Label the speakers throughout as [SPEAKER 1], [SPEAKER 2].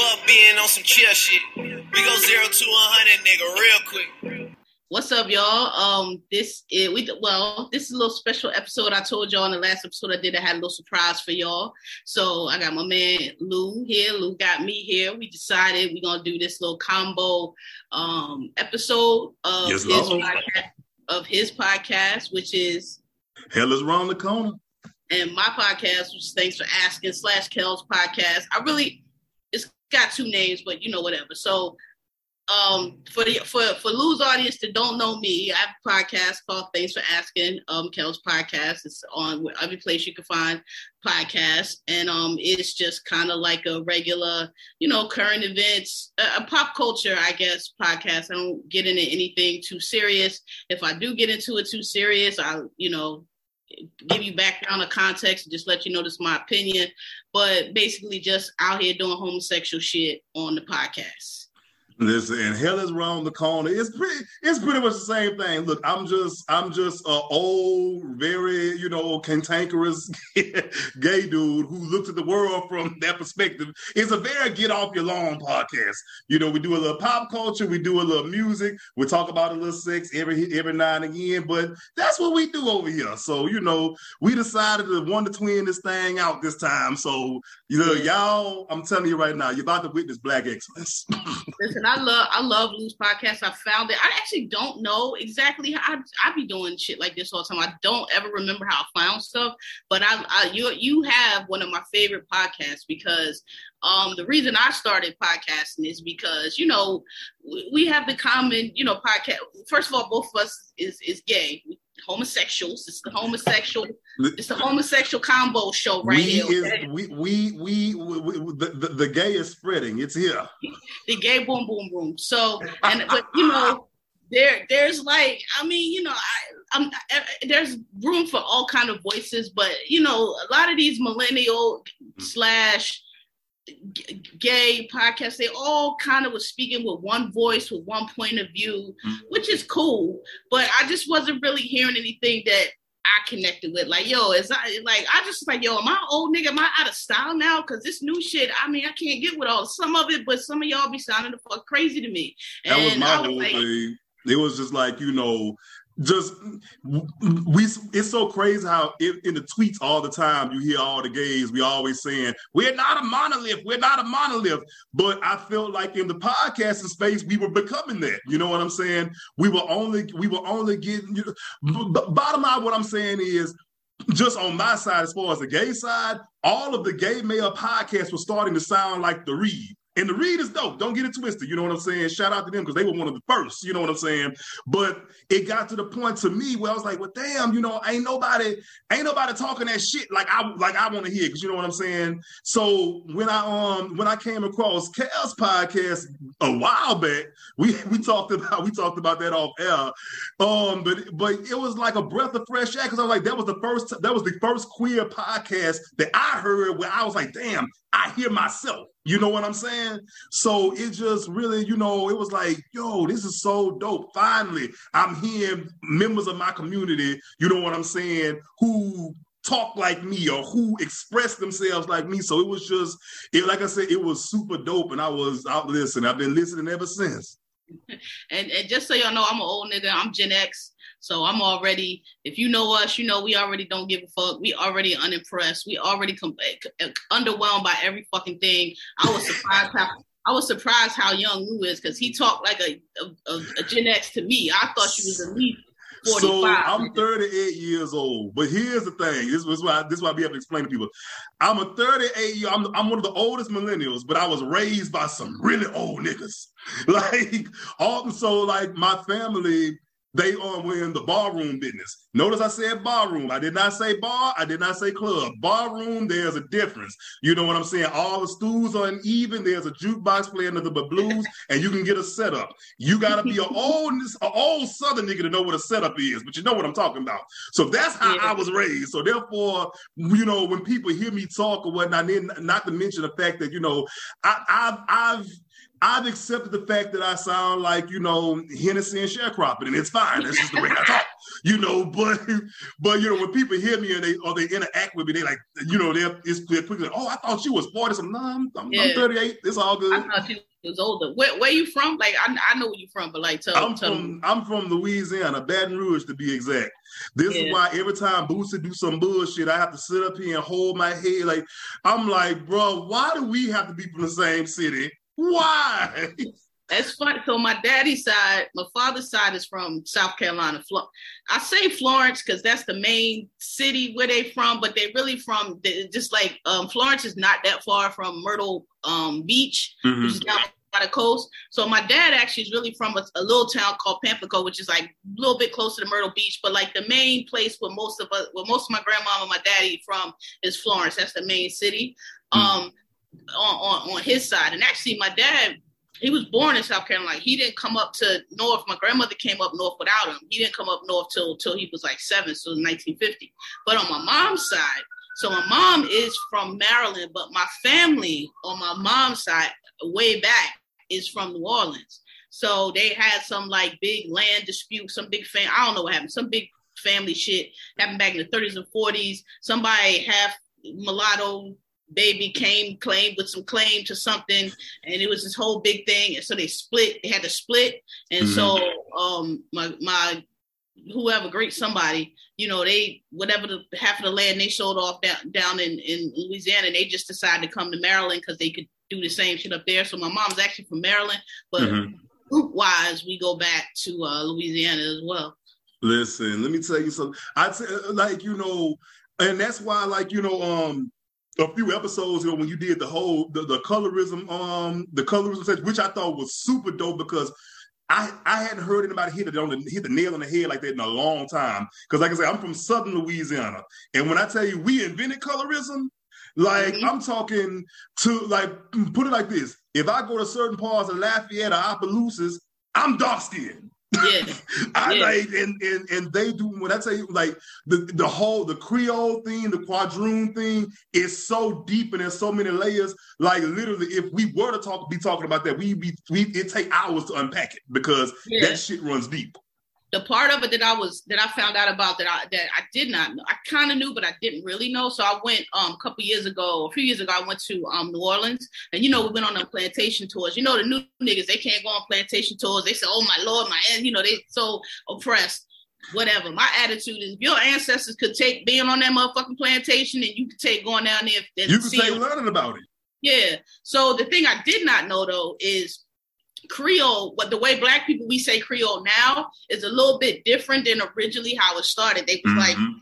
[SPEAKER 1] Fuck being on some chill shit. We go zero to one hundred, nigga, real quick.
[SPEAKER 2] What's up, y'all? Um, this is we well, this is a little special episode. I told y'all in the last episode I did. I had a little surprise for y'all. So I got my man Lou here. Lou got me here. We decided we're gonna do this little combo um episode of
[SPEAKER 3] Yes,
[SPEAKER 2] his
[SPEAKER 3] Lord.
[SPEAKER 2] podcast, of his podcast, which is
[SPEAKER 3] Hell is around the corner.
[SPEAKER 2] and my podcast, which is Thanks for Asking slash Kel's podcast. I really it's got two names, but you know whatever. So um for the for for Lou's audience that don't know me, I have a podcast called Thanks for Asking, um Kel's podcast. It's on every place you can find podcasts, and um it's just kind of like a regular, you know, current events, a, a pop culture, I guess, podcast. I don't get into anything too serious. If I do get into it too serious, I you know give you background or context just let you know this is my opinion. But basically just out here doing homosexual shit on the podcast.
[SPEAKER 3] Listen, and hell is around the corner. It's pretty. It's pretty much the same thing. Look, I'm just, I'm just a old, very, you know, cantankerous gay dude who looks at the world from that perspective. It's a very get off your lawn podcast. You know, we do a little pop culture, we do a little music, we talk about a little sex every every now and again. But that's what we do over here. So you know, we decided to one to twin this thing out this time. So you know, y'all, I'm telling you right now, you're about to witness black excellence.
[SPEAKER 2] Listen, I love I love Lou's podcast. I found it. I actually don't know exactly how I, I be doing shit like this all the time. I don't ever remember how I found stuff, but I, I you you have one of my favorite podcasts because um the reason I started podcasting is because you know we, we have the common you know podcast. First of all, both of us is is gay. Homosexuals. It's the homosexual. It's the homosexual combo show right
[SPEAKER 3] we
[SPEAKER 2] here.
[SPEAKER 3] is
[SPEAKER 2] okay?
[SPEAKER 3] we we we, we, we the, the, the gay is spreading. It's here.
[SPEAKER 2] the gay boom boom boom. So and but you know there there's like I mean you know I I'm I, there's room for all kind of voices, but you know a lot of these millennial slash g- gay podcasts they all kind of was speaking with one voice with one point of view mm-hmm. which is cool. But i just wasn't really hearing anything that i connected with. Like yo is i like i just like yo am i old nigga? Am i out of style now? Because this new shit i mean i can't get with all some of it but some of y'all be sounding the fuck crazy to me.
[SPEAKER 3] That was my
[SPEAKER 2] was
[SPEAKER 3] whole
[SPEAKER 2] like
[SPEAKER 3] thing. It was just like you know, just we. It's so crazy how in, in the tweets all the time you hear all the gays. We always saying we're not a monolith. We're not a monolith. But I felt like in the podcasting space we were becoming that. You know what I'm saying? We were only we were only getting. You know, b- bottom line, what I'm saying is just on my side, as far as the gay side, all of the gay male podcasts were starting to sound like the Read. And the Read is dope. Don't get it twisted. You know what I'm saying? Shout out to them because they were one of the first. You know what I'm saying? But it got to the point to me where I was like, well, damn, you know, ain't nobody, ain't nobody talking that shit like I like I want to hear, because you know what I'm saying? So when I um when I came across Kel's podcast a while back, we we talked about we talked about that off air. Um, but but it was like a breath of fresh air because I'm like, that was the first that was the first queer podcast that I heard where I was like, damn, I hear myself. You know what I'm saying? So it just really, you know, it was like, yo, this is so dope. Finally, I'm hearing members of my community, you know what I'm saying, who talk like me or who express themselves like me. So it was just, it like I said, it was super dope. And I was out listening. I've been listening ever since.
[SPEAKER 2] and, and just so y'all know i'm an old nigga i'm gen x so i'm already if you know us you know we already don't give a fuck we already unimpressed we already com- eh, underwhelmed by every fucking thing i was surprised how I was surprised how young Lou is because he talked like a, a, a, a Gen X to me. I thought she was at least 45.
[SPEAKER 3] So I'm 38 years old, but here's the thing. This was why this is why we have to explain to people. I'm a 38 year. I'm I'm one of the oldest millennials, but I was raised by some really old niggas. Like all so like my family. They um, were in the barroom business. Notice I said barroom. I did not say bar. I did not say club. Barroom, there's a difference. You know what I'm saying? All the stools are uneven. There's a jukebox playing the blues, and you can get a setup. You got to be an old, an old Southern nigga to know what a setup is, but you know what I'm talking about. So that's how yeah. I was raised. So therefore, you know, when people hear me talk or whatnot, then not to mention the fact that you know, I, I've, I've I've accepted the fact that I sound like, you know, Hennessy and sharecropping, and it's fine. That's just the way I talk, you know. But, but you know, when people hear me and they or they interact with me, they like, you know, they're, it's, they're quickly, like, oh, I thought you was 40. Some, no, I'm, I'm, yeah. I'm 38. It's all good.
[SPEAKER 2] I thought you was older. Where, where you from? Like, I, I know where you from, but like, tell,
[SPEAKER 3] I'm
[SPEAKER 2] tell
[SPEAKER 3] from me. I'm from Louisiana, Baton Rouge to be exact. This yeah. is why every time Boosie do some bullshit, I have to sit up here and hold my head. Like, I'm like, bro, why do we have to be from the same city? Why?
[SPEAKER 2] That's funny. So my daddy's side, my father's side is from South Carolina. I say Florence because that's the main city where they from, but they really from just like um, Florence is not that far from Myrtle um, Beach, mm-hmm. which is down by the coast. So my dad actually is really from a, a, little town called Pamplico, which is like a little bit closer to Myrtle Beach, but like the main place where most of us, where most of my grandma and my daddy from is Florence. That's the main city. Mm-hmm. Um, on, on, on his side. And actually, my dad, he was born in South Carolina. He didn't come up to north. My grandmother came up north without him. He didn't come up north till till he was like seven, so 1950. But on my mom's side, so my mom is from Maryland, but my family on my mom's side, way back, is from New Orleans. So they had some like big land dispute, some big fan. I don't know what happened. Some big family shit happened back in the 30s and 40s. Somebody half mulatto baby came claimed with some claim to something and it was this whole big thing and so they split they had to split and mm-hmm. so um my my whoever great somebody you know they whatever the half of the land they sold off down down in in louisiana and they just decided to come to maryland because they could do the same shit up there so my mom's actually from maryland but mm-hmm. group wise we go back to uh louisiana as well
[SPEAKER 3] listen let me tell you something i t- like you know and that's why like you know um a few episodes ago when you did the whole the, the colorism um the colorism section, which I thought was super dope because I I hadn't heard anybody hit it on the hit the nail on the head like that in a long time. Because like I said, I'm from Southern Louisiana, and when I tell you we invented colorism, like mm-hmm. I'm talking to like put it like this: if I go to certain parts of Lafayette or Opelousas, I'm dark skinned. Yeah. I yeah. like and, and and they do when I tell you like the the whole the Creole thing, the quadroon thing is so deep and there's so many layers. Like literally, if we were to talk be talking about that, we be we it take hours to unpack it because yeah. that shit runs deep
[SPEAKER 2] the part of it that I was that I found out about that I that I did not know. I kind of knew, but I didn't really know. So I went um a couple years ago, a few years ago, I went to um New Orleans, and you know we went on the plantation tours. You know the new niggas they can't go on plantation tours. They say, "Oh my lord, my," and you know they so oppressed. Whatever. My attitude is, if your ancestors could take being on that motherfucking plantation, and you could take going down there.
[SPEAKER 3] You could take learning about it.
[SPEAKER 2] Yeah. So the thing I did not know though is Creole, what the way black people we say Creole now is a little bit different than originally how it started. They was mm-hmm. like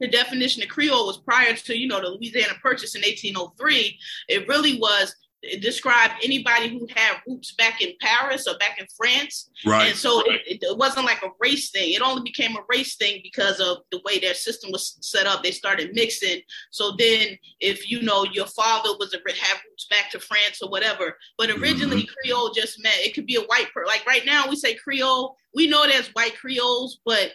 [SPEAKER 2] the definition of Creole was prior to, you know, the Louisiana Purchase in 1803. It really was describe anybody who had roots back in Paris or back in France. Right. And so it, it, wasn't like a race thing. It only became a race thing because of the way their system was set up. They started mixing. So then, if you know your father was a have roots back to France or whatever, but originally mm-hmm. Creole just meant it could be a white person. Like right now, we say Creole. We know there's white Creoles, but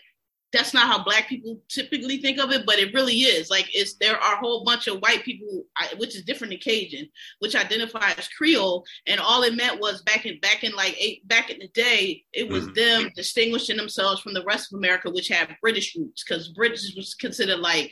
[SPEAKER 2] that's not how black people typically think of it, but it really is. Like it's there are a whole bunch of white people, which is different than Cajun, which identify as Creole, and all it meant was back in back in like eight, back in the day, it was mm-hmm. them distinguishing themselves from the rest of America, which had British roots, because British was considered like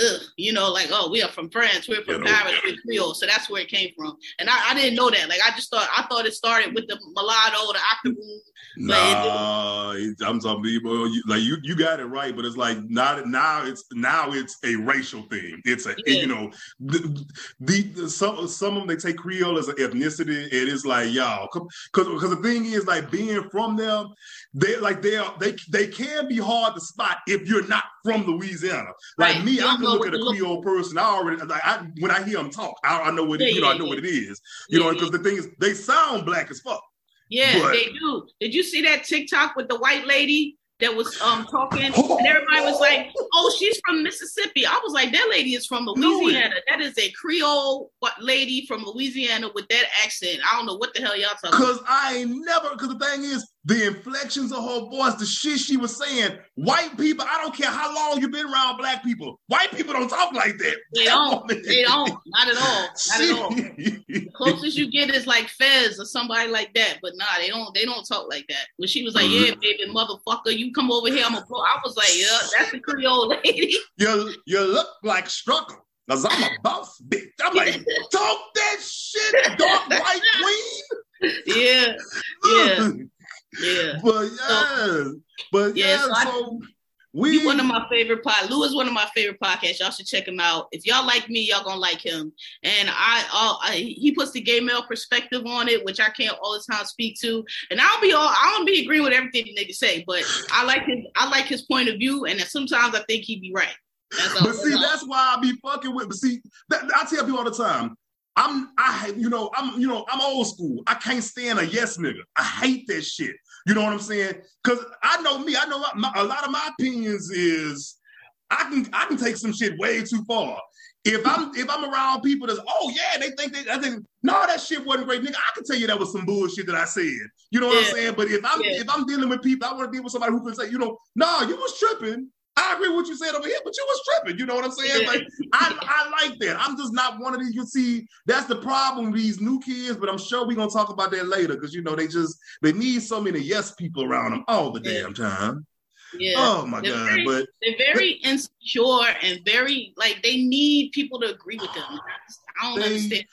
[SPEAKER 2] ugh, you know, like, oh, we are from France, we're from Paris, we're Creole. So that's where it came from. And I, I, didn't know that. Like, I just thought, I thought it started with the mulatto, the octoroon. Mm.
[SPEAKER 3] Nah, I'm talking like you, you got it right, but it's like not now. It's now it's a racial thing. It's a yeah. you know the, the, the, some some of them they take Creole as an ethnicity. It is like y'all because because the thing is like being from them, they like they are they they can be hard to spot if you're not from Louisiana. Like right. me, I can look at a Creole look. person. I already like I, when I hear them talk, I, I know what yeah, you know. Yeah, I know what it is. You know, because the thing is, they sound black as fuck.
[SPEAKER 2] Yeah, but, they do. Did you see that TikTok with the white lady that was um talking, and everybody was like, "Oh, she's from Mississippi." I was like, "That lady is from Louisiana. That is a Creole lady from Louisiana with that accent. I don't know what the hell y'all talking."
[SPEAKER 3] Because I ain't never. Because the thing is, the inflections of her voice, the shit she was saying. White people, I don't care how long you've been around black people. White people don't talk like that.
[SPEAKER 2] They don't. they don't. Not at all. Not at all. the closest you get is like Fez or somebody like that. But nah, they don't. They don't talk like that. When she was like, "Yeah, baby, motherfucker, you come over here, I'm a blow." I was like, "Yeah, that's the Creole lady."
[SPEAKER 3] You you look like struggle. Cause I'm a boss bitch. I'm like, talk that shit, dark white queen.
[SPEAKER 2] Yeah, yeah. Yeah.
[SPEAKER 3] But yeah. but yeah, yeah so, so we
[SPEAKER 2] one of my favorite pod. Lou is one of my favorite podcasts. Y'all should check him out. If y'all like me, y'all gonna like him. And I, I he puts the gay male perspective on it, which I can't all the time speak to. And I'll be all I don't be agreeing with everything the nigga say, but I like his I like his point of view, and sometimes I think he'd be right.
[SPEAKER 3] but see, that's why I be fucking with. But see, that, I tell people all the time. I'm I you know I'm you know I'm old school. I can't stand a yes nigga. I hate that shit. You know what I'm saying? Because I know me. I know my, my, a lot of my opinions is I can I can take some shit way too far. If I'm if I'm around people that's oh yeah they think they I think no that shit wasn't great nigga I can tell you that was some bullshit that I said you know what yeah. I'm saying but if I'm yeah. if I'm dealing with people I want to deal with somebody who can say you know no nah, you was tripping I agree with what you said over here, but you was tripping. You know what I'm saying? Like I, I like that. I'm just not one of these. You see, that's the problem with these new kids. But I'm sure we're gonna talk about that later because you know they just they need so many yes people around them all the damn time.
[SPEAKER 2] Yeah.
[SPEAKER 3] Oh my they're god!
[SPEAKER 2] Very,
[SPEAKER 3] but
[SPEAKER 2] they're very but, insecure and very like they need people to agree with them. I don't they, understand.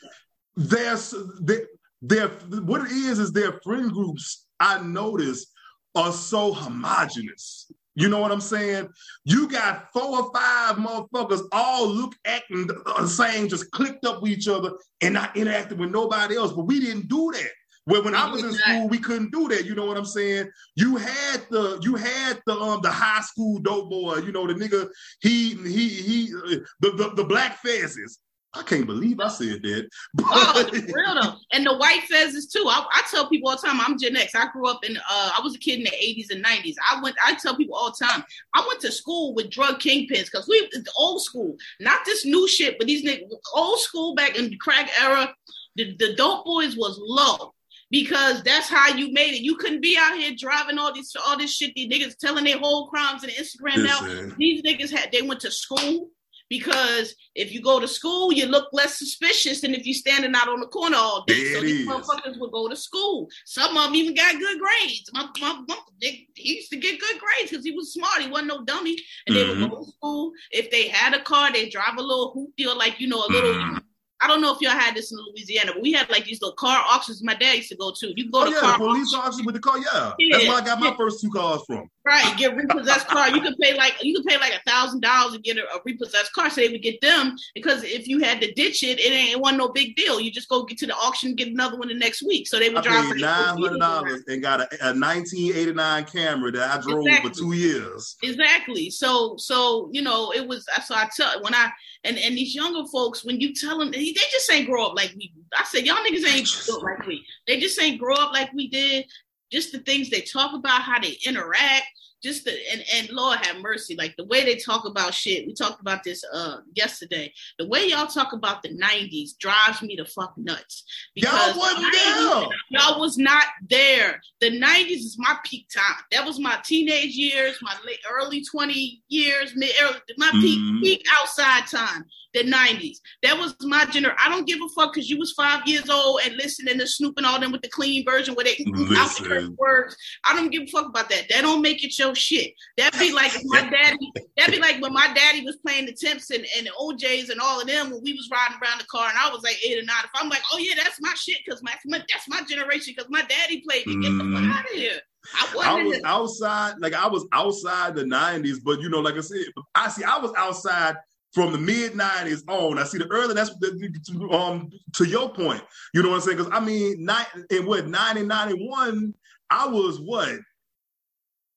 [SPEAKER 3] There's they, their what it is is their friend groups. I notice are so homogenous. You know what I'm saying? You got four or five motherfuckers all look acting the same, just clicked up with each other and not interacting with nobody else. But we didn't do that. Well, when I was in school, we couldn't do that. You know what I'm saying? You had the you had the um the high school dope boy. You know the nigga he he he uh, the the, the black faces. I can't believe I said that.
[SPEAKER 2] oh, real though. And the white fezzes too. I, I, tell people all the time, I'm Gen X. I grew up in uh I was a kid in the 80s and 90s. I went, I tell people all the time, I went to school with drug kingpins because we old school, not this new shit, but these niggas old school back in the crack era, the, the dope boys was low because that's how you made it. You couldn't be out here driving all these all this shit. These niggas telling their whole crimes on Instagram now. These niggas had they went to school because if you go to school, you look less suspicious than if you're standing out on the corner all day. It so these is. motherfuckers would go to school. Some of them even got good grades. My, my, my they, he used to get good grades because he was smart. He wasn't no dummy. And mm-hmm. they would mm-hmm. go to school. If they had a car, they drive a little hoopty or like, you know, a little mm-hmm. I don't know if y'all had this in Louisiana, but we had like these little car auctions my dad used to go to. You go
[SPEAKER 3] oh,
[SPEAKER 2] to
[SPEAKER 3] yeah,
[SPEAKER 2] car
[SPEAKER 3] police auction with the car. Yeah. yeah. That's where I got my yeah. first two cars from.
[SPEAKER 2] Right. Get repossessed car. You can pay like you can pay like a thousand dollars and get a, a, repossessed car. So they would get them because if you had to ditch it, it ain't it wasn't no big deal. You just go get to the auction, get another one the next week. So they would I drive
[SPEAKER 3] nine hundred dollars and got a, a nineteen eighty nine Camry that I drove exactly. for two years.
[SPEAKER 2] Exactly. So so you know it was so I tell when I and and these younger folks when you tell them they just ain't grow up like we. I said y'all niggas ain't grow up like we. They just ain't grow up like we did. Just the things they talk about, how they interact, just the and, and Lord have mercy, like the way they talk about shit. We talked about this uh yesterday. The way y'all talk about the 90s drives me to fuck nuts.
[SPEAKER 3] Because y'all wasn't there.
[SPEAKER 2] Y'all was not there. The 90s is my peak time. That was my teenage years, my late early 20 years, mid my peak mm-hmm. peak outside time the 90s. That was my generation. I don't give a fuck because you was five years old and listening to Snoop and all them with the clean version where they out the words. I don't give a fuck about that. That don't make it your shit. That'd be like my daddy. That'd be like when my daddy was playing the Temps and, and the O'Jays and all of them when we was riding around the car and I was like eight or nine. If I'm like, oh yeah, that's my shit because my, that's my generation because my daddy played it. Get the fuck mm-hmm. out of here. I,
[SPEAKER 3] I, was outside, like I was outside the '90s, but you know, like I said, I see, I was outside from the mid '90s on. I see the early. That's the, um to your point. You know what I'm saying? Because I mean, nine, in what 90, 91, I was what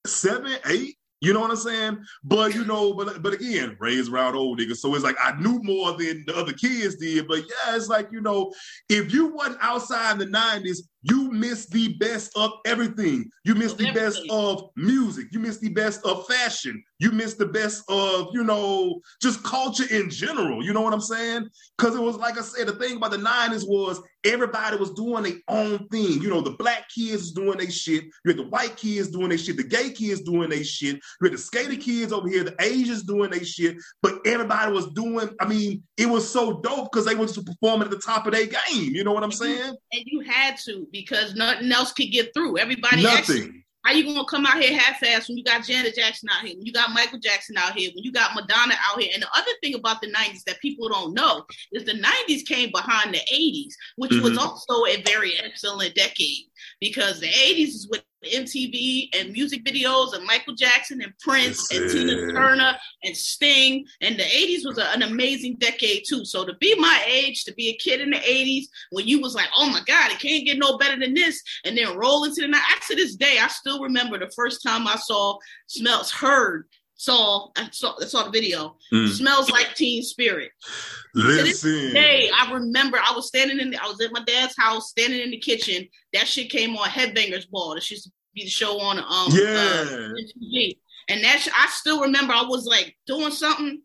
[SPEAKER 3] seven, eight. You know what I'm saying? But you know, but but again, raised around old niggas. So it's like I knew more than the other kids did. But yeah, it's like, you know, if you wasn't outside in the 90s, you miss the best of everything. You miss the best of music. You miss the best of fashion. You miss the best of, you know, just culture in general. You know what I'm saying? Because it was like I said, the thing about the 90s was everybody was doing their own thing. You know, the black kids doing their shit. You had the white kids doing their shit. The gay kids doing their shit. You had the skater kids over here. The Asians doing their shit. But everybody was doing, I mean, it was so dope because they was performing at the top of their game. You know what I'm saying?
[SPEAKER 2] And you had to because nothing else could get through. Everybody actually
[SPEAKER 3] Nothing.
[SPEAKER 2] How you gonna come out here half-assed when you got Janet Jackson out here, when you got Michael Jackson out here, when you got Madonna out here? And the other thing about the '90s that people don't know is the '90s came behind the '80s, which was
[SPEAKER 3] Mhm.
[SPEAKER 2] also a very excellent decade because the '80s is with MTV and music videos and Michael Jackson and Prince and. Tina Turner and Sting, and the '80s was a- an amazing decade too. So to be my age, to be a kid in the '80s when you was like, "Oh my God, it can't get no better than this," and then roll into the night. I, to this day, I still remember the first time I saw, smells, heard, saw, I saw, I saw the video.
[SPEAKER 3] Mm.
[SPEAKER 2] Smells like Teen Spirit.
[SPEAKER 3] Listen.
[SPEAKER 2] Hey, I remember I was standing in, the, I was at my dad's house, standing in the kitchen. That shit came on Headbangers Ball. This used to be the show on um
[SPEAKER 3] Yeah.
[SPEAKER 2] uh, And that sh- I still remember I was like doing something,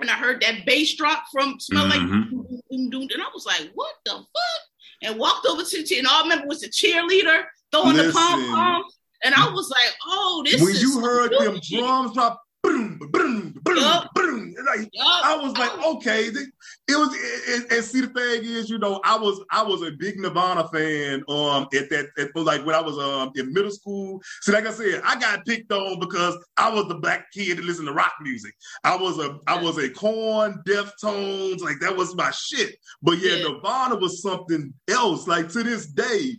[SPEAKER 2] and I heard that bass drop from Smell Like,
[SPEAKER 3] Mhm.
[SPEAKER 2] Doom, Doom, and I was like, what the fuck? And walked over to the cheer, and all I remember was the cheerleader throwing the
[SPEAKER 3] Listen.
[SPEAKER 2] pom poms, and I was like, oh, this
[SPEAKER 3] when
[SPEAKER 2] is
[SPEAKER 3] you heard them drums drop, boom, boom, boom,
[SPEAKER 2] Yup.
[SPEAKER 3] boom, like
[SPEAKER 2] Yup.
[SPEAKER 3] I was like, okay, it was. And, and see, the thing is, you know, I was I was a big Nirvana fan. Um, at that, at, like when I was um in middle school. See, like I said, I got picked on because I was the black kid that listened to rock music. I was a I was a Korn, Deftones, like that was my shit. But yeah,
[SPEAKER 2] Yeah.
[SPEAKER 3] Nirvana was something else. Like to this day.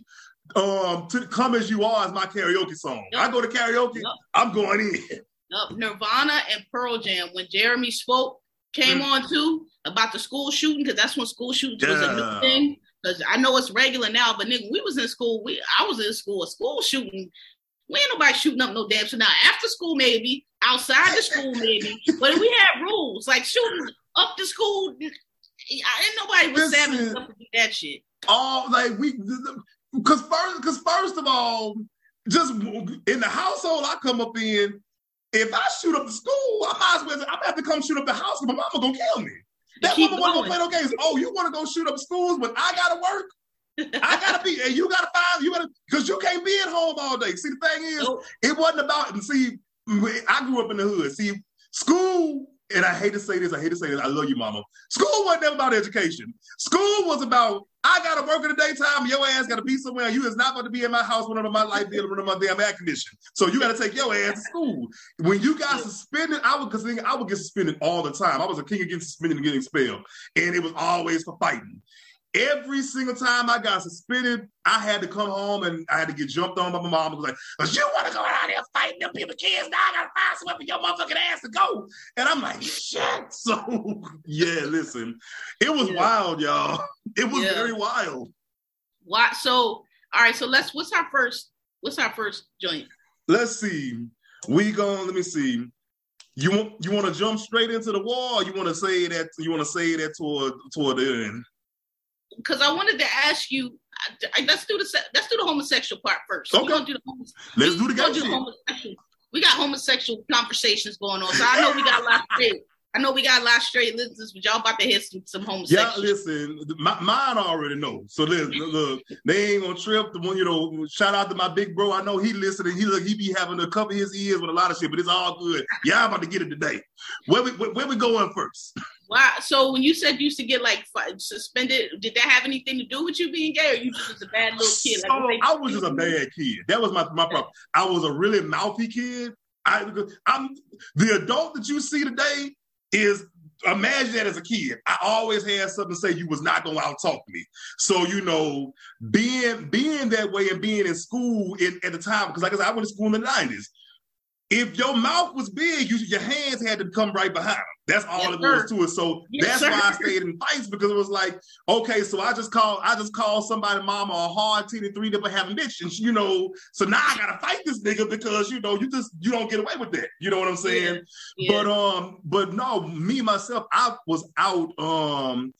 [SPEAKER 3] Um, to come as you are is my karaoke song.
[SPEAKER 2] Yup.
[SPEAKER 3] I go to karaoke,
[SPEAKER 2] Yup.
[SPEAKER 3] I'm going in.
[SPEAKER 2] Up Nirvana and Pearl Jam when Jeremy spoke came
[SPEAKER 3] Mm.
[SPEAKER 2] on too about the school shooting because that's when school shootings was a new thing. Because I know it's regular now, but nigga, we was in school. We I was in school. A school shooting. We ain't nobody shooting up no damn shit. Now after school maybe, outside the school maybe, but we had rules like shooting up the school. I ain't nobody was
[SPEAKER 3] Listen.
[SPEAKER 2] savage enough to do that shit.
[SPEAKER 3] all like we because first because first of all, just in the household I come up in, if I shoot up the school, I might as well I'm gonna have to come shoot up the house because my mama gonna kill me. That
[SPEAKER 2] Keep
[SPEAKER 3] mama wanna go play no games. Oh, you wanna go shoot up schools, but I gotta work. I gotta be, and you gotta find you gotta because you can't be at home all day. See, the thing is,
[SPEAKER 2] Nope.
[SPEAKER 3] it wasn't about and see i grew up in the hood see school and i hate to say this i hate to say this i love you mama. School wasn't never about education. School was about i gotta work in the daytime your ass gotta be somewhere you is not to be in my house when my light bill and my damn air condition. So you gotta take your ass to school. When you got suspended i would because i would get suspended all the time. I was a king against suspended and getting expelled. And it was always for fighting Every single time I got suspended, I had to come home and I had to get jumped on by my mom. It was like, "Cause you want to go out there fighting them people, kids? Now I gotta find somewhere for your motherfucking ass to go." And I'm like, "Shit!" So yeah, listen, it was
[SPEAKER 2] Yeah.
[SPEAKER 3] wild, y'all. It was
[SPEAKER 2] Yeah.
[SPEAKER 3] very wild.
[SPEAKER 2] Why? So all right. So let's. What's our first? What's our first joint?
[SPEAKER 3] Let's see. We going. Let me see. You want you want to jump straight into the wall? Or you want to say that you want to say that toward toward the end?
[SPEAKER 2] Because I wanted to ask you. I, I- let's do the let's do the homosexual part first.
[SPEAKER 3] Okay.
[SPEAKER 2] We're do the homos-
[SPEAKER 3] Let's do the
[SPEAKER 2] do homosexual. We got homosexual conversations going on, so I know we got a lot straight. I know we got a lot straight listeners, but y'all about to hear some some
[SPEAKER 3] Yeah, listen, my, mine already know. So listen, look, they ain't gonna trip. The one, you know, shout out to my big bro. I know he listening. He look, he be having to cover his ears with a lot of shit, but it's all good. I'm about to get it today. Where we where, where we going first?
[SPEAKER 2] Why? So when you said you used to get like suspended, did that have anything to do with you being gay, or you just was a bad little kid?
[SPEAKER 3] So, I was just a bad kid. That was my my problem. I was a really mouthy kid. I I'm the adult that you see today is imagine that as a kid. I always had something to say you was not gonna out talk to me. So you know, being being that way and being in school in, at the time, because like I said, I went to school in the nineties. If your mouth was big, you, your hands had to come right behind them. That's all
[SPEAKER 2] Yes,
[SPEAKER 3] it was
[SPEAKER 2] sir.
[SPEAKER 3] to it. So
[SPEAKER 2] Yes,
[SPEAKER 3] that's why I stayed in fights because it was like, okay, so I just call I just call somebody mama a hard titty three never having bitch, and you know, so now I gotta fight this nigga because you know you just you don't get away with that. You know what I'm saying?
[SPEAKER 2] Yeah.
[SPEAKER 3] But um, but no, me myself, I was out. Um,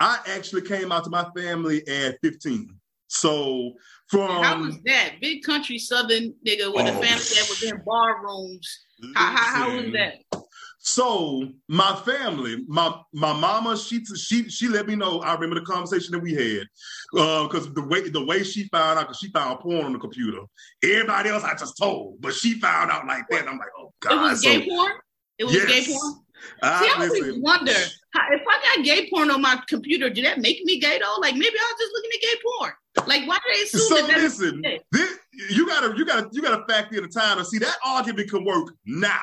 [SPEAKER 3] I actually came out to my family at 15. So from
[SPEAKER 2] how was that big country southern nigga with
[SPEAKER 3] Oh.
[SPEAKER 2] a family that was in bar rooms? How, how, how was that?
[SPEAKER 3] So my family, my my mama, she she she let me know. I remember the conversation that we had uh, because the way the way she found out because she found porn on the computer. Everybody else I just told, but she found out like that. I'm like, oh god.
[SPEAKER 2] It was
[SPEAKER 3] so,
[SPEAKER 2] gay porn. It was gay porn.
[SPEAKER 3] I,
[SPEAKER 2] See, I always wonder how, if I got gay porn on my computer, did that make me gay though? Like maybe I was just looking at gay porn. Like why do they assume
[SPEAKER 3] So
[SPEAKER 2] that?
[SPEAKER 3] listen, this, you gotta you gotta you gotta factor in the time to see that argument can work now.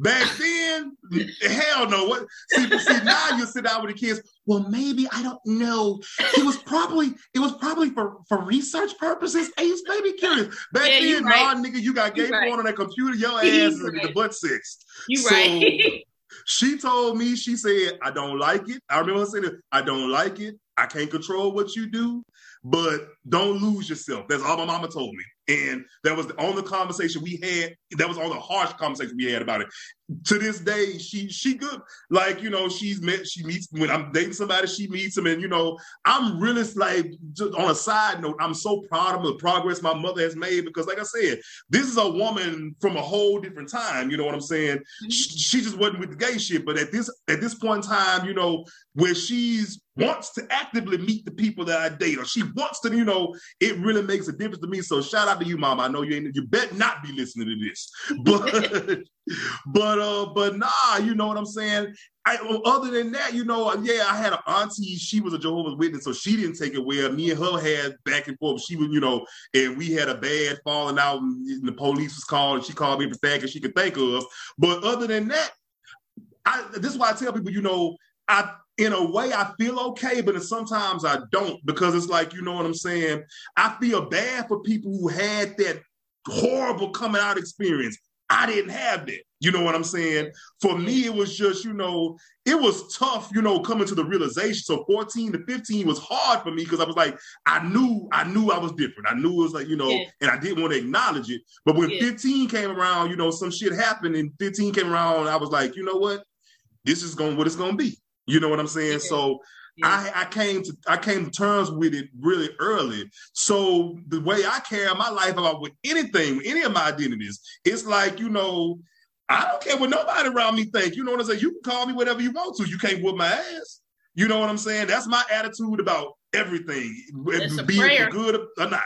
[SPEAKER 3] Back then, hell no. What see, see now you sit down with the kids. Well, maybe I don't know. It was probably it was probably for for research purposes. Ace, maybe curious. Back
[SPEAKER 2] Yeah,
[SPEAKER 3] then,
[SPEAKER 2] right.
[SPEAKER 3] nah, nigga, you got gay
[SPEAKER 2] right.
[SPEAKER 3] porn on that computer. Your ass is
[SPEAKER 2] right.
[SPEAKER 3] the butt six.
[SPEAKER 2] You
[SPEAKER 3] So-
[SPEAKER 2] right.
[SPEAKER 3] She told me, she said, I don't like it. I remember her saying, I don't like it. I can't control what you do, but don't lose yourself. That's all my mama told me. And that was the only conversation we had. That was all the harsh conversation we had about it. To this day, she she good. Like, you know, she's met, she meets when I'm dating somebody, she meets him. And, you know, I'm really like just on a side note, I'm so proud of the progress my mother has made because, like I said, this is a woman from a whole different time. You know what I'm saying? Mm-hmm. she, she just wasn't with the gay shit. But at this at this point in time, you know, where she's wants to actively meet the people that I date, or she wants to, you know, it really makes a difference to me. So shout out to you, mom. I know you ain't you bet not be listening to this. But but uh but nah, you know what I'm saying? I, well, other than that, you know, yeah, I had an auntie. She was a Jehovah's Witness, so she didn't take it well. Me and her had back and forth. She was, you know, and we had a bad falling out. And the police was called, and she called me every faggot she could think of. But other than that, I, this is why I tell people, you know, I in a way I feel okay, but sometimes I don't because it's like, you know what I'm saying? I feel bad for people who had that horrible coming out experience. I didn't have that. You know what I'm saying? For me, it was just, you know, it was tough, you know, coming to the realization. So 14 to 15 was hard for me because I was like, I knew, I knew I was different. I knew it was like, you know,
[SPEAKER 2] Yeah.
[SPEAKER 3] and I didn't want to acknowledge it. But when
[SPEAKER 2] Yeah.
[SPEAKER 3] 15 came around, you know, some shit happened and 15 came around, I was like, you know what? This is going what it's gonna be. You know what I'm saying?
[SPEAKER 2] Yeah.
[SPEAKER 3] So. I, I came to I came to terms with it really early. So the way I carry my life about with anything, with any of my identities, it's like, you know, I don't care what nobody around me think. You know what I'm saying? You can call me whatever you want to. You can't whoop my ass. You know what I'm saying? That's my attitude about everything,
[SPEAKER 2] It's
[SPEAKER 3] be it good or not.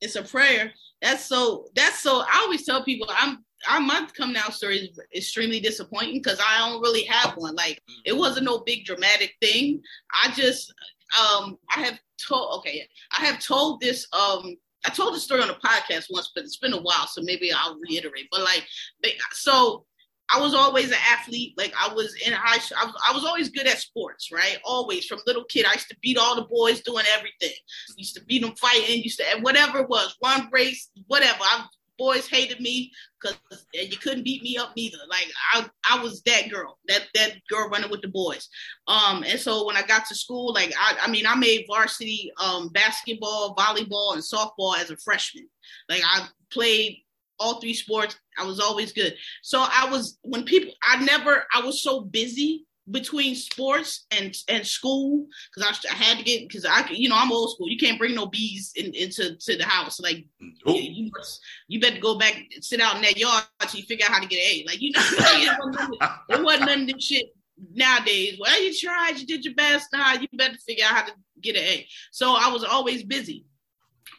[SPEAKER 2] it's a prayer. That's so. That's so. I always tell people I'm. I, my coming out story is extremely disappointing because I don't really have one. Like it wasn't no big dramatic thing. I just, um, I have told. Okay, I have told this. Um, I told the story on a podcast once, but it's been a while, so maybe I'll reiterate. But like, ba- so I was always an athlete. Like I was in high school. I was, I was always good at sports, right? Always from little kid. I used to beat all the boys doing everything. Used to beat them fighting. Used to whatever it was, run race, whatever. I, boys hated me because you couldn't beat me up neither. Like I, I was that girl, that that girl running with the boys. Um, and so when I got to school, like I, I mean, I made varsity um basketball, volleyball, and softball as a freshman. Like I played all three sports. I was always good. So I was when people I never I was so busy between sports and and school because I, I had to get because I you know I'm old school. You can't bring no bees in, into to the house. Like
[SPEAKER 3] Oh,
[SPEAKER 2] you, you must you better go back sit out in that yard until you figure out how to get an A. Like you know it, wasn't, none- it wasn't none of this shit nowadays. Well, you tried, you did your best. Nah, you better figure out how to get an A. So I was always busy.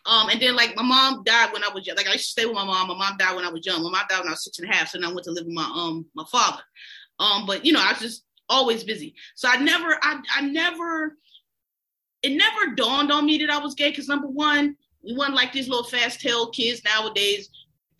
[SPEAKER 2] Um, and then like my mom died when I was young. Like I used to stay with my mom. My mom died when I was young. My mom died when I was six and a half. So then I went to live with my um my father. Um, but you know, I was just always busy. So I never, I, I never, it never dawned on me that I was gay. Because number one, we weren't like these little fast tail kids nowadays.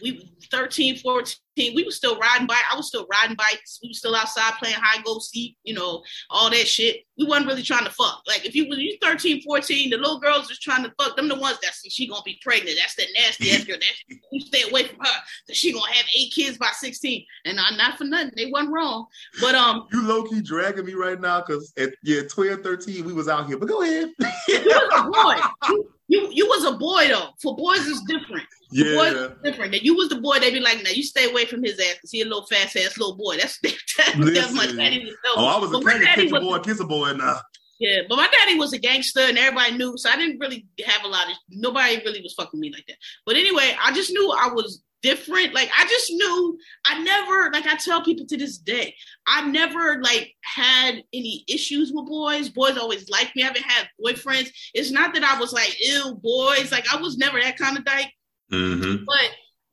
[SPEAKER 2] We 13, 14, we were still riding bike. I was still riding bikes. We were still outside playing high go seek, you know, all that shit. We wasn't really trying to fuck. Like if you when you 13, 14, the little girls just trying to fuck. Them the ones that see she gonna be pregnant. That's the nasty ass girl. That you stay away from her. That she gonna have eight kids by 16. And I'm not for nothing. They wasn't wrong. But um
[SPEAKER 3] you low key dragging me right now because at yeah 12, 13, we was out here. But go ahead.
[SPEAKER 2] you was a boy. You, was a boy though. For boys it's different. For
[SPEAKER 3] yeah.
[SPEAKER 2] Boys it's different. That you was the boy, They'd be like, now you stay away from his ass he a little fast ass little boy. That's that's my daddy was
[SPEAKER 3] Oh. I was a
[SPEAKER 2] But
[SPEAKER 3] king
[SPEAKER 2] daddy
[SPEAKER 3] kiss a boy, kiss a boy now.
[SPEAKER 2] Yeah, but my daddy was a gangster and everybody knew, so I didn't really have a lot of nobody really was fucking me like that. But anyway, I just knew I was different. Like I just knew I never, like I tell people to this day, I never like had any issues with boys. Boys always liked me. I haven't had boyfriends. It's not that I was like, ew, boys. Like I was never that kind of dyke.
[SPEAKER 3] Mm-hmm.
[SPEAKER 2] But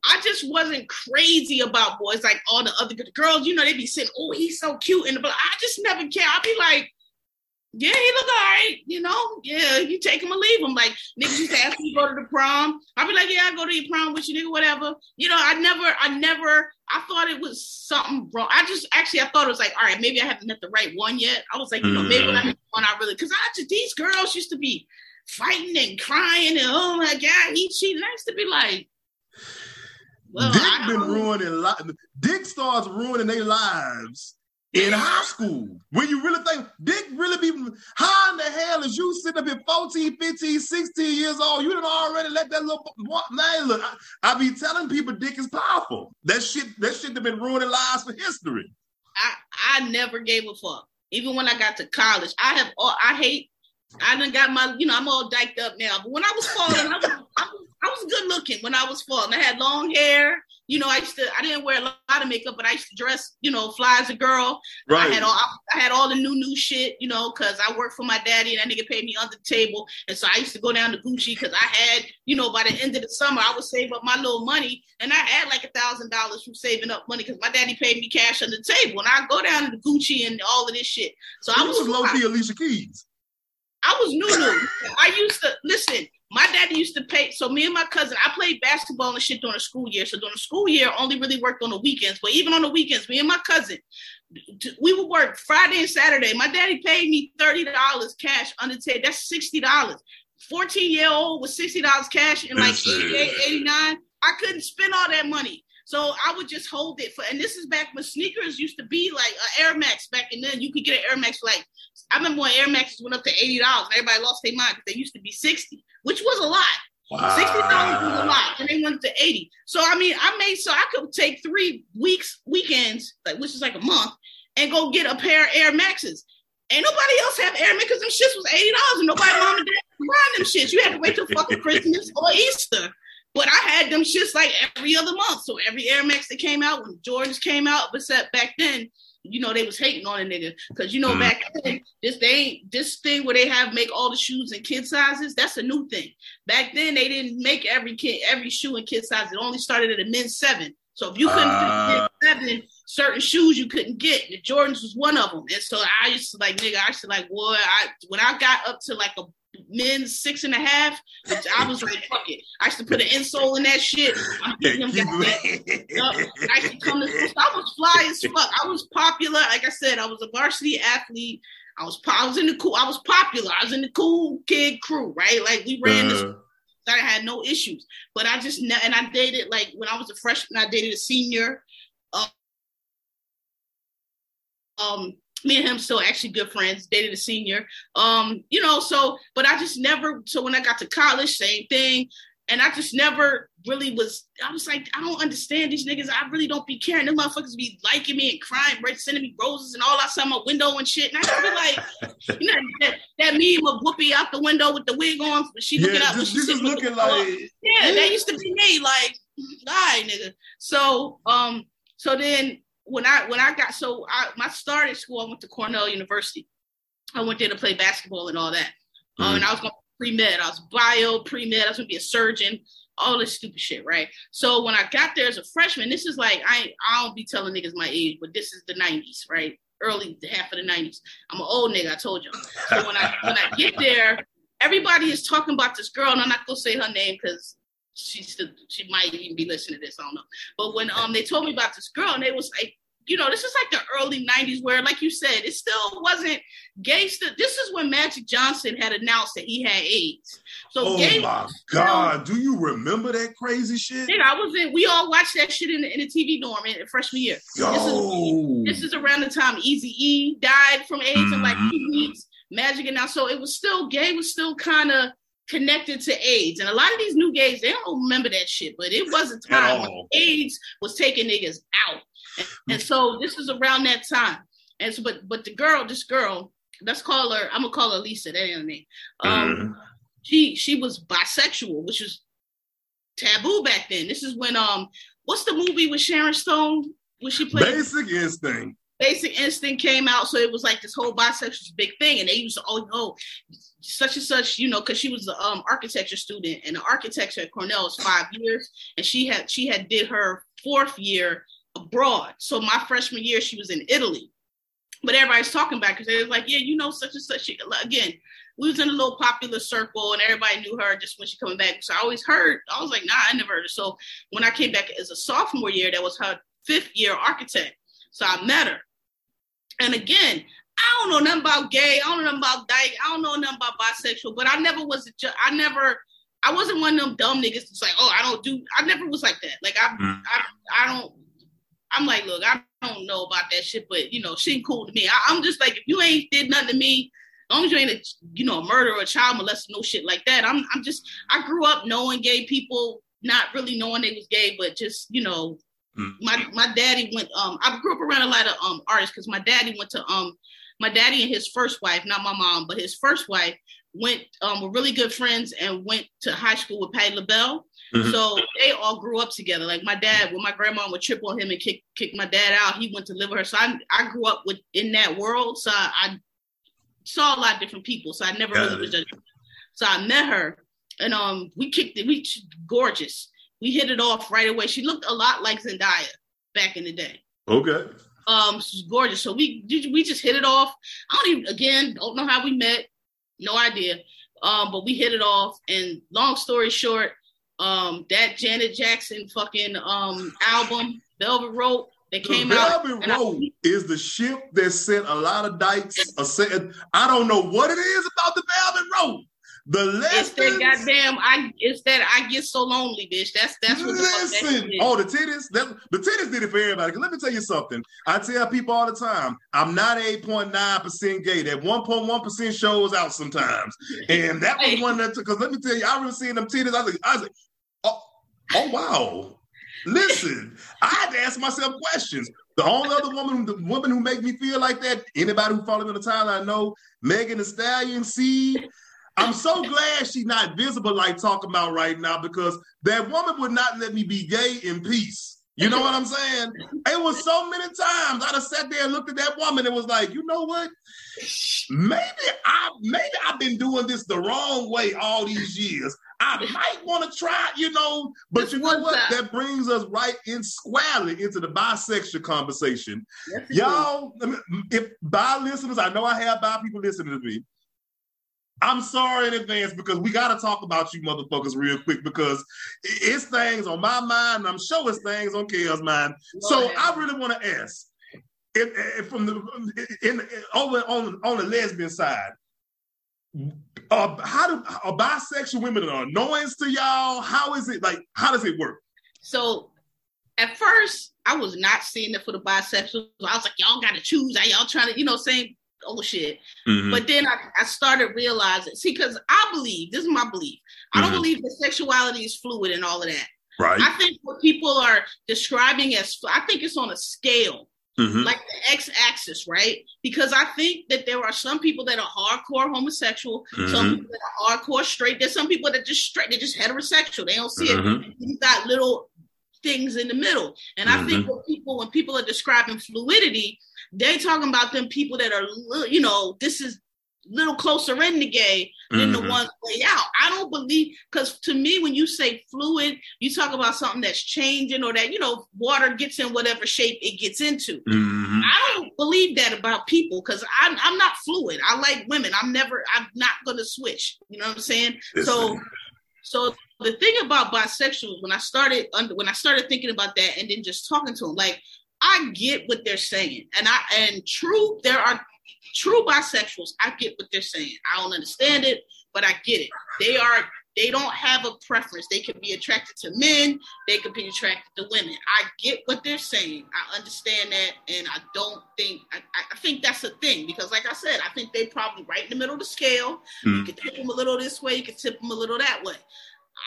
[SPEAKER 2] I just wasn't crazy about boys like all the other good girls. You know, they'd be saying, "Oh, he's so cute," and but I just never care. I'd be like, "Yeah, he look all right." You know, yeah, you take him or leave him. Like niggas used to ask me to go to the prom. I'd be like, "Yeah, I go to your prom with you, nigga, whatever." You know, I never, I never, I thought it was something wrong. I just actually, I thought it was like, all right, maybe I haven't met the right one yet. I was like, you know, maybe when I mm. met one, I really, because I just these girls used to be fighting and crying and oh my god, he cheated. I used to be like. Well,
[SPEAKER 3] Dick been ruining li- Dick starts ruining their lives in high school. When you really think Dick really be how in the hell is you sitting up here 14, 15, 16 years old? You done already let that little boy man look. I, I be telling people Dick is powerful. That shit, that shit have been ruining lives for history.
[SPEAKER 2] I, I never gave a fuck. Even when I got to college, I have all I hate. I done got my, you know, I'm all dyked up now. But when I was falling, I was, I was, I was good looking when I was falling. I had long hair. You know, I used to. I didn't wear a lot of makeup, but I used to dress, you know, fly as a girl. Right. I had all. I had all the new new shit, you know, because I worked for my daddy and that nigga paid me under the table, and so I used to go down to Gucci because I had, you know, by the end of the summer I would save up my little money, and I had like a thousand dollars from saving up money because my daddy paid me cash under the table, and I go down to Gucci and all of this shit. So I
[SPEAKER 3] I
[SPEAKER 2] was
[SPEAKER 3] was low key Alicia Keys.
[SPEAKER 2] I was new new. I used to listen. My daddy used to pay. So me and my cousin, I played basketball and shit during the school year. So during the school year, I only really worked on the weekends. But even on the weekends, me and my cousin, we would work Friday and Saturday. My daddy paid me thirty dollars cash under the table. That's sixty dollars. Fourteen year old with sixty dollars cash in like
[SPEAKER 3] Insane.
[SPEAKER 2] 88, 89. I couldn't spend all that money. So I would just hold it for, and this is back when sneakers used to be like uh, Air Max back and then. You could get an Air Max for like I remember when Air Maxes went up to eighty dollars. and Everybody lost their mind because they used to be sixty, which was a lot. Sixty dollars was a lot, and they went to eighty. So I mean, I made so I could take three weeks weekends, like which is like a month, and go get a pair of Air Maxes. Ain't nobody else have Air Max because them shits was eighty dollars, and nobody mom and dad buying them shits. You had to wait till fucking Christmas or Easter. But I had them shits like every other month. So every Air Max that came out, when Jordans came out, but except back then, you know, they was hating on a nigga. Cause you know,
[SPEAKER 3] Mm.
[SPEAKER 2] back then, this they this thing where they have make all the shoes in kid sizes, that's a new thing. Back then they didn't make every kid every shoe in kid size. It only started at a men's seven. So if you couldn't
[SPEAKER 3] Ah.
[SPEAKER 2] fit seven, certain shoes you couldn't get. The Jordans was one of them. And so I used to like nigga, I used to like, boy, I when I got up to like a men's six and a half, I was like, fuck it. I used to put an insole in that shit. I'm
[SPEAKER 3] Yeah,
[SPEAKER 2] getting them
[SPEAKER 3] keep
[SPEAKER 2] goddamn-
[SPEAKER 3] it-
[SPEAKER 2] Yup. I used to come to I was fly as fuck. I was popular. Like I said, I was a varsity athlete. I was I was in the cool. I was popular. I was in the cool kid crew, right? Like we ran this.
[SPEAKER 3] Uh,
[SPEAKER 2] I had no issues, but I just and I dated like when I was a freshman. I dated a senior. Uh, um, me and him still actually good friends. Dated a senior. Um, you know, so but I just never. So when I got to college, same thing. And I just never really was. I was like, I don't understand these niggas. I really don't be caring. Them motherfuckers be liking me and crying, right, sending me roses and all outside my window and shit. And I just be like, you know, that, that meme of Whoopi out the window with the wig on. She
[SPEAKER 3] yeah,
[SPEAKER 2] looking out. when
[SPEAKER 3] just,
[SPEAKER 2] she with the
[SPEAKER 3] looking like
[SPEAKER 2] Yeah, that used to be me. Like, all right, nigga. So, um, so then when I when I got so I my start at school, I went to Cornell University. I went there to play basketball and all that. Um, and I was going to pre med. I was bio pre med. I was going to be a surgeon. All this stupid shit, right? So when I got there as a freshman, this is like I I don't be telling niggas my age, but this is the '90s, right? Early half of the '90s. I'm an old nigga. I told you. So when I when I get there, everybody is talking about this girl, and I'm not gonna say her name because she's still, she might even be listening to this. I don't know. But when um they told me about this girl, and they was like, you know, this is like the early '90s where, like you said, it still wasn't gangster. This is when Magic Johnson had announced that he had AIDS. So
[SPEAKER 3] Oh
[SPEAKER 2] gay,
[SPEAKER 3] my god! Do you remember that crazy shit?
[SPEAKER 2] Nigga, I was in. We all watched that shit in the, in the TV dorm in, in freshman year.
[SPEAKER 3] Yo,
[SPEAKER 2] This is around the time Easy E died from AIDS in like two mm-hmm. weeks. Magic and now, so it was still gay was still kind of connected to AIDS, and a lot of these new gays they don't remember that shit, but it was a time when. AIDS was taking niggas out, and, and so this is around that time. And so, but but the girl, this girl, let's call her. I'm gonna call her Lisa. That ain't her name. Um, mm-hmm. she she was bisexual, which was taboo back then. This is when um, what's the movie with Sharon Stone? when she played
[SPEAKER 3] Basic Instinct.
[SPEAKER 2] Basic Instinct came out, so it was like this whole bisexual big thing, and they used to oh no, such and such, you know, because she was an um, architecture student, and the architecture at Cornell is five years, and she had she had did her fourth year abroad. So my freshman year, she was in Italy, but everybody's talking about because they was like, yeah, you know, such and such. Again, we was in a little popular circle, and everybody knew her just when she coming back. So I always heard. I was like, nah, I never heard her. So when I came back as a sophomore year, that was her fifth year architect. So I met her. And again, I don't know nothing about gay. I don't know nothing about dyke. I don't know nothing about bisexual. But I never was. I never. I wasn't one of them dumb niggas that's like, oh, I don't do. I never was like that. Like I, mm. I, I don't. I'm like, look, I don't know about that shit, but you know, she ain't cool to me. I, am just like, if you ain't did nothing to me, as long as you ain't a, you know, a murderer or a child molester, no shit like that. I'm, I'm just. I grew up knowing gay people, not really knowing they was gay, but just you know, Mm. My my daddy went. Um, I grew up around a lot of um artists because my daddy went to um my daddy and his first wife, not my mom, but his first wife went um were really good friends and went to high school with Patti LaBelle. Mm-hmm. So they all grew up together. Like my dad, when my grandma would trip on him and kick kick my dad out, he went to live with her. So I I grew up with in that world. So I, I saw a lot of different people. So I never Got really was just. So I met her, and um we kicked it. We gorgeous we hit it off right away. She looked a lot like Zendaya back in the day.
[SPEAKER 3] Okay.
[SPEAKER 2] Um, she's gorgeous. So we we just hit it off. I don't even again don't know how we met, no idea. Um, but we hit it off. And long story short, um, that Janet Jackson fucking um album, Velvet Rope, that came
[SPEAKER 3] the
[SPEAKER 2] out.
[SPEAKER 3] Velvet Rope I, is the ship that sent a lot of dykes. I don't know what it is about the Velvet Rope. The lessons.
[SPEAKER 2] It's that goddamn. I. It's that I get so lonely, bitch. That's that's what
[SPEAKER 3] listen.
[SPEAKER 2] The
[SPEAKER 3] oh, the titties. That, the titties did it for everybody. Let me tell you something. I tell people all the time. I'm not eight point nine percent gay. That one point one percent shows out sometimes, and that was one that. Because let me tell you, I remember seeing them titties. I was like, I was like, oh, oh wow. Listen, I had to ask myself questions. The only other woman, the woman who make me feel like that, anybody who follows me on the timeline I know, Megan Thee Stallion, see, I'm so glad she's not visible like talking about right now because that woman would not let me be gay in peace. You know what I'm saying? It was so many times I'd have sat there and looked at that woman and was like, you know what? Maybe I maybe I've been doing this the wrong way all these years. I might want to try, you know, but Just you know what? Time. That brings us right in squarely into the bisexual conversation. Yes, Y'all, if bi listeners, I know I have bi people listening to me. I'm sorry in advance because we got to talk about you motherfuckers real quick because it's things on my mind. I'm sure it's things on Chaos' mind. so I really want to ask, if, if from the in, in, over on on the lesbian side, uh, how do are bisexual women an annoyance to y'all? How is it like? How does it work?
[SPEAKER 2] So at first, I was not seeing it for the bisexuals. I was like, y'all got to choose. Are y'all trying to, you know, saying oh shit. Mm-hmm. But then I, I, started realizing, see, because I believe, this is my belief. I don't mm-hmm. believe that sexuality is fluid and all of that.
[SPEAKER 3] Right.
[SPEAKER 2] I think what people are describing as, I think it's on a scale. Mm-hmm. Like the X axis, right? Because I think that there are some people that are hardcore homosexual, some mm-hmm. people that are hardcore straight. There's some people that just straight, they're just heterosexual. They don't see it. Mm-hmm. You got little things in the middle. And I think mm-hmm. when people, when people are describing fluidity, they're talking about them people that are, you know, this is little closer in the gay than mm-hmm. the ones way out. I don't believe because to me, when you say fluid, you talk about something that's changing or that you know water gets in whatever shape it gets into. Mm-hmm. I don't believe that about people because I'm I'm not fluid. I like women. I'm never. I'm not gonna switch. You know what I'm saying? so, so the thing about bisexuals when I started under when I started thinking about that and then just talking to them, like I get what they're saying. And I and true, there are true bisexuals. I get what they're saying. I don't understand it, but I get it. They are they don't have a preference. They can be attracted to men, they could be attracted to women. I get what they're saying. I understand that, and I don't think I, I think that's a thing because, like I said, I think they probably right in the middle of the scale. Mm. You can tip them a little this way, you can tip them a little that way.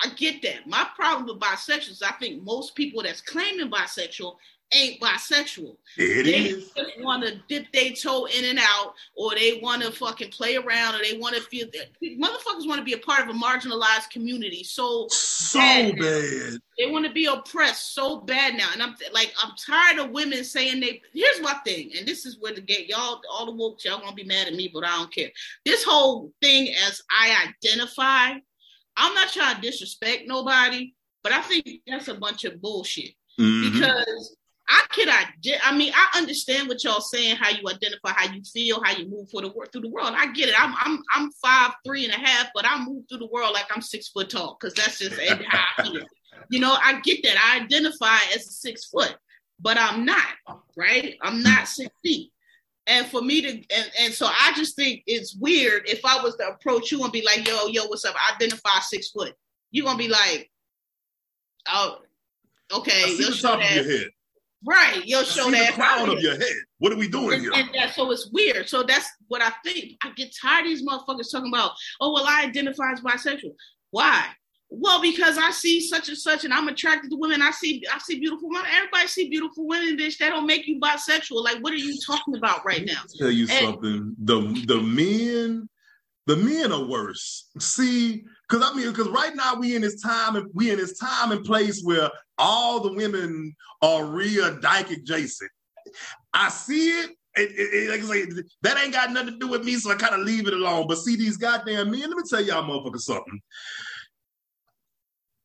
[SPEAKER 2] I get that. My problem with bisexuals, I think most people that's claiming bisexual ain't bisexual.
[SPEAKER 3] It
[SPEAKER 2] they
[SPEAKER 3] is.
[SPEAKER 2] just want to dip their toe in and out, or they want to fucking play around, or they want to feel that motherfuckers want to be a part of a marginalized community. So
[SPEAKER 3] So
[SPEAKER 2] bad.
[SPEAKER 3] bad.
[SPEAKER 2] they want to be oppressed so bad now, and I'm like, I'm tired of women saying they. Here's my thing, and this is where the gay y'all, all the woke y'all gonna be mad at me, but I don't care. This whole thing as I identify, I'm not trying to disrespect nobody, but I think that's a bunch of bullshit
[SPEAKER 3] Mhm.
[SPEAKER 2] because I could I mean, I understand what y'all saying, how you identify, how you feel, how you move for the world through the world. I get it. I'm I'm I'm five three and a half, but I move through the world like I'm six foot tall because that's just how I feel. You know, I get that. I identify as a six foot, but I'm not right. I'm not six feet. And for me to and, and so I just think it's weird if I was to approach you and be like, yo, yo, what's up? I identify six foot. You're gonna be like, oh, okay,
[SPEAKER 3] I see the top of your head.
[SPEAKER 2] Right, you'll show that
[SPEAKER 3] crown of your head. What are we doing
[SPEAKER 2] And,
[SPEAKER 3] here?
[SPEAKER 2] and that, so it's weird. So that's what I think. I get tired of these motherfuckers talking about, oh, well, I identify as bisexual. Why? Well, because I see such and such, and I'm attracted to women. I see, I see beautiful women. Everybody see beautiful women, bitch. That don't make you bisexual. Like, what are you talking about right now?
[SPEAKER 3] tell you
[SPEAKER 2] And-
[SPEAKER 3] something. The the men, the men are worse. See, because I mean, because right now we in this time and we in this time and place where all the women are real dyke adjacent. I see it. It, it, it- like I say, that ain't got nothing to do with me, so I kind of leave it alone. But see, these goddamn men, let me tell y'all motherfuckers something.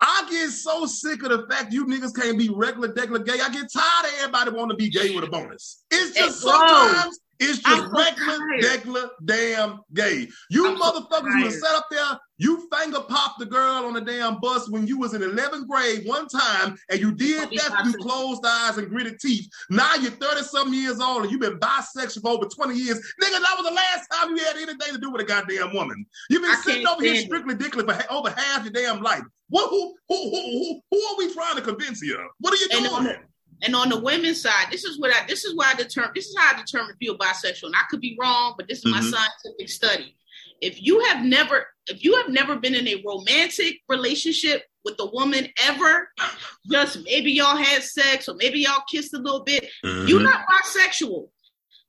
[SPEAKER 3] I get so sick of the fact you niggas can't be regular, degular gay. I get tired of everybody wanting to be gay with a bonus. It's just sometimes it's just
[SPEAKER 2] I'm so
[SPEAKER 3] regular,
[SPEAKER 2] tired.
[SPEAKER 3] degular, damn gay. You
[SPEAKER 2] I'm so
[SPEAKER 3] motherfuckers would have sat up there, you finger popped the girl on the damn bus when you was in 11th grade one time, and you did that through closed eyes and gritted teeth. Now you're 30 something years old and you've been bisexual for over 20 years. Nigga, that was the last time you had anything to do with a goddamn woman. You've been
[SPEAKER 2] I
[SPEAKER 3] sitting over here strictly dickly for over half your damn life. What who who, who who who are we trying to convince here? What are you doing?
[SPEAKER 2] And on the women's side, this is what I this is why I determine this is how I determine if you're bisexual. And I could be wrong, but this is my
[SPEAKER 3] Mhm.
[SPEAKER 2] scientific study. If you have never if you have never been in a romantic relationship with a woman ever, just maybe y'all had sex or maybe y'all kissed a little bit,
[SPEAKER 3] Mm-hmm.
[SPEAKER 2] you're not bisexual.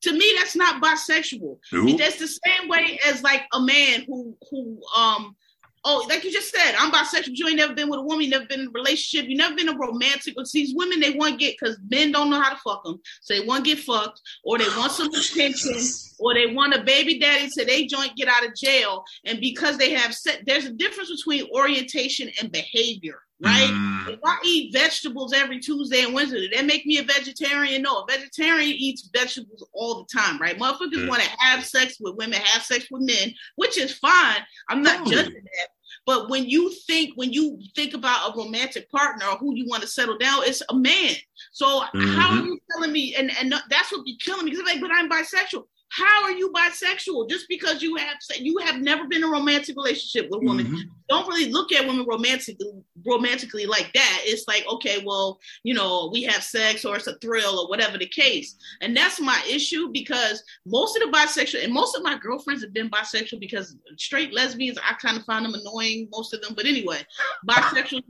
[SPEAKER 2] To me, that's not bisexual.
[SPEAKER 3] Nope.
[SPEAKER 2] That's the same way as like a man who who um oh like you just said I'm bisexual. You ain't never been with a woman. You never been in a relationship. You never been a romantic. But these women they want to get because men don't know how to fuck them, so they want to get fucked or they want some attention or they want a baby daddy so they joint get out of jail. And because they have set, there's a difference between orientation and behavior, right?
[SPEAKER 3] Mm.
[SPEAKER 2] If I eat vegetables every Tuesday and Wednesday, did that make me a vegetarian? No, a vegetarian eats vegetables all the time, right? Motherfuckers
[SPEAKER 3] Mm.
[SPEAKER 2] want to have sex with women, have sex with men, which is fine. I'm not judging that. But when you think when you think about a romantic partner or who you want to settle down, it's a man. So how
[SPEAKER 3] Mm-hmm.
[SPEAKER 2] are you telling me? And and that's what be killing me because I'm like, but I'm bisexual. How are you bisexual? Just because you have said you have never been in a romantic relationship with a woman,
[SPEAKER 3] Mhm.
[SPEAKER 2] don't really look at women romantically romantically like that. It's like, okay, well, you know, we have sex or it's a thrill or whatever the case. And that's my issue because most of the bisexual and most of my girlfriends have been bisexual because straight lesbians, I kind of find them annoying, most of them. But anyway, bisexuals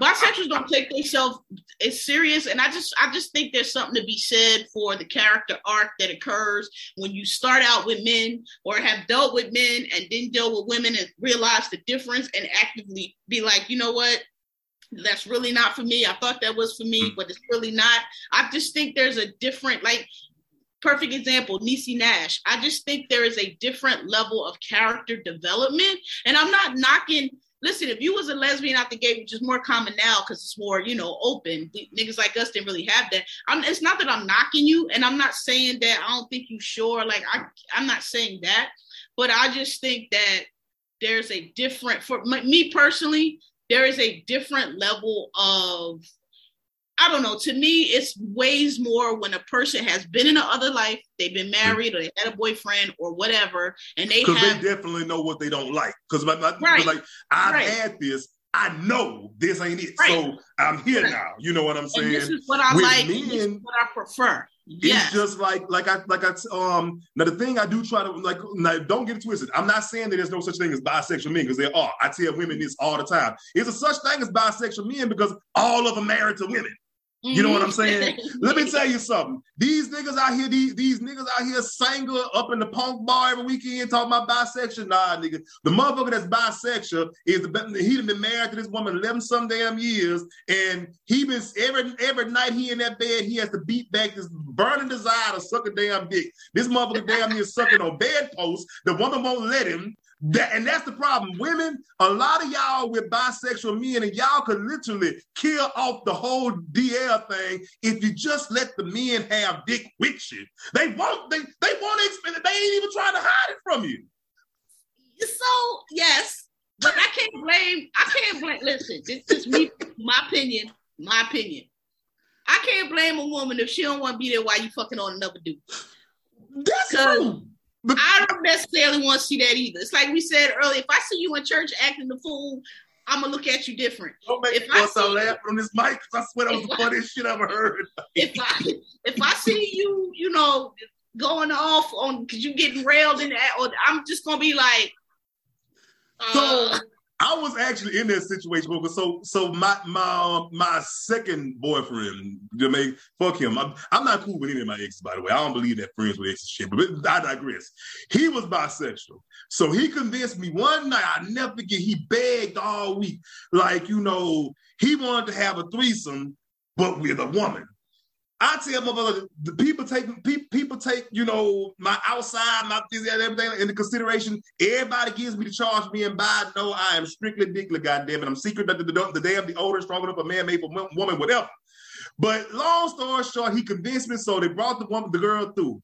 [SPEAKER 2] bisexuals don't take themselves as serious. And I just I just think there's something to be said for the character arc that occurs when you start out with men or have dealt with men and then deal with women and realize the difference and actively be like, you know what? That's really not for me. I thought that was for me, hmm. but it's really not. I just think there's a different, like, perfect example, Niecy Nash. I just think there is a different level of character development. And I'm not knocking listen, if you was a lesbian out the gate, which is more common now because it's more, you know, open. We, niggas like us didn't really have that. I'm, it's not that I'm knocking you, and I'm not saying that I don't think you sure. Like I, I'm not saying that, but I just think that there's a different for m- me personally. There is a different level of I don't know. To me, it's weighs more when a person has been in another life, they've been married, or they had a boyfriend, or whatever, and they
[SPEAKER 3] Because
[SPEAKER 2] have
[SPEAKER 3] they definitely know what they don't like. Because like,
[SPEAKER 2] Right.
[SPEAKER 3] like I've
[SPEAKER 2] Right.
[SPEAKER 3] had this. I know this ain't it.
[SPEAKER 2] Right.
[SPEAKER 3] So I'm here now. You know what I'm
[SPEAKER 2] And
[SPEAKER 3] saying?
[SPEAKER 2] this is what I
[SPEAKER 3] With
[SPEAKER 2] like. and this is what I prefer.
[SPEAKER 3] It's just like like I like I um now the thing I do try to like now don't get it twisted. I'm not saying that there's no such thing as bisexual men because there are. I tell women this all the time. There's a such thing as bisexual men because all of them married to women. You know what I'm mm-hmm. saying? Let me tell you something. These niggas out here, these, these niggas out here singer up in the punk bar every weekend talking about bisexual. Nah, nigga. The motherfucker that's bisexual is the he done been married to this woman 11 some damn years, and he been every every night he in that bed, he has to beat back this burning desire to suck a damn dick. This motherfucker damn near sucking on bedposts. The woman won't let him. That, and that's the problem. Women, a lot of y'all with bisexual men, and y'all could literally kill off the whole DL thing if you just let the men have dick with you. They won't, they they won't expect it. They ain't even trying to hide it from you.
[SPEAKER 2] So yes, but I can't blame. I can't blame. Listen, this is me. My opinion. My opinion. I can't blame a woman if she don't want to be there while you fucking on another dude.
[SPEAKER 3] That's true. But
[SPEAKER 2] I don't necessarily want to see that either. It's like we said earlier. If I see you in church acting the fool, I'm gonna look at you different.
[SPEAKER 3] don't make
[SPEAKER 2] if
[SPEAKER 3] me
[SPEAKER 2] I
[SPEAKER 3] laughing on this mic because I swear that was the funniest shit I've ever heard.
[SPEAKER 2] If I if I see you, you know, going off on because you getting railed in that, or I'm just gonna be like,
[SPEAKER 3] So
[SPEAKER 2] uh,
[SPEAKER 3] I was actually in that situation, so so my my my second boyfriend, Jermaine, fuck him. I'm, I'm not cool with any of my exes, by the way. I don't believe that friends with exes shit, but I digress. He was bisexual, so he convinced me one night. I never forget. He begged all week, like you know, he wanted to have a threesome, but with a woman. I tell motherfuckers, the people take people, take you know my outside, my physical, everything into consideration. Everybody gives me the charge me and by no, I am strictly dickly, goddamn it. I'm secret that the, the, the damn the older, strong enough a man made for woman, whatever. But long story short, he convinced me, so they brought the woman, the girl through.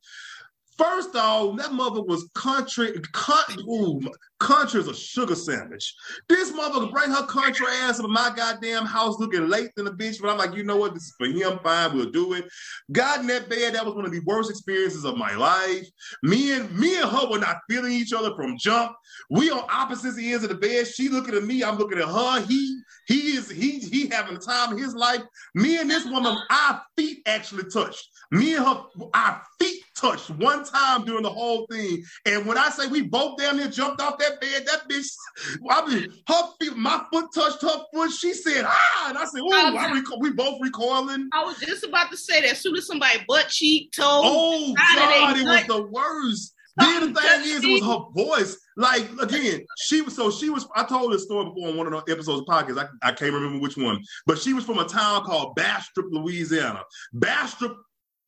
[SPEAKER 3] First off, that mother was country, country, ooh, country is a sugar sandwich. This motherfucker bring her country ass to my goddamn house looking late than a bitch, but I'm like, you know what? This is for him, fine, we'll do it. Got in that bed, that was one of the worst experiences of my life. Me and me and her were not feeling each other from jump. We on opposite ends of the bed. She looking at me, I'm looking at her. He he is he he having the time of his life. Me and this woman, our feet actually touched. Me and her, our feet touched one time during the whole thing. And when I say we both damn near jumped off that bed, that bitch, I mean, her feet, my foot touched her foot. She said, ah, and I said, ooh, I reco- we both recoiling.
[SPEAKER 2] I was just about to say that. As soon as somebody butt cheek, toe,
[SPEAKER 3] Oh
[SPEAKER 2] How did they
[SPEAKER 3] God, it was the worst. Then the thing is, it was her voice. Like again, she was so she was. I told this story before on one of the episodes of podcast. I, I can't remember which one, but she was from a town called Bastrop, Louisiana. Bastrop,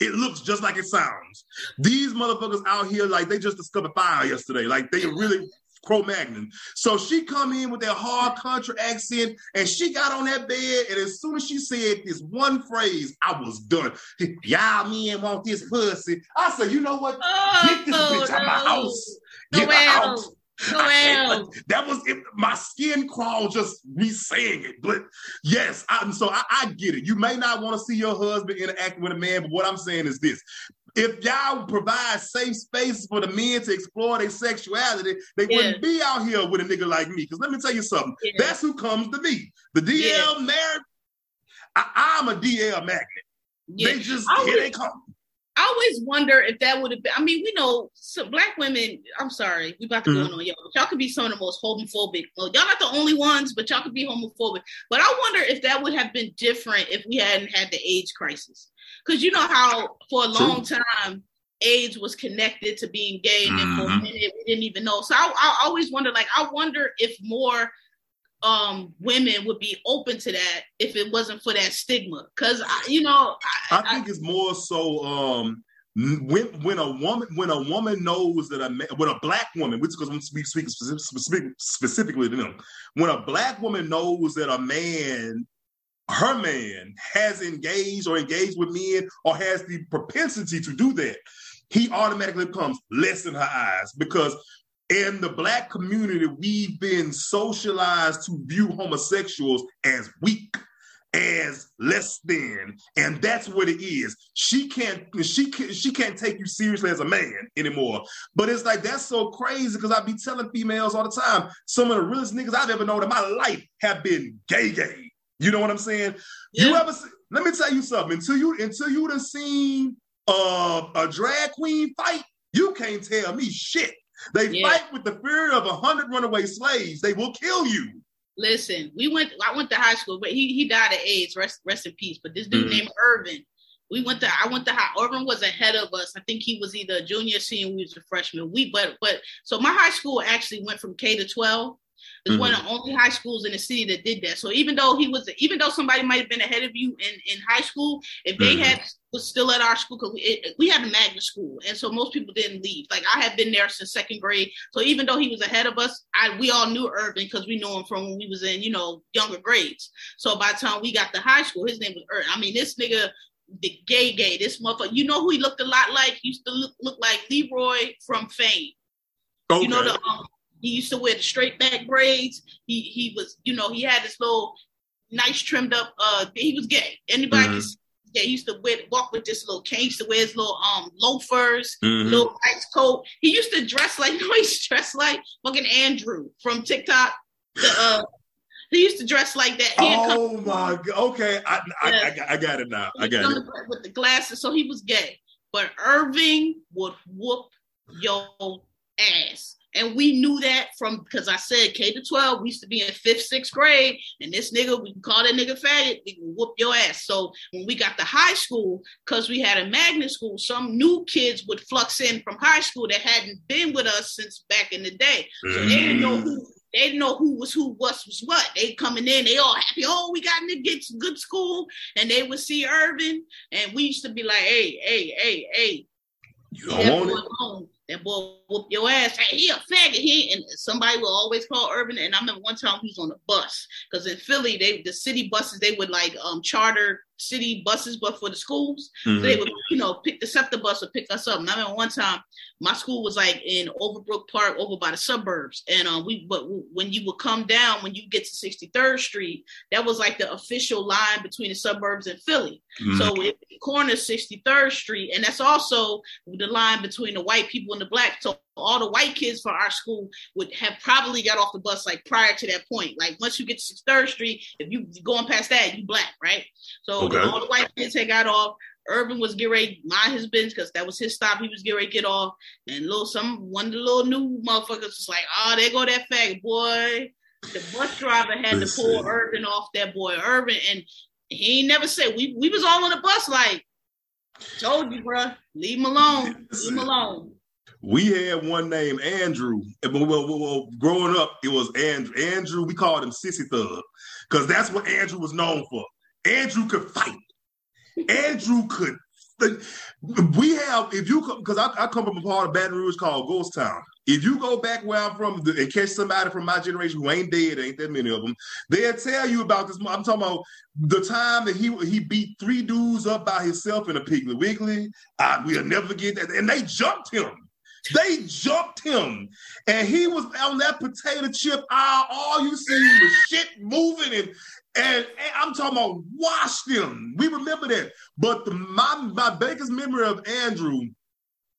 [SPEAKER 3] it looks just like it sounds. These motherfuckers out here, like they just discovered fire yesterday. Like they really Cro-Magnon. So she come in with that hard country accent, and she got on that bed, and as soon as she said this one phrase, I was done. Y'all men want this pussy. I said, you know what? Get this
[SPEAKER 2] Oh,
[SPEAKER 3] bitch out of
[SPEAKER 2] my
[SPEAKER 3] house. Get her out. That was it. My skin crawled just me saying it. But yes, I, so I, I get it. You may not want to see your husband interacting with a man, but what I'm saying is this. If y'all provide safe spaces for the men to explore their sexuality, they
[SPEAKER 2] Yeah.
[SPEAKER 3] wouldn't be out here with a nigga like me. Because let me tell you something.
[SPEAKER 2] Yeah.
[SPEAKER 3] That's who comes to me. The DL
[SPEAKER 2] Yeah.
[SPEAKER 3] married. I, I'm a DL magnet.
[SPEAKER 2] Yeah.
[SPEAKER 3] They just
[SPEAKER 2] I
[SPEAKER 3] here
[SPEAKER 2] always-
[SPEAKER 3] they come.
[SPEAKER 2] I always wonder if that would have been. I mean, we know so black women. I'm sorry, we about to
[SPEAKER 3] Mhm.
[SPEAKER 2] go on y'all. Y'all could be some of the most homophobic. Well, y'all not the only ones, but y'all could be homophobic. But I wonder if that would have been different if we hadn't had the AIDS crisis. Because you know how for a
[SPEAKER 3] True.
[SPEAKER 2] long time AIDS was connected to being gay, and then for a
[SPEAKER 3] Mhm.
[SPEAKER 2] minute we didn't even know. So I, I always wonder, like, I wonder if more um women would be open to that if it wasn't for that stigma. Because you know,
[SPEAKER 3] I think it's more so um when when a woman when a woman knows that a man, when a black woman, which because we speak specific, specific, specifically to them, when a black woman knows that a man, her man, has engaged or engaged with men or has the propensity to do that, he automatically becomes less in her eyes because in the black community we've been socialized to view homosexuals as weak as less than, and that's what it is. She can't she can't she can't take you seriously as a man anymore. But it's like that's so crazy because I be telling females all the time. Some of the realest niggas I've ever known in my life have been gay gay. You know what I'm saying?
[SPEAKER 2] Yeah.
[SPEAKER 3] You ever? See, let me tell you something. Until you until you done seen uh, a drag queen fight, you can't tell me shit. They
[SPEAKER 2] Yeah.
[SPEAKER 3] fight with the fear of a hundred runaway slaves. They will kill you.
[SPEAKER 2] Listen, we went. I went to high school, but he he died of AIDS. Rest rest in peace. But this dude
[SPEAKER 3] Mhm.
[SPEAKER 2] named Irvin. We went to. I went to high. Irvin was ahead of us. I think he was either a junior, senior. We was a freshman. We but but so my high school actually went from K to twelve. It's one of the only high schools in the city that did that. So even though he was, even though somebody might have been ahead of you in, in high school, if they
[SPEAKER 3] Mhm.
[SPEAKER 2] had was still at our school, because we, it- we had a magnet school, and so most people didn't leave. Like I had been there since second grade, so even though he was ahead of us, I we all knew Irvin because we knew him from when we was in you know younger grades. So by the time we got to high school, his name was Irvin. I mean, this nigga, the gay gay, this motherfucker. You know who he looked a lot like? He used to look, look like Leroy from Fame.
[SPEAKER 3] Okay.
[SPEAKER 2] You know the um, he used to wear the straight back braids. He he was you know he had this little nice trimmed up. Uh, he was gay. Anybody can
[SPEAKER 3] Mhm.
[SPEAKER 2] see- yeah, he used to wear walk with this little cane. He used to wear his little um loafers,
[SPEAKER 3] Mhm.
[SPEAKER 2] little nice coat. He used to dress like no, he's dressed like fucking Andrew from TikTok. The, uh, he used to dress like that. He had come-
[SPEAKER 3] Oh my god. Okay, I, I,
[SPEAKER 2] Yeah.
[SPEAKER 3] I, got- I got it now. I got it.
[SPEAKER 2] with the glasses, so he was gay. But Irving would whoop your ass. And we knew that from because I said K to 12, we used to be in fifth, sixth grade, and this nigga, we can call that nigga faggot, we can whoop your ass. So when we got to high school, because we had a magnet school, some new kids would flux in from high school that hadn't been with us since back in the day. So they didn't know who they didn't know who was who, what was what. They coming in, they all happy. Oh, we got to get good school, and they would see Irvin, and we used to be like, hey, hey, hey, hey,
[SPEAKER 3] You
[SPEAKER 2] that
[SPEAKER 3] don't
[SPEAKER 2] boy
[SPEAKER 3] want it?
[SPEAKER 2] alone, that boy whoop your ass. Hey, he a faggot. He and somebody will always call Irvin. And I remember one time he was on a bus because in Philly, they the city buses they would like um charter city buses, but for the schools,
[SPEAKER 3] Mhm.
[SPEAKER 2] they would, you know, pick the SEPTA bus would pick us up. And I remember one time my school was like in Overbrook Park, over by the suburbs. And um, we, but when you would come down, when you get to 63rd Street, that was like the official line between the suburbs and Philly.
[SPEAKER 3] Mhm.
[SPEAKER 2] So it corners 63rd Street, and that's also the line between the white people and the black. So all the white kids for our school would have probably got off the bus like prior to that point. Like once you get to 3rd Street, if you going past that, you black, right? So
[SPEAKER 3] Okay.
[SPEAKER 2] all the white kids had got off. Irvin was getting ready mind his business because that was his stop. He was getting ready to get off. And little some one of the little new motherfuckers was like, oh, there go that faggot boy. The bus driver had to pull. Irvin off that boy Irvin, and he ain't never said we we was all on the bus like told you, bruh, leave him alone, leave him alone.
[SPEAKER 3] We had one named Andrew. and Well, well, well, well, growing up, it was Andrew. Andrew, we called him Sissy Thug because that's what Andrew was known for. Andrew could fight. Andrew could. We have, if you, because I, I come from a part of Baton Rouge called Ghost Town. If you go back where I'm from and catch somebody from my generation who ain't dead, ain't that many of them, they'll tell you about this. I'm talking about the time that he he beat three dudes up by himself in a Piggly Wiggly. I, we'll never forget that. And they jumped him. They jumped him, and he was on that potato chip aisle. All you see was shit moving, and and, and I'm talking about washed him. We remember that. But the, my my biggest memory of Andrew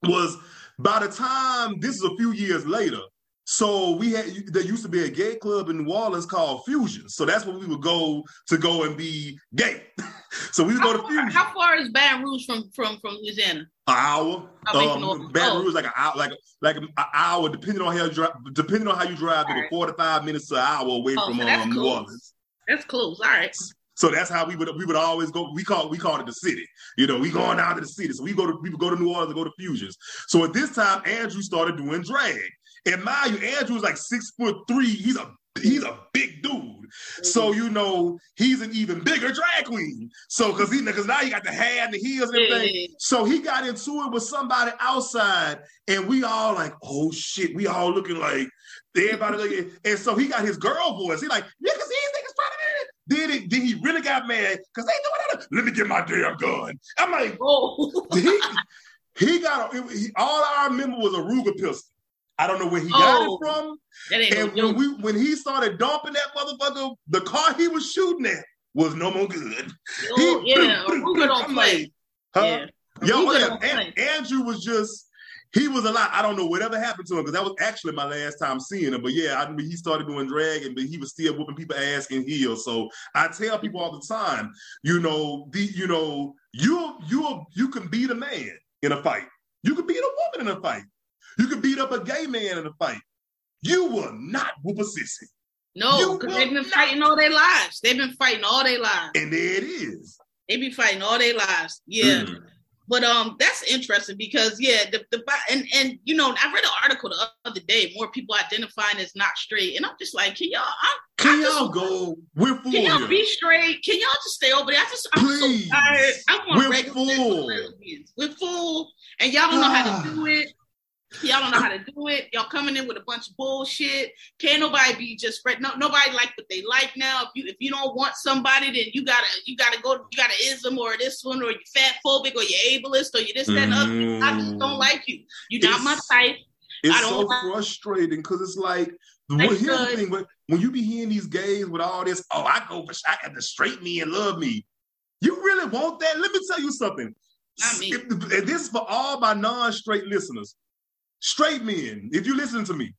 [SPEAKER 3] was by the time this is a few years later. So we had there used to be a gay club in New Orleans called Fusion. So that's where we would go to go and be gay. so we would go
[SPEAKER 2] How
[SPEAKER 3] to
[SPEAKER 2] far,
[SPEAKER 3] Fusion.
[SPEAKER 2] how far is Baton Rouge from from from Louisiana?
[SPEAKER 3] An hour. Um, Baton. Rouge like an hour, like like an hour, depending on how you drive. Depending on how you drive,
[SPEAKER 2] All
[SPEAKER 3] it
[SPEAKER 2] right.
[SPEAKER 3] forty-five minutes to an hour away
[SPEAKER 2] Oh,
[SPEAKER 3] from
[SPEAKER 2] so
[SPEAKER 3] um, New. Orleans.
[SPEAKER 2] That's close. All right.
[SPEAKER 3] So that's how we would we would always go. We call we called it the city. You know, we going down to the city. So we go to we would go to New Orleans and go to Fusions. So at this time, Andrew started doing drag. And mind you, Andrew is like six foot three. He's a he's a big dude. So mm-hmm. you know he's an even bigger drag queen. So because he because now he got the hair and the heels and everything.
[SPEAKER 2] Yeah.
[SPEAKER 3] So he got into it with somebody outside, and we all like, oh shit, we all looking like everybody looking. And so he got his girl voice. He like, niggas, these niggas trying to did it. Then he really got mad because they doing that. Let me get my damn gun. I'm like,
[SPEAKER 2] Oh,
[SPEAKER 3] he, he got a, he, all I remember was a Ruger pistol. I don't know where he got
[SPEAKER 2] Oh.
[SPEAKER 3] it from. And
[SPEAKER 2] no
[SPEAKER 3] when we when he started dumping that motherfucker, the car he was shooting at, was no more good.
[SPEAKER 2] Oh,
[SPEAKER 3] He-
[SPEAKER 2] yeah, Ruger don't
[SPEAKER 3] I'm
[SPEAKER 2] play.
[SPEAKER 3] like, huh?
[SPEAKER 2] Yeah.
[SPEAKER 3] Yo,
[SPEAKER 2] Ruger
[SPEAKER 3] oh, yeah, An- Andrew was just he was a lot. I don't know whatever happened to him because that was actually my last time seeing him. But yeah, I mean, he started doing drag and but he was still whooping people ass in heels. So I tell people all the time, you know, the you know, you you you can beat a man in a fight. You can beat a woman in a fight. You can beat up a gay man in a fight. You will not whoop a sissy.
[SPEAKER 2] No, because they've been
[SPEAKER 3] not.
[SPEAKER 2] fighting all their lives. They've been fighting all their lives.
[SPEAKER 3] And there it is.
[SPEAKER 2] They be fighting all their lives. Yeah.
[SPEAKER 3] Mm.
[SPEAKER 2] But um, that's interesting because yeah, the the and and you know, I read an article the other day. More people identifying as not straight, and I'm just like, can y'all? I'm,
[SPEAKER 3] Can
[SPEAKER 2] I
[SPEAKER 3] y'all go? We're full
[SPEAKER 2] Can y'all be straight? Can y'all just stay over there? I just I'm
[SPEAKER 3] Please.
[SPEAKER 2] so tired. I want
[SPEAKER 3] We're
[SPEAKER 2] regular
[SPEAKER 3] full.
[SPEAKER 2] lesbians. We're full, and y'all don't know how
[SPEAKER 3] Ah.
[SPEAKER 2] to do it. Y'all don't know how to do it. Y'all coming in with a bunch of bullshit. Can't nobody be just spread. No, nobody like what they like now. If you if you don't want somebody, then you gotta you gotta go. You gotta ism or this one or you fat phobic or you ableist or you this that the other. I just don't mm. like you. You're not my type.
[SPEAKER 3] It's
[SPEAKER 2] I don't
[SPEAKER 3] so
[SPEAKER 2] like-
[SPEAKER 3] frustrating because it's like, well, here's the thing: when, when you be hearing these gays with all this, oh, I go for I got to straight me and love me. You really want that? Let me tell you something.
[SPEAKER 2] Not me.
[SPEAKER 3] If- and this is for all my non-straight listeners. Straight men, if you listen to me,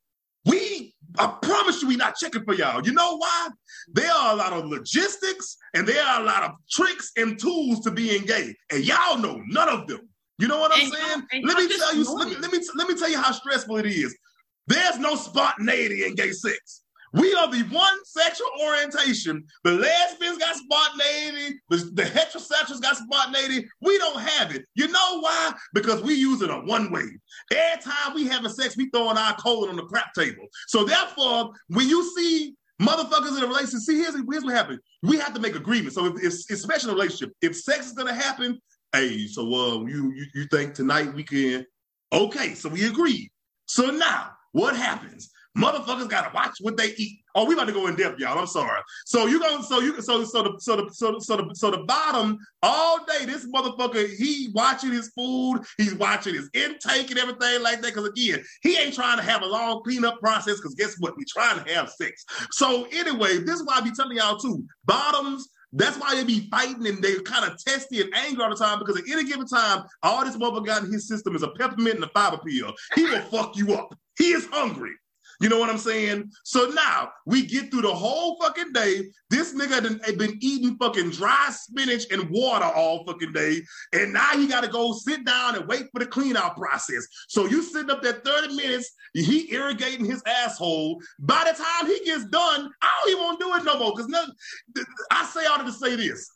[SPEAKER 3] we I promise you we not checking for y'all. You know why? There are a lot of logistics and there are a lot of tricks and tools to being gay, and y'all know none of them. You know what I'm
[SPEAKER 2] And
[SPEAKER 3] saying? Let me tell you. Let me, let me let me tell you how stressful it is. There's no spontaneity in gay sex. We are the one sexual orientation. The lesbians got spontaneity. The, heterosexuals got spontaneity. We don't have it. You know why? Because we use it a one way. Every time we having sex, we throwing our colon on the crap table. So therefore, when you see motherfuckers in a relationship, see here's, here's what happens. We have to make agreements. So if, if especially in a relationship, if sex is gonna happen, hey, so uh, you, you you think tonight we can? Okay, so we agree. So now what happens? Motherfuckers gotta watch what they eat. Oh, we about to go in depth, y'all. I'm sorry. So you going so you so so the so the so so the so the bottom all day. This motherfucker he watching his food. He's watching his intake and everything like that. Because again, he ain't trying to have a long cleanup process. Because guess what? We trying to have sex. So anyway, this is why I be telling y'all too. Bottoms. That's why they be fighting and they kind of testy and angry all the time because at any given time, all this motherfucker got in his system is a peppermint and a fiber pill. He will fuck you up. He is hungry. You know what I'm saying? So now we get through the whole fucking day. This nigga had been eating fucking dry spinach and water all fucking day. And now he got to go sit down and wait for the clean out process. So you sitting up there 30 minutes, he irrigating his asshole. By the time he gets done, I don't even want to do it no more. Because nothing, I say all to say this.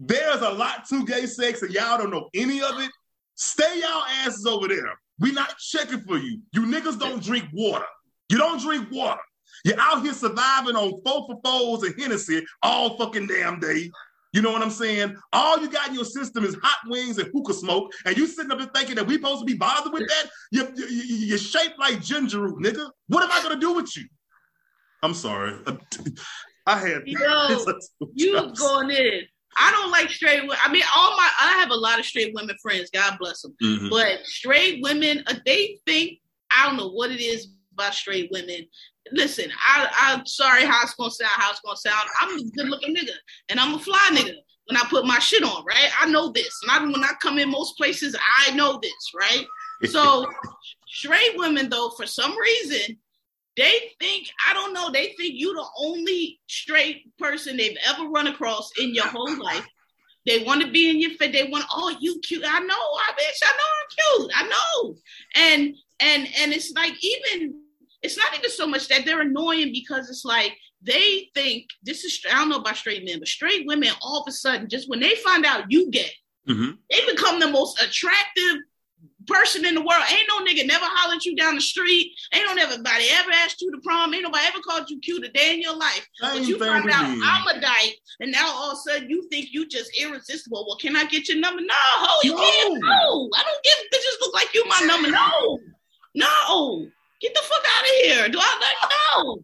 [SPEAKER 3] There's a lot to gay sex and y'all don't know any of it. Stay y'all asses over there. We not checking for you. You niggas don't drink water. You don't drink water. You're out here surviving on four for fours and Hennessy all fucking damn day. You know what I'm saying? All you got in your system is hot wings and hookah smoke, and you sitting up there thinking that we supposed to be bothered with that? You, you, you- you're shaped like ginger root, nigga. What am I gonna do with you? I'm sorry. I had
[SPEAKER 2] Yo, You going in. I don't like straight women. I mean, all my I have a lot of straight women friends. God bless them.
[SPEAKER 3] Mhm.
[SPEAKER 2] But straight women, uh, they think I don't know what it is about straight women. Listen, I, I'm sorry how it's gonna sound. How it's gonna sound. I'm a good looking nigga, and I'm a fly nigga. When I put my shit on, right? I know this. And I, when I come in most places, I know this, right? So straight women, though, for some reason, they think I don't know. They think you the only straight person they've ever run across in your whole life. They want to be in your face. They want, oh, you cute. I know, I bitch. I know I'm cute. I know. And and and it's like even it's not even so much that they're annoying because it's like they think this is I don't know about straight men, but straight women all of a sudden just when they find out you gay,
[SPEAKER 3] Mhm.
[SPEAKER 2] they become the most attractive person in the world. Ain't no nigga never hollered you down the street. Ain't no everybody ever asked you to prom. Ain't nobody ever called you cute a day in your life. But you find out
[SPEAKER 3] me.
[SPEAKER 2] I'm a dyke, and now all of a sudden you think you just irresistible. Well, can I get your number? No, ho, you
[SPEAKER 3] No.
[SPEAKER 2] can't. No, I don't give bitches look like you my number. No, no, get the fuck out of here. Do I no?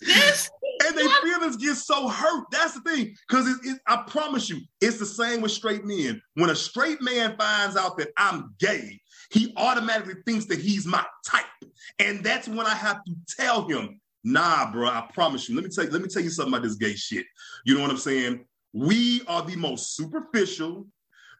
[SPEAKER 2] This
[SPEAKER 3] and their feelings get so hurt. That's the thing. Because it, it, I promise you, it's the same with straight men. When a straight man finds out that I'm gay, he automatically thinks that he's my type. And that's when I have to tell him, Nah, bro, I promise you. Let me tell you, let me tell you something about this gay shit. You know what I'm saying? We are the most superficial,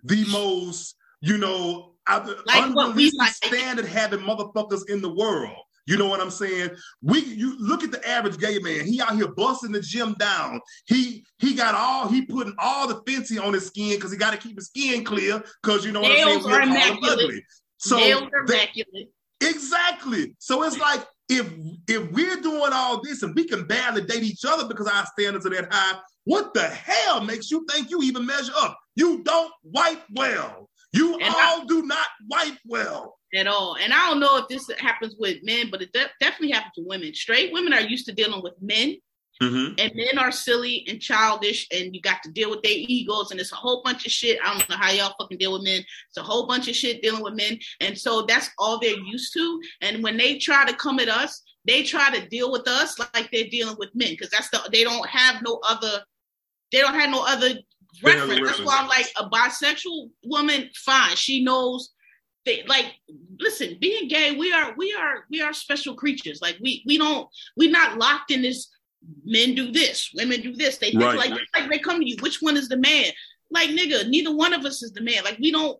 [SPEAKER 3] the most, you know, like unrealistic standard having motherfuckers in the world. You know what I'm saying? We you look at the average gay man. He out here busting the gym down. He he got all he putting all the fancy on his skin because he got to keep his skin clear. Because you know Nails what I'm saying? We're ugly. So Nails are immaculate. Exactly. So it's like if if we're doing all this and we can barely date each other because our standards are that high, what the hell makes you think you even measure up? You don't wipe well. You and all I, do not wipe well
[SPEAKER 2] at all. And I don't know if this happens with men, but it de- definitely happens to women. Straight women are used to dealing with men, mm-hmm. and men are silly and childish, and you got to deal with their egos, and it's a whole bunch of shit. I don't know how y'all fucking deal with men. It's a whole bunch of shit dealing with men, and so that's all they're used to. And when they try to come at us, they try to deal with us like they're dealing with men, because that's the they don't have no other. They don't have no other reference. That's why I'm like a bisexual woman. Fine, she knows they, like listen being gay we are we are we are special creatures like we we don't we're not locked in this men do this women do this they think right. like like they come to you which one is the man like nigga neither one of us is the man like we don't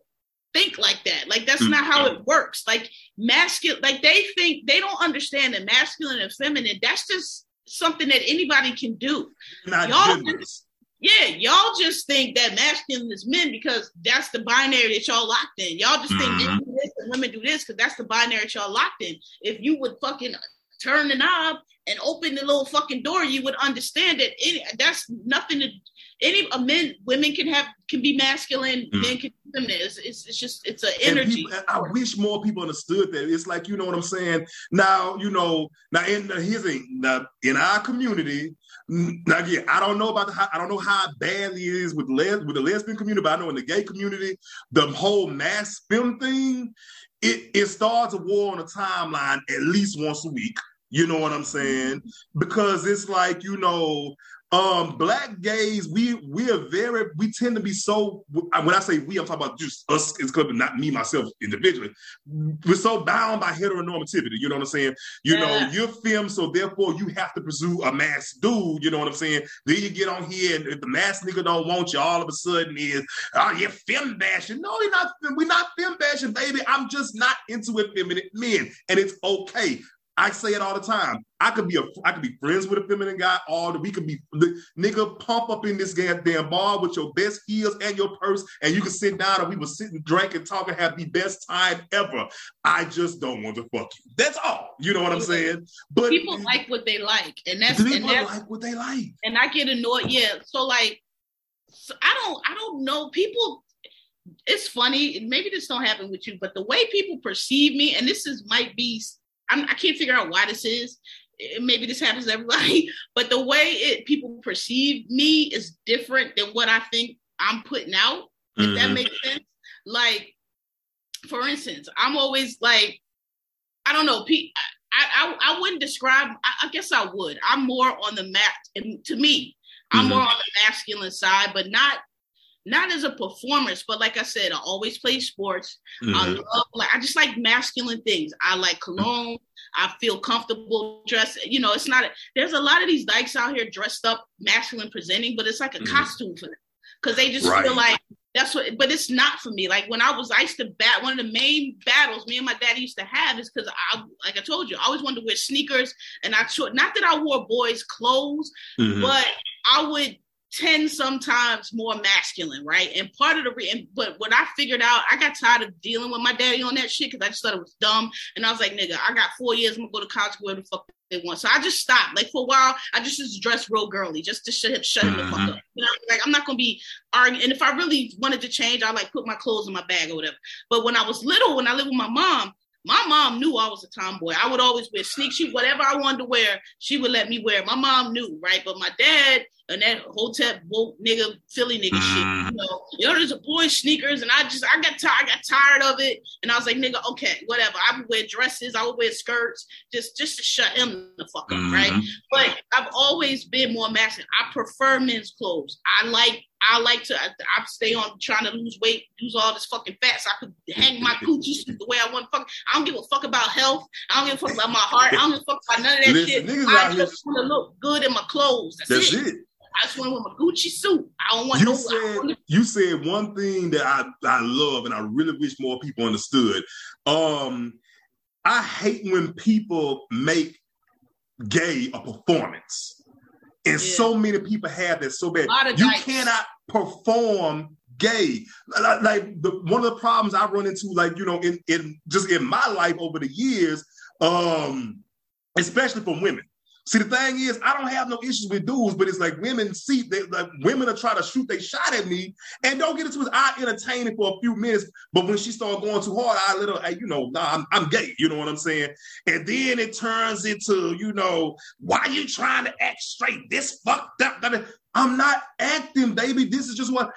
[SPEAKER 2] think like that like that's mm-hmm. not how it works like masculine like they think they don't understand that masculine and feminine that's just something that anybody can do not y'all just, yeah, y'all just think that masculine is men because that's the binary that y'all locked in. Y'all just think mm-hmm. men do this and women do this because that's the binary that y'all locked in. If you would fucking turn the knob and open the little fucking door, you would understand that any, that's nothing to any men women can have can be masculine mm. men can be feminine. It's, it's, it's, just it's an energy
[SPEAKER 3] people, i wish more people understood that. It's like you know what i'm saying? Now you know now in here's a now in our community now again i don't know about the i don't know how badly it is with les with the lesbian community but i know in the gay community the whole masc femme thing it, it starts a war on a timeline at least once a week. You know what I'm saying? Because it's like, you know, um, black gays, we we are very we tend to be so. When I say we, I'm talking about just us. It's because not me myself individually. We're so bound by heteronormativity. You know what I'm saying? You yeah. know, you're femme, so therefore you have to pursue a masc dude. You know what I'm saying? Then you get on here, and if the masc nigga don't want you, all of a sudden is oh you're femme bashing. No, we're not. We're not femme bashing, baby. I'm just not into effeminate men, and it's okay. I say it all the time. I could be a I could be friends with a feminine guy. All the we could be nigga pump up in this damn bar with your best heels and your purse, and you can sit down and we will sit and drink and talk and have the best time ever. I just don't want to fuck you. That's all. You know what I'm saying?
[SPEAKER 2] But people like what they like, and that's
[SPEAKER 3] people
[SPEAKER 2] and that's,
[SPEAKER 3] like what they like.
[SPEAKER 2] And I get annoyed. Yeah. So like, so I don't I don't know people it's funny maybe this don't happen with you but the way people perceive me and this is might be I'm, I can not figure out why this is. Maybe this happens to everybody, but the way it people perceive me is different than what I think I'm putting out. If mm-hmm. that makes sense. Like, for instance, I'm always like, I don't know, I, I, I wouldn't describe. I, I guess I would. I'm more on the mat. And to me, I'm mm-hmm. more on the masculine side, but not not as a performance, but like I said, I always play sports. Mm-hmm. I love like I just like masculine things. I like cologne. I feel comfortable dressed. You know, it's not. A, there's a lot of these dykes out here dressed up, masculine presenting, but it's like a mm-hmm. costume for them because they just right. feel like that's what. But it's not for me. Like when I was, I used to bat. One of the main battles me and my dad used to have is because I, like I told you, I always wanted to wear sneakers, and I not that I wore boys' clothes, mm-hmm. but I would tend sometimes more masculine, right? And part of the re- but when I figured out, I got tired of dealing with my daddy on that shit because I just thought it was dumb. And I was like, nigga, I got four years. I'm gonna go to college, where the fuck they want. So I just stopped. Like for a while, I just just dressed real girly, just to shut, shut him the fuck uh-huh. up. You know, like I'm not gonna be arguing. And if I really wanted to change, I like put my clothes in my bag or whatever. But when I was little, when I lived with my mom, my mom knew I was a tomboy. I would always wear sneaks. She whatever I wanted to wear, she would let me wear. My mom knew, right? But my dad and that hotel woke nigga Philly nigga mm. shit. You know, you know, there's a boy sneakers, and I just I got tired, I got tired of it, and I was like, nigga, okay, whatever. I would wear dresses, I would wear skirts, just just to shut him the fuck up, mm-hmm. right? But I've always been more masculine. I prefer men's clothes. I like I like to. I, I, stay on trying to lose weight, lose all this fucking fat, so I could hang my coochie the way I want. Fuck, I don't give a fuck about health. I don't give a fuck about my heart. I don't give a fuck about none of that Listen, shit. I just want to look good in my clothes. That's, That's it. it. I just want to wear my Gucci suit. I don't want
[SPEAKER 3] you
[SPEAKER 2] no.
[SPEAKER 3] Said, want You said one thing that I I love, and I really wish more people understood. Um, I hate when people make gay a performance. And yeah. so many people have that so bad. You cannot perform gay. Like, like the, one of the problems I run into, like, you know, in, in just in my life over the years, um, especially from women. See, the thing is, I don't have no issues with dudes, but it's like women see they like women are trying to shoot they shot at me and don't get into it. I entertain it for a few minutes, but when she started going too hard, I little, hey, you know, nah, I'm, I'm gay. You know what I'm saying? And then it turns into, you know, why you trying to act straight? This fucked up. I'm not acting, baby. This is just what.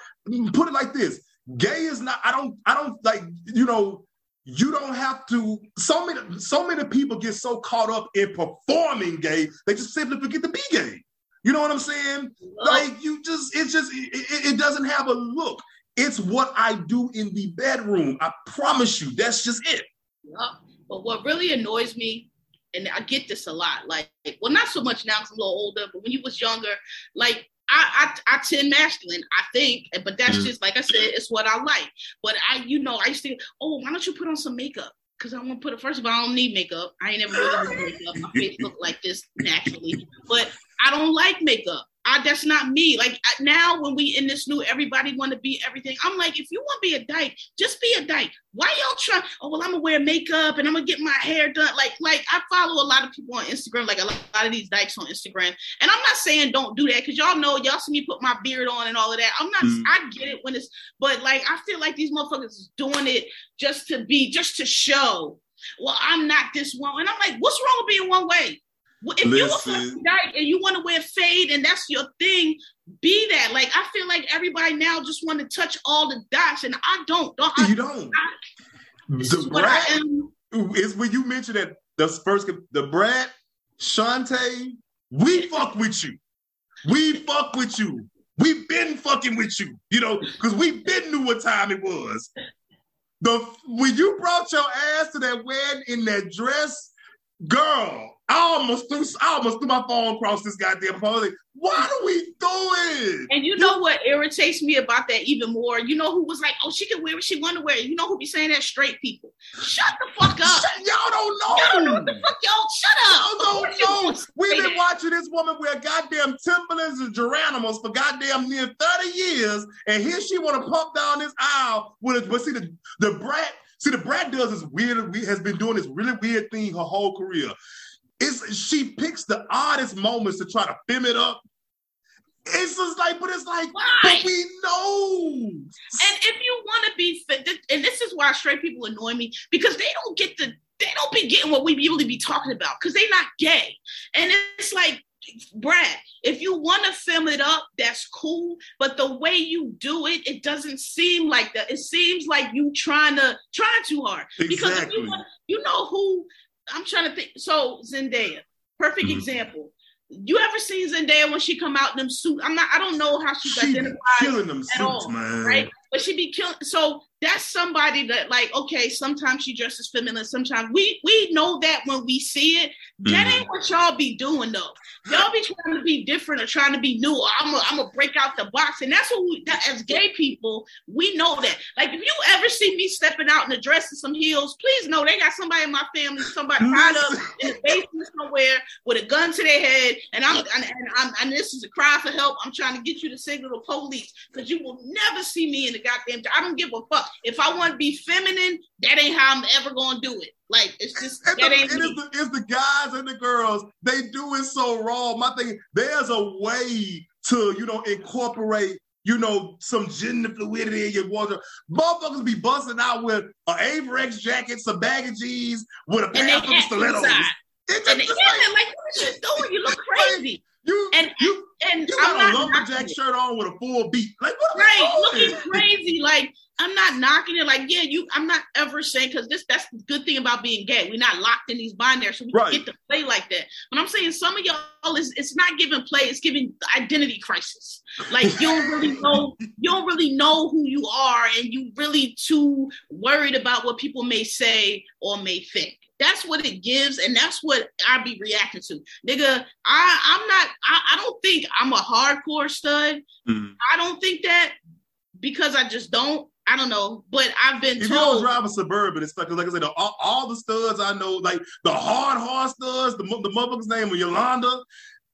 [SPEAKER 3] Put it like this: gay is not. I don't. I don't like. You know you don't have to so many so many people get so caught up in performing gay they just simply forget to be gay. You know what i'm saying? Like you just it's just it, it, doesn't have a look. It's what i do in the bedroom. I promise you that's just it.
[SPEAKER 2] Yeah. but what really annoys me and i get this a lot like well not so much now because i'm a little older but when you was younger like I, I, I tend masculine, I think, but that's mm just like I said, it's what I like. But I, you know, I used to, oh, why don't you put on some makeup? Because I want to put it first of all, I don't need makeup. I ain't ever really makeup. My face look like this naturally, but I don't like makeup. I, that's not me. Like now, when we in this new, everybody want to be everything. I'm like, if you want to be a dyke, just be a dyke. Why y'all try? Oh well, I'm gonna wear makeup and I'm gonna get my hair done. Like, like I follow a lot of people on Instagram, like a lot, of these dykes on Instagram. And I'm not saying don't do that because y'all know y'all see me put my beard on and all of that. I'm not. Mm. I get it when it's, but like I feel like these motherfuckers is doing it just to be, just to show. Well, I'm not this one, and I'm like, what's wrong with being one way? If Listen. you're a fucking dyke and you want to wear fade and that's your thing, be that. Like I feel like everybody now just want to touch all the dots, and I don't. don't
[SPEAKER 3] you don't. I, Da Brat is when you mentioned that the first Da Brat Shante, we fuck with you. We fuck with you. We've been fucking with you, you know, because we been knew what time it was. The when you brought your ass to that wedding in that dress, girl, I almost threw I almost threw my phone across this goddamn phone. What are we doing?
[SPEAKER 2] And you know what irritates me about that even more? You know who was like, oh, she can wear what she want to wear. You know who be saying that? Straight people. Shut the fuck up.
[SPEAKER 3] Shut, y'all don't know.
[SPEAKER 2] Y'all don't know what the fuck y'all. Shut up.
[SPEAKER 3] Y'all don't know. We've been watching this woman wear goddamn Timberlands and Geronimos for goddamn near 30 years, and here she want to pump down this aisle with it. But see, the, Da Brat, see, Da Brat does this weird, has been doing this really weird thing her whole career. It's she picks the oddest moments to try to femme it up. It's just like, but it's like, why? but we know.
[SPEAKER 2] And if you want to be and this is why straight people annoy me because they don't get the, they don't be getting what we really be talking about because they're not gay. And it's like, Brat, if you want to femme it up, that's cool. But the way you do it, it doesn't seem like that. It seems like you trying to try too hard. Exactly. Because if you, want, you know who I'm trying to think. So Zendaya, perfect mm-hmm. example. You ever seen Zendaya when she come out in them suits? I'm not. I don't know how she's she identified
[SPEAKER 3] killing them suits, all, man.
[SPEAKER 2] Right, but she be killing. So that's somebody that like. Okay, sometimes she dresses feminine. Sometimes we we know that when we see it. That mm-hmm. ain't what y'all be doing though. Y'all be trying to be different or trying to be new. I'm gonna I'm break out the box, and that's what we that, as gay people we know that. Like if you ever see me stepping out in a dress and some heels, please know they got somebody in my family, somebody tied up in the basement somewhere with a gun to their head, and I'm and, and I'm and this is a cry for help. I'm trying to get you to signal the police because you will never see me in the goddamn. I don't give a fuck if I want to be feminine. That ain't how I'm ever gonna do it. Like it's just and that the, ain't
[SPEAKER 3] it's, the, it's the guys and the girls. They do it so wrong. My thing, there's a way to you know incorporate you know, some gender fluidity in your wardrobe. Motherfuckers be busting out with an Avirex jacket, some baggy jeans, with a pair of stilettos.
[SPEAKER 2] It's just, and just like, like, what are you doing? You look crazy.
[SPEAKER 3] You
[SPEAKER 2] And-
[SPEAKER 3] you
[SPEAKER 2] And
[SPEAKER 3] you
[SPEAKER 2] I'm
[SPEAKER 3] got a
[SPEAKER 2] not
[SPEAKER 3] lumberjack shirt on with a full beat. Like what?
[SPEAKER 2] Right looking crazy like i'm not knocking it like yeah you i'm not ever saying because this that's the good thing about being gay we're not locked in these binaries so we
[SPEAKER 3] Right.
[SPEAKER 2] get to play like that but i'm saying some of y'all is it's not giving play it's giving identity crisis like you don't really know you don't really know who you are and you really too worried about what people may say or may think that's what it gives, and that's what I be reacting to. Nigga, I, I'm not I, I don't think I'm a hardcore stud.
[SPEAKER 3] Mhm.
[SPEAKER 2] I don't think that because I just don't. I don't know, but I've been
[SPEAKER 3] If you don't
[SPEAKER 2] told.
[SPEAKER 3] drive a suburban, it's like, like I said, the, all, all the studs I know, like the hard horse studs, the, the motherfucker's name was Yolanda,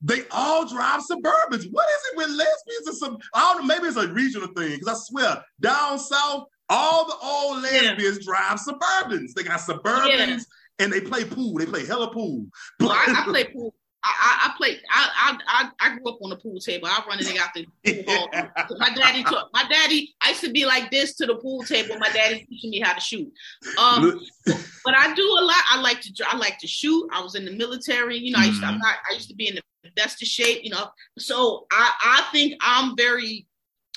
[SPEAKER 3] they all drive Suburbans. What is it with lesbians and some? I don't know. Maybe it's a regional thing because I swear down south, all the old lesbians drive Suburbans. They got Suburbans and they play pool. They play hella pool.
[SPEAKER 2] Well, I, I play pool. I, I, play. I, I I I grew up on the pool table. I run nigga out the pool hall. My daddy taught. My daddy. I used to be like this to the pool table. My daddy teaching me how to shoot. Um, but I do a lot. I like to. I like to shoot. I was in the military. You know, I used to. I'm not. I used to be in the best of shape. You know, so I I think I'm very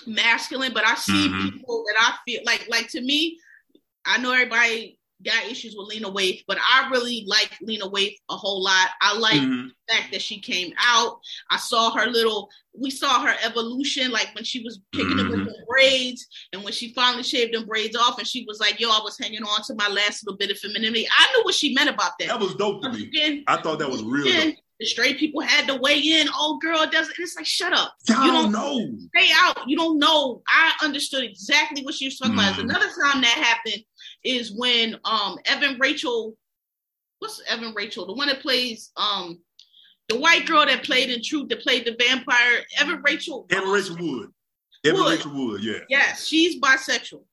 [SPEAKER 2] masculine. But I see
[SPEAKER 3] Mhm.
[SPEAKER 2] people that I feel like like to me. I know everybody got issues with Lena Waithe, but I really like Lena Waithe a whole lot. I like
[SPEAKER 3] Mhm.
[SPEAKER 2] the fact that she came out. I saw her little, we saw her evolution, like when she was picking up with
[SPEAKER 3] Mhm.
[SPEAKER 2] the braids, and when she finally shaved them braids off, and she was like, "Yo, I was hanging on to my last little bit of femininity." I knew what she meant about that.
[SPEAKER 3] That was dope to me.
[SPEAKER 2] Again,
[SPEAKER 3] I thought that was real.
[SPEAKER 2] again,
[SPEAKER 3] dope.
[SPEAKER 2] the straight people had to weigh in. Oh, girl, it doesn't. It's like, shut up.
[SPEAKER 3] Y'all
[SPEAKER 2] You
[SPEAKER 3] don't know.
[SPEAKER 2] Stay out. You don't know. I understood exactly what she was talking about.
[SPEAKER 3] Mm.
[SPEAKER 2] Another time that happened is when um Evan Rachel, what's Evan Rachel, the one that plays um the white girl that played in Truth, that played the vampire, Evan Rachel.
[SPEAKER 3] Evan Rachel Wood. Evan
[SPEAKER 2] Wood.
[SPEAKER 3] Rachel Wood, yeah.
[SPEAKER 2] Yes, she's bisexual,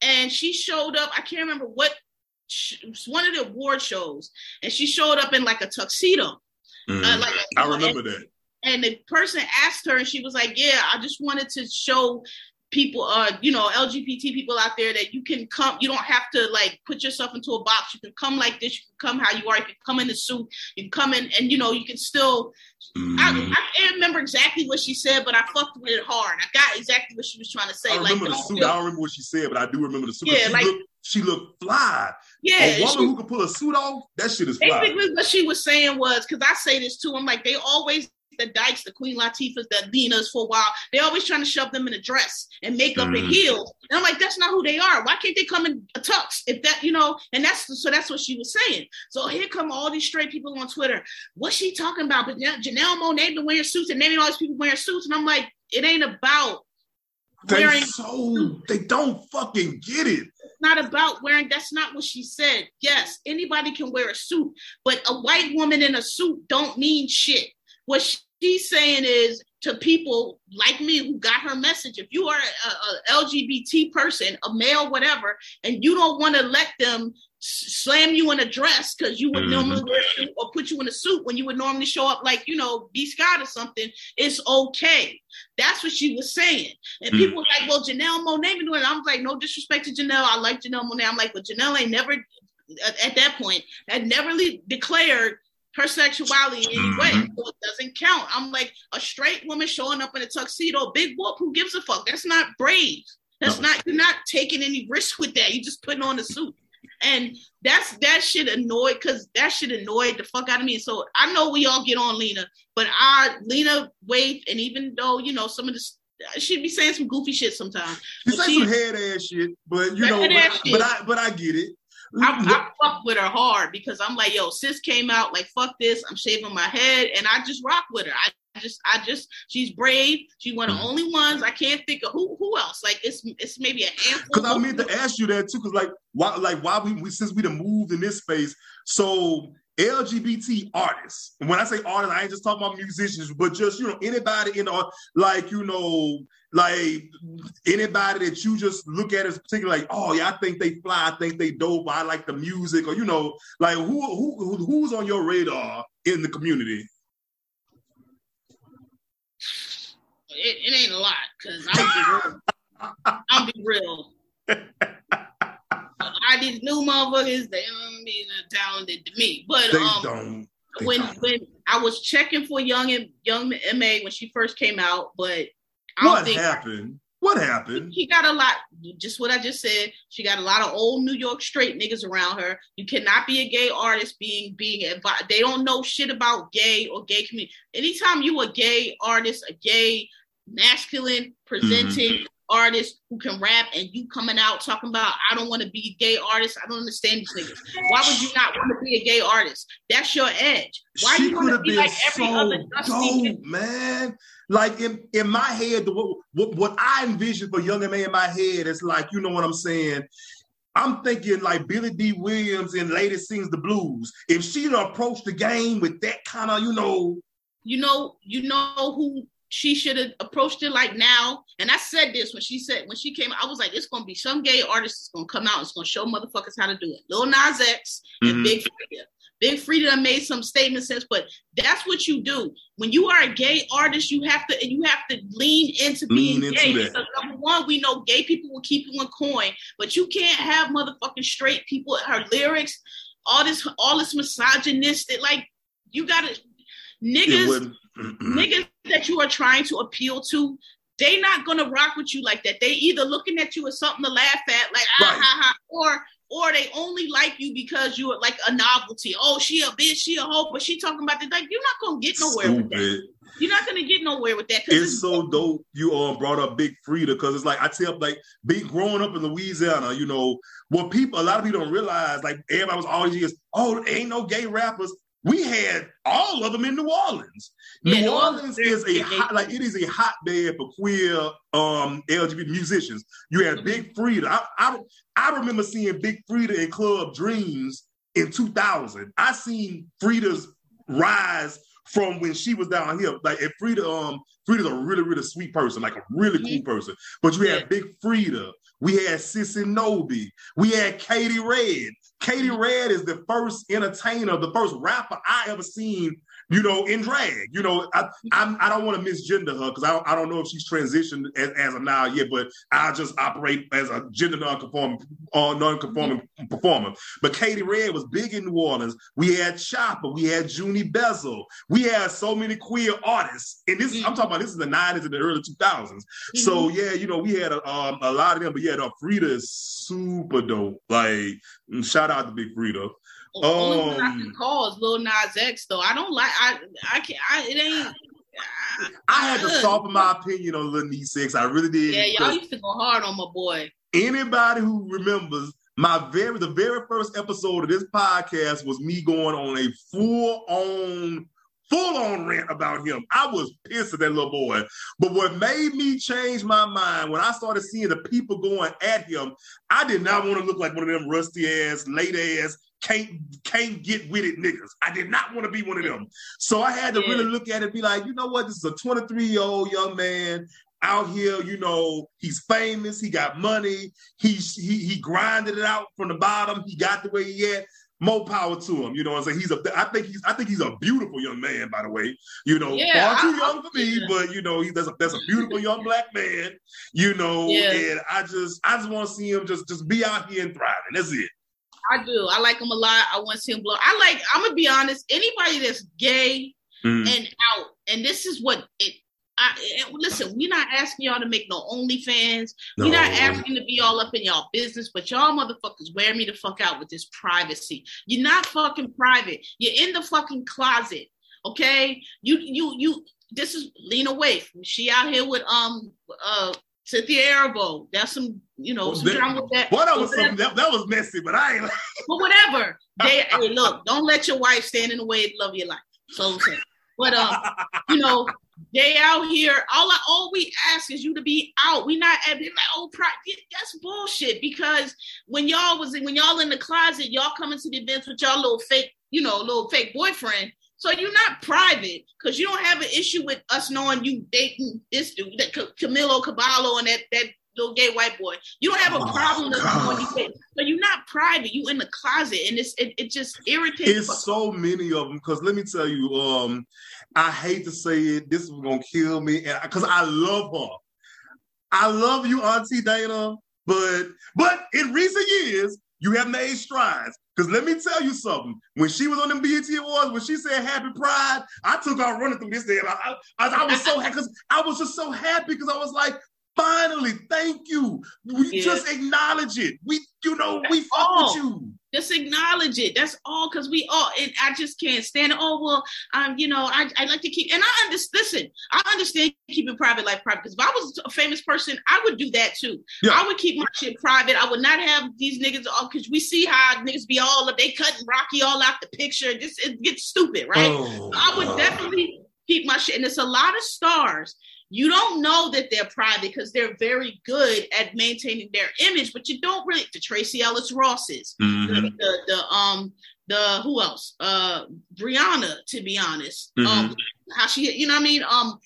[SPEAKER 2] and she showed up. I can't remember what. It was one of the award shows, and she showed up in like a tuxedo.
[SPEAKER 3] Mhm.
[SPEAKER 2] Uh, like
[SPEAKER 3] I remember that.
[SPEAKER 2] and the person asked her and she was like yeah i just wanted to show people uh you know lgbt people out there that you can come you don't have to like put yourself into a box you can come like this you can come how you are you can come in the suit you can come in and you know you can still I,
[SPEAKER 3] Mhm.
[SPEAKER 2] I can't remember exactly what she said but i fucked with it hard i got exactly what she was trying to say
[SPEAKER 3] I
[SPEAKER 2] like
[SPEAKER 3] remember the suit.
[SPEAKER 2] feel-
[SPEAKER 3] I don't remember what she said, but I do remember the suit.
[SPEAKER 2] Yeah,
[SPEAKER 3] she,
[SPEAKER 2] like-
[SPEAKER 3] looked, she looked fly.
[SPEAKER 2] yeah
[SPEAKER 3] a woman
[SPEAKER 2] she-
[SPEAKER 3] who could pull a suit off, that shit is fly.
[SPEAKER 2] Basically, what she was saying was because I say this too. I'm like, they always the Dykes, the Queen Latifahs, the Dinas for a while. They're always trying to shove them in a dress and makeup and
[SPEAKER 3] Mhm.
[SPEAKER 2] heels. And I'm like, that's not who they are. Why can't they come in a tux? If that, you know, and that's so that's what she was saying. So here come all these straight people on Twitter. What's she talking about? But Janelle, Janelle Monae been wearing suits and naming all these people wearing suits, and I'm like, it ain't about
[SPEAKER 3] They
[SPEAKER 2] wearing
[SPEAKER 3] so they don't fucking get it.
[SPEAKER 2] it's not about wearing that's not what she said yes anybody can wear a suit but a white woman in a suit don't mean shit what she's saying is to people like me who got her message if you are a, a lgbt person a male whatever and you don't want to let them slam you in a dress because you would
[SPEAKER 3] Mhm.
[SPEAKER 2] normally wear a suit or put you in a suit when you would normally show up like you know B Scott or something it's okay that's what she was saying and
[SPEAKER 3] Mm.
[SPEAKER 2] people were like, well, Janelle Monae been doing it. I'm like, no disrespect to Janelle. I like Janelle Monae. I'm like, but Janelle ain't never, at, at that point, had never le- declared her sexuality in any way.
[SPEAKER 3] Mhm.
[SPEAKER 2] So it doesn't count. I'm like, a straight woman showing up in a tuxedo, big whoop, who gives a fuck? That's not brave. That's
[SPEAKER 3] No.
[SPEAKER 2] not, you're not taking any risk with that. You're just putting on a suit. And that's that shit annoyed because that shit annoyed the fuck out of me. So I know we all get on Lena, but I Lena Waithe, and even though you know some of this, she'd be saying some goofy shit sometimes.
[SPEAKER 3] She
[SPEAKER 2] But
[SPEAKER 3] say
[SPEAKER 2] she-
[SPEAKER 3] some head ass shit, but you know, but, I- but I but I get it.
[SPEAKER 2] I, I fuck with her hard because I'm like, yo, sis came out like fuck this. I'm shaving my head, and I just rock with her. I just, I just, she's brave. She's one of the
[SPEAKER 3] Mhm.
[SPEAKER 2] only ones. I can't think of who who else. Like it's it's maybe a handful.
[SPEAKER 3] Because I meant to ask you that too. Because like why like why we, we since we done moved in this space, so LGBT artists. And when I say artists, I ain't just talking about musicians, but just you know anybody in the like you know like anybody that you just look at as particular like oh yeah I think they fly, I think they dope, I like the music, or you know like who who who- who's on your radar in the community?
[SPEAKER 2] it, it ain't a lot because I'll be real. I'll be real. I these new motherfuckers, they don't mean as talented to me. But
[SPEAKER 3] They
[SPEAKER 2] um,
[SPEAKER 3] don't. They
[SPEAKER 2] when
[SPEAKER 3] don't.
[SPEAKER 2] when I was checking for young and Young M.A when she first came out, but I
[SPEAKER 3] what happened? What happened?
[SPEAKER 2] She got a lot, just what I just said. She got a lot of old New York straight niggas around her. You cannot be a gay artist being being advised. They don't know shit about gay or gay community. Anytime you a gay artist, a gay masculine presenting mm-hmm artist who can rap and you coming out talking about I don't want to be a gay artist. I don't understand these niggas. Why would you not want to be a gay artist? That's your edge. Why
[SPEAKER 3] she you want to be like every so other dope, man? Like in, in my head, the, what, what I envision for Young M.A in my head is like, you know what I'm saying? I'm thinking like Billy Dee Williams in Lady Sings the Blues. If she'd approach the game with that kind of, you know,
[SPEAKER 2] you know, you know who she should have approached it like now. And I said this when she said when she came, I was like, it's gonna be some gay artist that's gonna come out. It's gonna show motherfuckers how to do it. Lil Nas X and mm-hmm. Big Freedia. Big Freedia made some statements since, but that's what you do when you are a gay artist. You have to you have to lean into lean being into gay. Because number one, we know gay people will keep you in coin, but you can't have motherfucking straight people. Her lyrics, all this all this misogynistic, like you gotta niggas niggas that you are trying to appeal to, they not gonna rock with you like that. They either looking at you as something to laugh at, like ah right. ha ha, or or they only like you because you're like a novelty. Oh, she a bitch, she a hoe, but she talking about the like you're not gonna get nowhere Stupid. with that. You're not gonna get nowhere with that.
[SPEAKER 3] It's, it's so dope you all brought up Big Freedia because it's like I tell like being growing up in Louisiana, you know, what people a lot of people don't realize, like everybody was always just, oh, ain't no gay rappers. We had all of them in New Orleans. Yeah, New Orleans is a hot, like it is a hotbed for queer um LGBT musicians. You had mm-hmm. Big Freedia. I, I I remember seeing Big Freedia in Club Dreams in 2000. I seen Freedia's rise from when she was down here. Like if Freedia, um, Freedia's a really, really sweet person, like a really mm-hmm. cool person. But you had Big Freedia, we had Sissy Nobby, we had Katey Red. Katey Red is the first entertainer, the first rapper I ever seen you know, in drag. You know, I I'm, I do not want to misgender her because I don't, I don't know if she's transitioned as, as of now yet, but I just operate as a gender non-conforming uh, non-conforming mm-hmm. performer. But Katey Red was big in New Orleans. We had Chopper, we had Junie Bezel, we had so many queer artists. And this mm-hmm. I'm talking about this is the 90s and the early 2000s. Mm-hmm. So yeah, you know, we had a, um, a lot of them, but yeah, the Freedia is super dope. Like shout out to Big Freedia.
[SPEAKER 2] Only um, one I can call is Lil Nas X though. I don't like I I can't I it ain't
[SPEAKER 3] I, I had to soften my opinion on Lil Nas X. I really did.
[SPEAKER 2] Yeah, y'all used to go hard on my boy.
[SPEAKER 3] Anybody who remembers my very the very first episode of this podcast was me going on a full on full on rant about him. I was pissed at that little boy. But what made me change my mind when I started seeing the people going at him, I did not want to look like one of them rusty ass, late ass can't can't get with it niggas. I did not want to be one of them. So I had to yeah. really look at it and be like, you know what? This is a 23 year old young man out here. You know, he's famous. He got money. He's he he grinded it out from the bottom. He got the way he had. More power to him. You know, what I'm saying he's a. I think he's. I think he's a beautiful young man. By the way, you know, yeah, far too young for me, yeah. but you know, he that's a that's a beautiful young black man. You know, yeah. and I just I just want to see him just just be out here and thriving. That's it.
[SPEAKER 2] I do. I like him a lot. I want to see him blow. I like. I'm gonna be honest. Anybody that's gay mm. and out, and this is what it. I, listen, we're not asking y'all to make no OnlyFans. No. We're not asking to be all up in y'all business, but y'all motherfuckers wear me the fuck out with this privacy. You're not fucking private. You're in the fucking closet. Okay? You you you this is Lena Waithe. She out here with um uh Cynthia Erivo. That's some, you know, some
[SPEAKER 3] that, with that. Well, that was some, that, that, was messy, but I ain't. Like...
[SPEAKER 2] but whatever. They hey, look. Don't let your wife stand in the way of love your life. So, but um, you know, they out here. All I, all we ask is you to be out. We not at like oh, that's bullshit. Because when y'all was when y'all in the closet, y'all coming to the events with y'all little fake, you know, little fake boyfriend. So you're not private because you don't have an issue with us knowing you dating this dude, that Camilo Caballo and that that little gay white boy. You don't have a oh, problem you. So you're not private. You in the closet, and it's it, it just irritates.
[SPEAKER 3] It's so many of them because let me tell you, um, I hate to say it, this is gonna kill me, because I love her. I love you, Auntie Dana, but but in recent years, You have made strides. Because let me tell you something. When she was on the BET Awards, when she said Happy Pride, I took off running through this day. I, I, I, was so happy because I was just so happy because I was like, finally, thank you. We yeah. just acknowledge it. We, you know, we fuck with you.
[SPEAKER 2] Just acknowledge it. That's all because we all and I just can't stand it. Oh well, um, you know, I, I like to keep and I understand listen, I understand keeping private life private because if I was a famous person, I would do that too. Yeah. I would keep my shit private. I would not have these niggas all because we see how niggas be all up, they cutting Rocky all out the picture. Just it gets stupid, right? Oh, so I would definitely keep my shit. And it's a lot of stars you don't know that they're private because they're very good at maintaining their image, but you don't really the Tracee Ellis Rosses, mm-hmm. the, the, the, um the who else? Uh Brianna, to be honest. Mm-hmm. Um how she you know what I mean? Um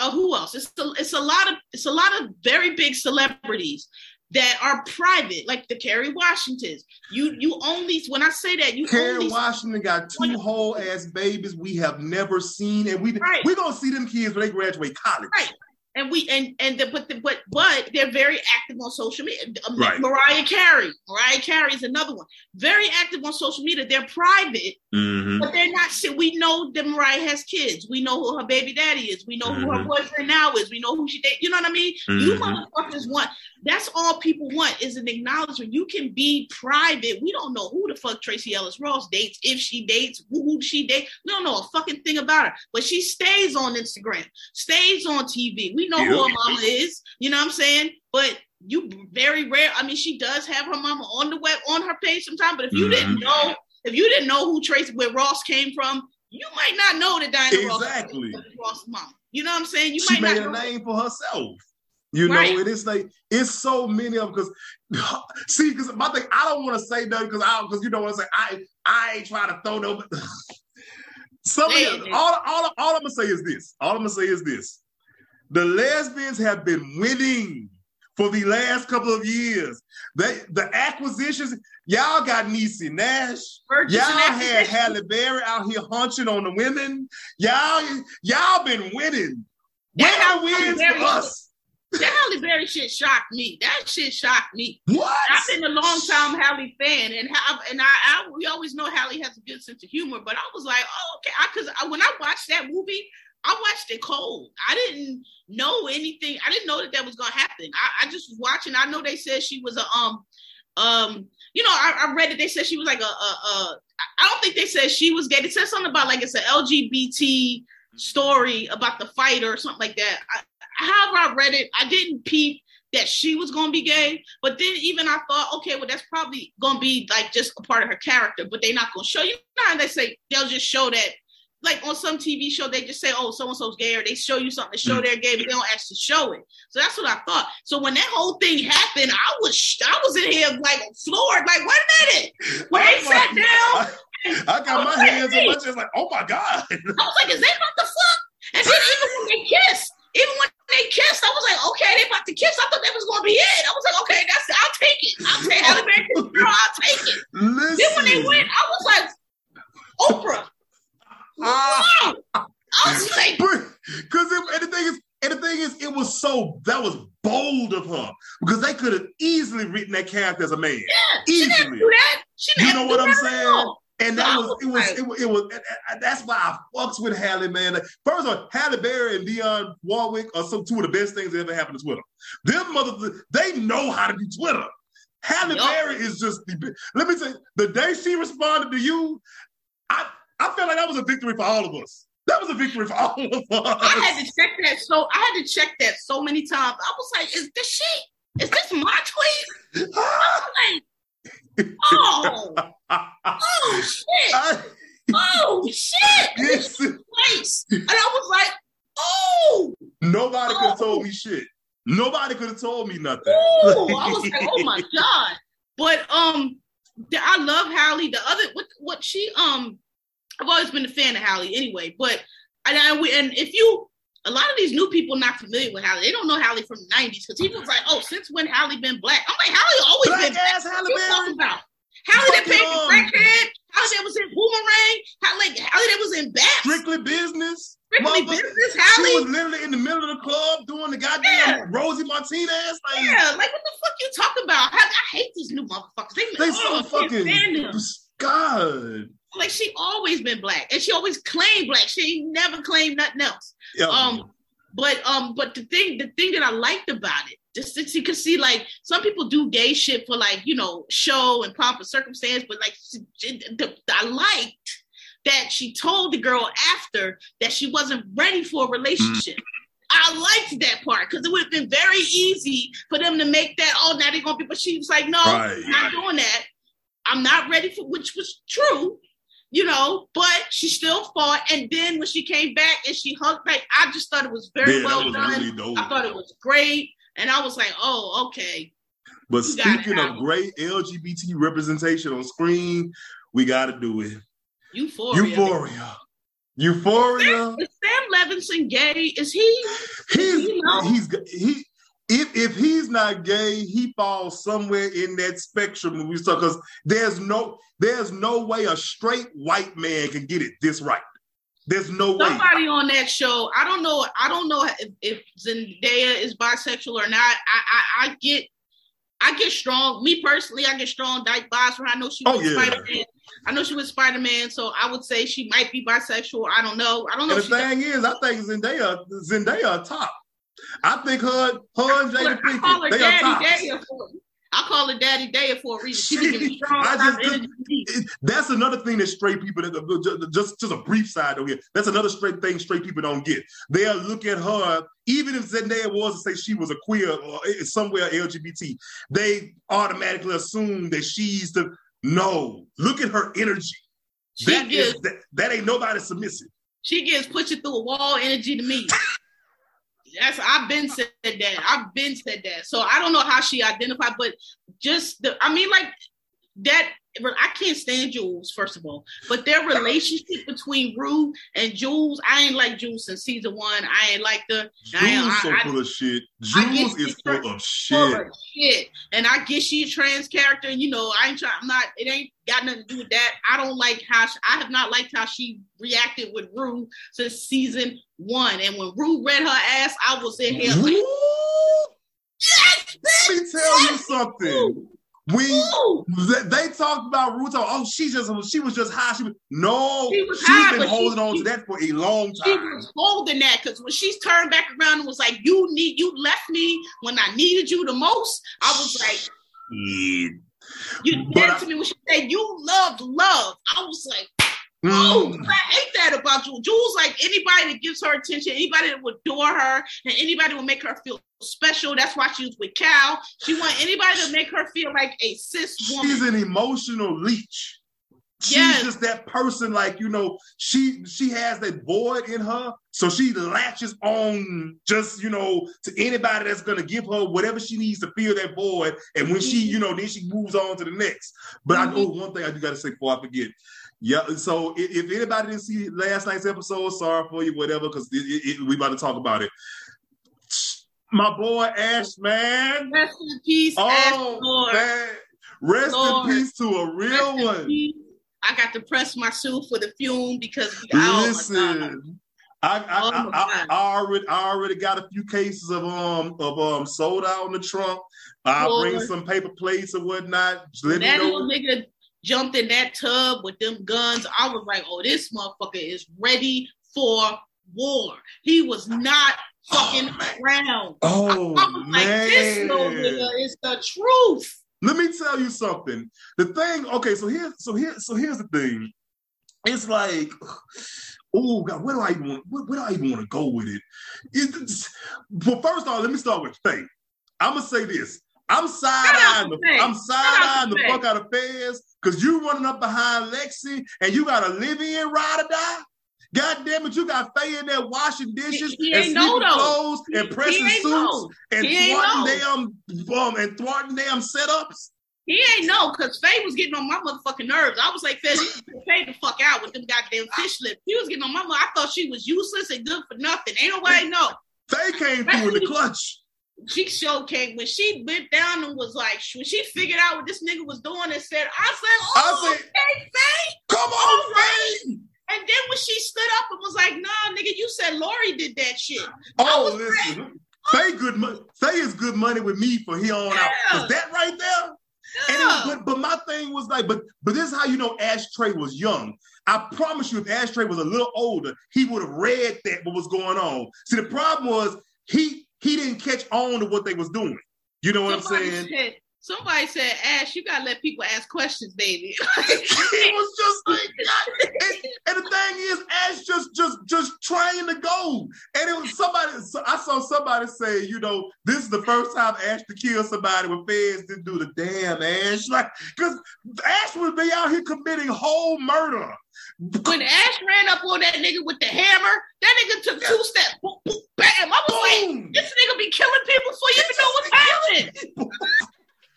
[SPEAKER 2] uh, who else? It's a, it's a lot of it's a lot of very big celebrities that are private, like the Kerry Washingtons. You you only when I say that you
[SPEAKER 3] Kerry
[SPEAKER 2] only
[SPEAKER 3] Washington got two whole ass babies we have never seen, and we right. we gonna see them kids when they graduate college.
[SPEAKER 2] Right and we and and the, but the, but but they're very active on social media. Um, right. Mariah Carey, Mariah Carey is another one. Very active on social media. They're private, mm-hmm. but they're not. We know that Mariah has kids. We know who her baby daddy is. We know mm-hmm. who her mm-hmm. boyfriend now is. We know who she date. You know what I mean? Mm-hmm. You motherfuckers want. That's all people want is an acknowledgement. You can be private. We don't know who the fuck Tracee Ellis Ross dates, if she dates, who she dates. We don't know a fucking thing about her. But she stays on Instagram, stays on TV. We know yep. who her mama is. You know what I'm saying? But you very rare. I mean, she does have her mama on the web on her page sometimes. But if you mm-hmm. didn't know, if you didn't know who Tracee where Ross came from, you might not know that Diana exactly. Ross, Ross mama. You know what I'm saying? You
[SPEAKER 3] she
[SPEAKER 2] might
[SPEAKER 3] made a name for herself. You know, right. it is like it's so many of them because see, because my thing, I don't want to say nothing because I because you know what I'm saying. I I ain't trying to throw no. Some of all, all, all I'm gonna say is this. All I'm gonna say is this. The lesbians have been winning for the last couple of years. They the acquisitions, y'all got Niecy Nash. Y'all had Halle Berry out here hunching on the women. Y'all, y'all been winning. Winner wins for us.
[SPEAKER 2] That Halle Berry shit shocked me. That shit shocked me.
[SPEAKER 3] What?
[SPEAKER 2] I've been a long time Halle fan, and have, and I, I, we always know Halle has a good sense of humor. But I was like, oh okay, because when I watched that movie, I watched it cold. I didn't know anything. I didn't know that that was gonna happen. I, I just was watching. I know they said she was a um um you know I, I read it. They said she was like a, a, a I don't think they said she was gay. It said something about like it's an LGBT story about the fight or something like that. I, however I read it, I didn't peep that she was gonna be gay. But then even I thought, okay, well that's probably gonna be like just a part of her character, but they're not gonna show you. Now they say they'll just show that. Like on some TV show, they just say, "Oh, so and so's gay," or they show you something to show mm. they're gay, but they don't actually show it. So that's what I thought. So when that whole thing happened, I was I was in here like floored. Like, wait a minute, when they sat down, I,
[SPEAKER 3] got my hands on my chest, like, oh my god. I
[SPEAKER 2] was like, is they about to fuck? And then even when they kissed, even when they kissed, I was like, okay, they about to kiss. I thought that was gonna be it. I was like, okay, that's I'll take it. I'll take Halle Berry girl, I'll take it. Listen. Then when they went, I was like, Oprah. Uh, I was like,
[SPEAKER 3] because and the thing is, and the thing is, it was so that was bold of her because they could have easily written that character as a man.
[SPEAKER 2] Yeah, easily. She didn't do that. She didn't
[SPEAKER 3] you know what I'm saying? And that was it was it was, it was that's why I fucks with Halle, man. First of all, Halle Berry and Dionne Warwick are some two of the best things that ever happened to Twitter. Them mothers, they know how to do Twitter. Halle yep. Berry is just the let me say the day she responded to you, I I felt like that was a victory for all of us. That was a victory for all of us. I
[SPEAKER 2] had to check that so I had to check that so many times. I was like, is this shit? Is this my tweet? like, oh, oh shit. I, oh shit. Yes. Place. And I was like, oh.
[SPEAKER 3] Nobody oh. could have told me shit. Nobody could have told me nothing.
[SPEAKER 2] Oh, I was like, oh my God. But um I love Halle. The other what what she um I've always been a fan of Halle anyway, but and, and if you a lot of these new people not familiar with Halle. They don't know Halle from the 90s because he was like, oh, since when Halle been black? I'm like, Halle always black been
[SPEAKER 3] ass Halle
[SPEAKER 2] Berry. About? Halle that played for um, Crackhead. Halle that was in Boomerang. Halle, Halle that was in Bat.
[SPEAKER 3] Strictly Business.
[SPEAKER 2] Strictly Business. Halle.
[SPEAKER 3] She was literally in the middle of the club doing the goddamn yeah. Rosie Martinez.
[SPEAKER 2] Like, yeah, like what the fuck you talking about? I, I hate these new motherfuckers They,
[SPEAKER 3] They
[SPEAKER 2] oh,
[SPEAKER 3] so
[SPEAKER 2] I can't stand
[SPEAKER 3] fucking. God.
[SPEAKER 2] Like she always been black and she always claimed black. She ain't never claimed nothing else.
[SPEAKER 3] Yeah.
[SPEAKER 2] Um, but um, but the thing, the thing that I liked about it, just that you could see, like some people do gay shit for like you know show and pomp and circumstance, but like the, I liked that she told the girl after that she wasn't ready for a relationship. I liked that part because it would have been very easy for them to make that. Oh, now they're gonna be. But she was like, no,
[SPEAKER 3] Right.
[SPEAKER 2] I'm not doing that. I'm not ready for, which was true you know, but she still fought. And then when she came back and she hugged back, I just thought it was very
[SPEAKER 3] that
[SPEAKER 2] well
[SPEAKER 3] was
[SPEAKER 2] done.
[SPEAKER 3] really.
[SPEAKER 2] I thought it was great. And I was like, oh, okay.
[SPEAKER 3] But speaking of great LGBT representation on screen, we got to do it.
[SPEAKER 2] Euphoria.
[SPEAKER 3] Euphoria. Euphoria.
[SPEAKER 2] Is Sam Levinson gay? Is he?
[SPEAKER 3] He's
[SPEAKER 2] You know?
[SPEAKER 3] he's he. If if he's not gay, he falls somewhere in that spectrum. We saw because there's no there's no way a straight white man can get it this right. There's no way.
[SPEAKER 2] Somebody on that show. I don't know. I don't know if, if Zendaya is bisexual or not. I, I I get I get strong. Me personally, I get strong dyke vibes from. Oh, I know she was
[SPEAKER 3] Oh, yeah.
[SPEAKER 2] Spider Man. I know she was Spider Man, so I would say she might be bisexual. I don't know. I don't know.
[SPEAKER 3] The thing is, I think Zendaya Zendaya top. I think her her and Jada
[SPEAKER 2] I call her
[SPEAKER 3] Pinkett they are
[SPEAKER 2] Daddy
[SPEAKER 3] tops.
[SPEAKER 2] Daya for I call her Daddy Daya for a reason. She be strong
[SPEAKER 3] I just-
[SPEAKER 2] energy.
[SPEAKER 3] It- that's another thing that straight people that just just a brief side over here. That's another straight thing straight people don't get. They'll look at her, even if Zendaya was to say she was a queer or somewhere LGBT, they automatically assume that she's the no. Look at her energy.
[SPEAKER 2] She
[SPEAKER 3] That is
[SPEAKER 2] gives
[SPEAKER 3] that, that ain't nobody submissive.
[SPEAKER 2] she gives push it through a wall energy to me. That's I've been said that. I've been said that. So I don't know how she identified, but just the I mean, like that. I can't stand Jules, first of all, but their relationship between Rue and Jules, I ain't like Jules since season one. I ain't like the I
[SPEAKER 3] Jules so
[SPEAKER 2] I- I-
[SPEAKER 3] full of shit. Jules is full of
[SPEAKER 2] full
[SPEAKER 3] shit.
[SPEAKER 2] of shit. And I guess she's a trans character, and you know, I ain't trying. I'm not. It ain't got nothing to do with that. I don't like how she, I have not liked how she reacted with Rue since season one. And when Rue read her ass, I was in here like, yes,
[SPEAKER 3] Let me tell you something. We
[SPEAKER 2] Ooh.
[SPEAKER 3] They, talked about Ruth. Oh, she just she was just high. She was no.
[SPEAKER 2] She was
[SPEAKER 3] she's
[SPEAKER 2] high,
[SPEAKER 3] been
[SPEAKER 2] but she-
[SPEAKER 3] holding on to that for a long time.
[SPEAKER 2] She was holding that because when she turned back around and was like, "You need, you left me when I needed you the most." I was like,
[SPEAKER 3] Yeah.
[SPEAKER 2] "You did to me." When she said, "You loved love," I was like,
[SPEAKER 3] Mm.
[SPEAKER 2] Oh, I hate that about Jules. Jules, like anybody that gives her attention, anybody that would adore her, and anybody that would make her feel special. That's why she was with Cal. She want anybody to make her feel like a cis woman.
[SPEAKER 3] She's an emotional leech. She's
[SPEAKER 2] Yes.
[SPEAKER 3] just that person, like you know, she she has that void in her, so she latches on just you know to anybody that's gonna give her whatever she needs to fill that void, and when she you know then she moves on to the next. But I know one thing I do got to say before I forget. Yeah, so i- if, anybody didn't see last night's episode, sorry for you, whatever, because we about to talk about it. My boy Ash, man.
[SPEAKER 2] Rest in peace,
[SPEAKER 3] Oh
[SPEAKER 2] Ash Lord.
[SPEAKER 3] man, rest
[SPEAKER 2] Lord.
[SPEAKER 3] in peace to a real
[SPEAKER 2] Rest
[SPEAKER 3] one.
[SPEAKER 2] I got to press my shoe for the fume because.
[SPEAKER 3] Listen, I I,
[SPEAKER 2] Oh,
[SPEAKER 3] I, I, already I already got a few cases of um of um soda out in the trunk. I'll bring some paper plates or whatnot. Let me
[SPEAKER 2] that little nigga jumped in that tub with them guns. I was like, oh, this motherfucker is ready for war. He was not fucking
[SPEAKER 3] Oh,
[SPEAKER 2] around.
[SPEAKER 3] Oh
[SPEAKER 2] I was like, this nigga is the truth.
[SPEAKER 3] Let me tell you something. The thing, okay, so here, so here, so here's the thing. It's like, oh God, where do I even want, where, where do I even want to go with it? It's, well, first off, let me start with Faye. I'm gonna say this. I'm side eyeing the, I'm side eyeing the
[SPEAKER 2] Faye.
[SPEAKER 3] fuck out of Fez because you running up behind Lexi and you got a live in ride or die. God damn it, you got Faye in there washing dishes
[SPEAKER 2] He- he
[SPEAKER 3] and
[SPEAKER 2] ain't know,
[SPEAKER 3] sweeping
[SPEAKER 2] though.
[SPEAKER 3] clothes and pressing suits
[SPEAKER 2] know.
[SPEAKER 3] and
[SPEAKER 2] He
[SPEAKER 3] thwarting damn um, and thwarting damn setups.
[SPEAKER 2] He ain't know because Faye was getting on my motherfucking nerves. I was like, Faye, you can Faye the fuck out with them goddamn fish lips. He was getting on my mother. I thought she was useless and good for nothing. Ain't nobody know.
[SPEAKER 3] They came through in the clutch.
[SPEAKER 2] She show came when she bent down and was like, when she figured out what this nigga was doing and said, I said, oh,
[SPEAKER 3] I said-
[SPEAKER 2] okay, Faye.
[SPEAKER 3] Come on, Faye!
[SPEAKER 2] And then when she stood up and was like, nah, nigga, you said Lori did that shit.
[SPEAKER 3] Oh, listen. Faye good money. Faye is good money with me for here on out.
[SPEAKER 2] Yeah.
[SPEAKER 3] Cause that right there, And was, but, but my thing was like, but but this is how you know Ashtray was young. I promise you, if Ashtray was a little older, he would have read that what was going on. See, the problem was he he didn't catch on to what they was doing. You know what
[SPEAKER 2] Somebody
[SPEAKER 3] I'm saying?
[SPEAKER 2] Somebody said, Ash, you gotta let people ask questions, baby.
[SPEAKER 3] he was just like, and, and the thing is, Ash just just just trying to go. And it was somebody. So I saw somebody say, you know, this is the first time Ash to kill somebody when feds didn't do the damn Ash. Like, because Ash would be out here committing whole murder.
[SPEAKER 2] when Ash ran up on that nigga with the hammer, that nigga took two steps. Boom, boom, bam. I was like,
[SPEAKER 3] Boom.
[SPEAKER 2] this nigga be killing people before you even know what's happening.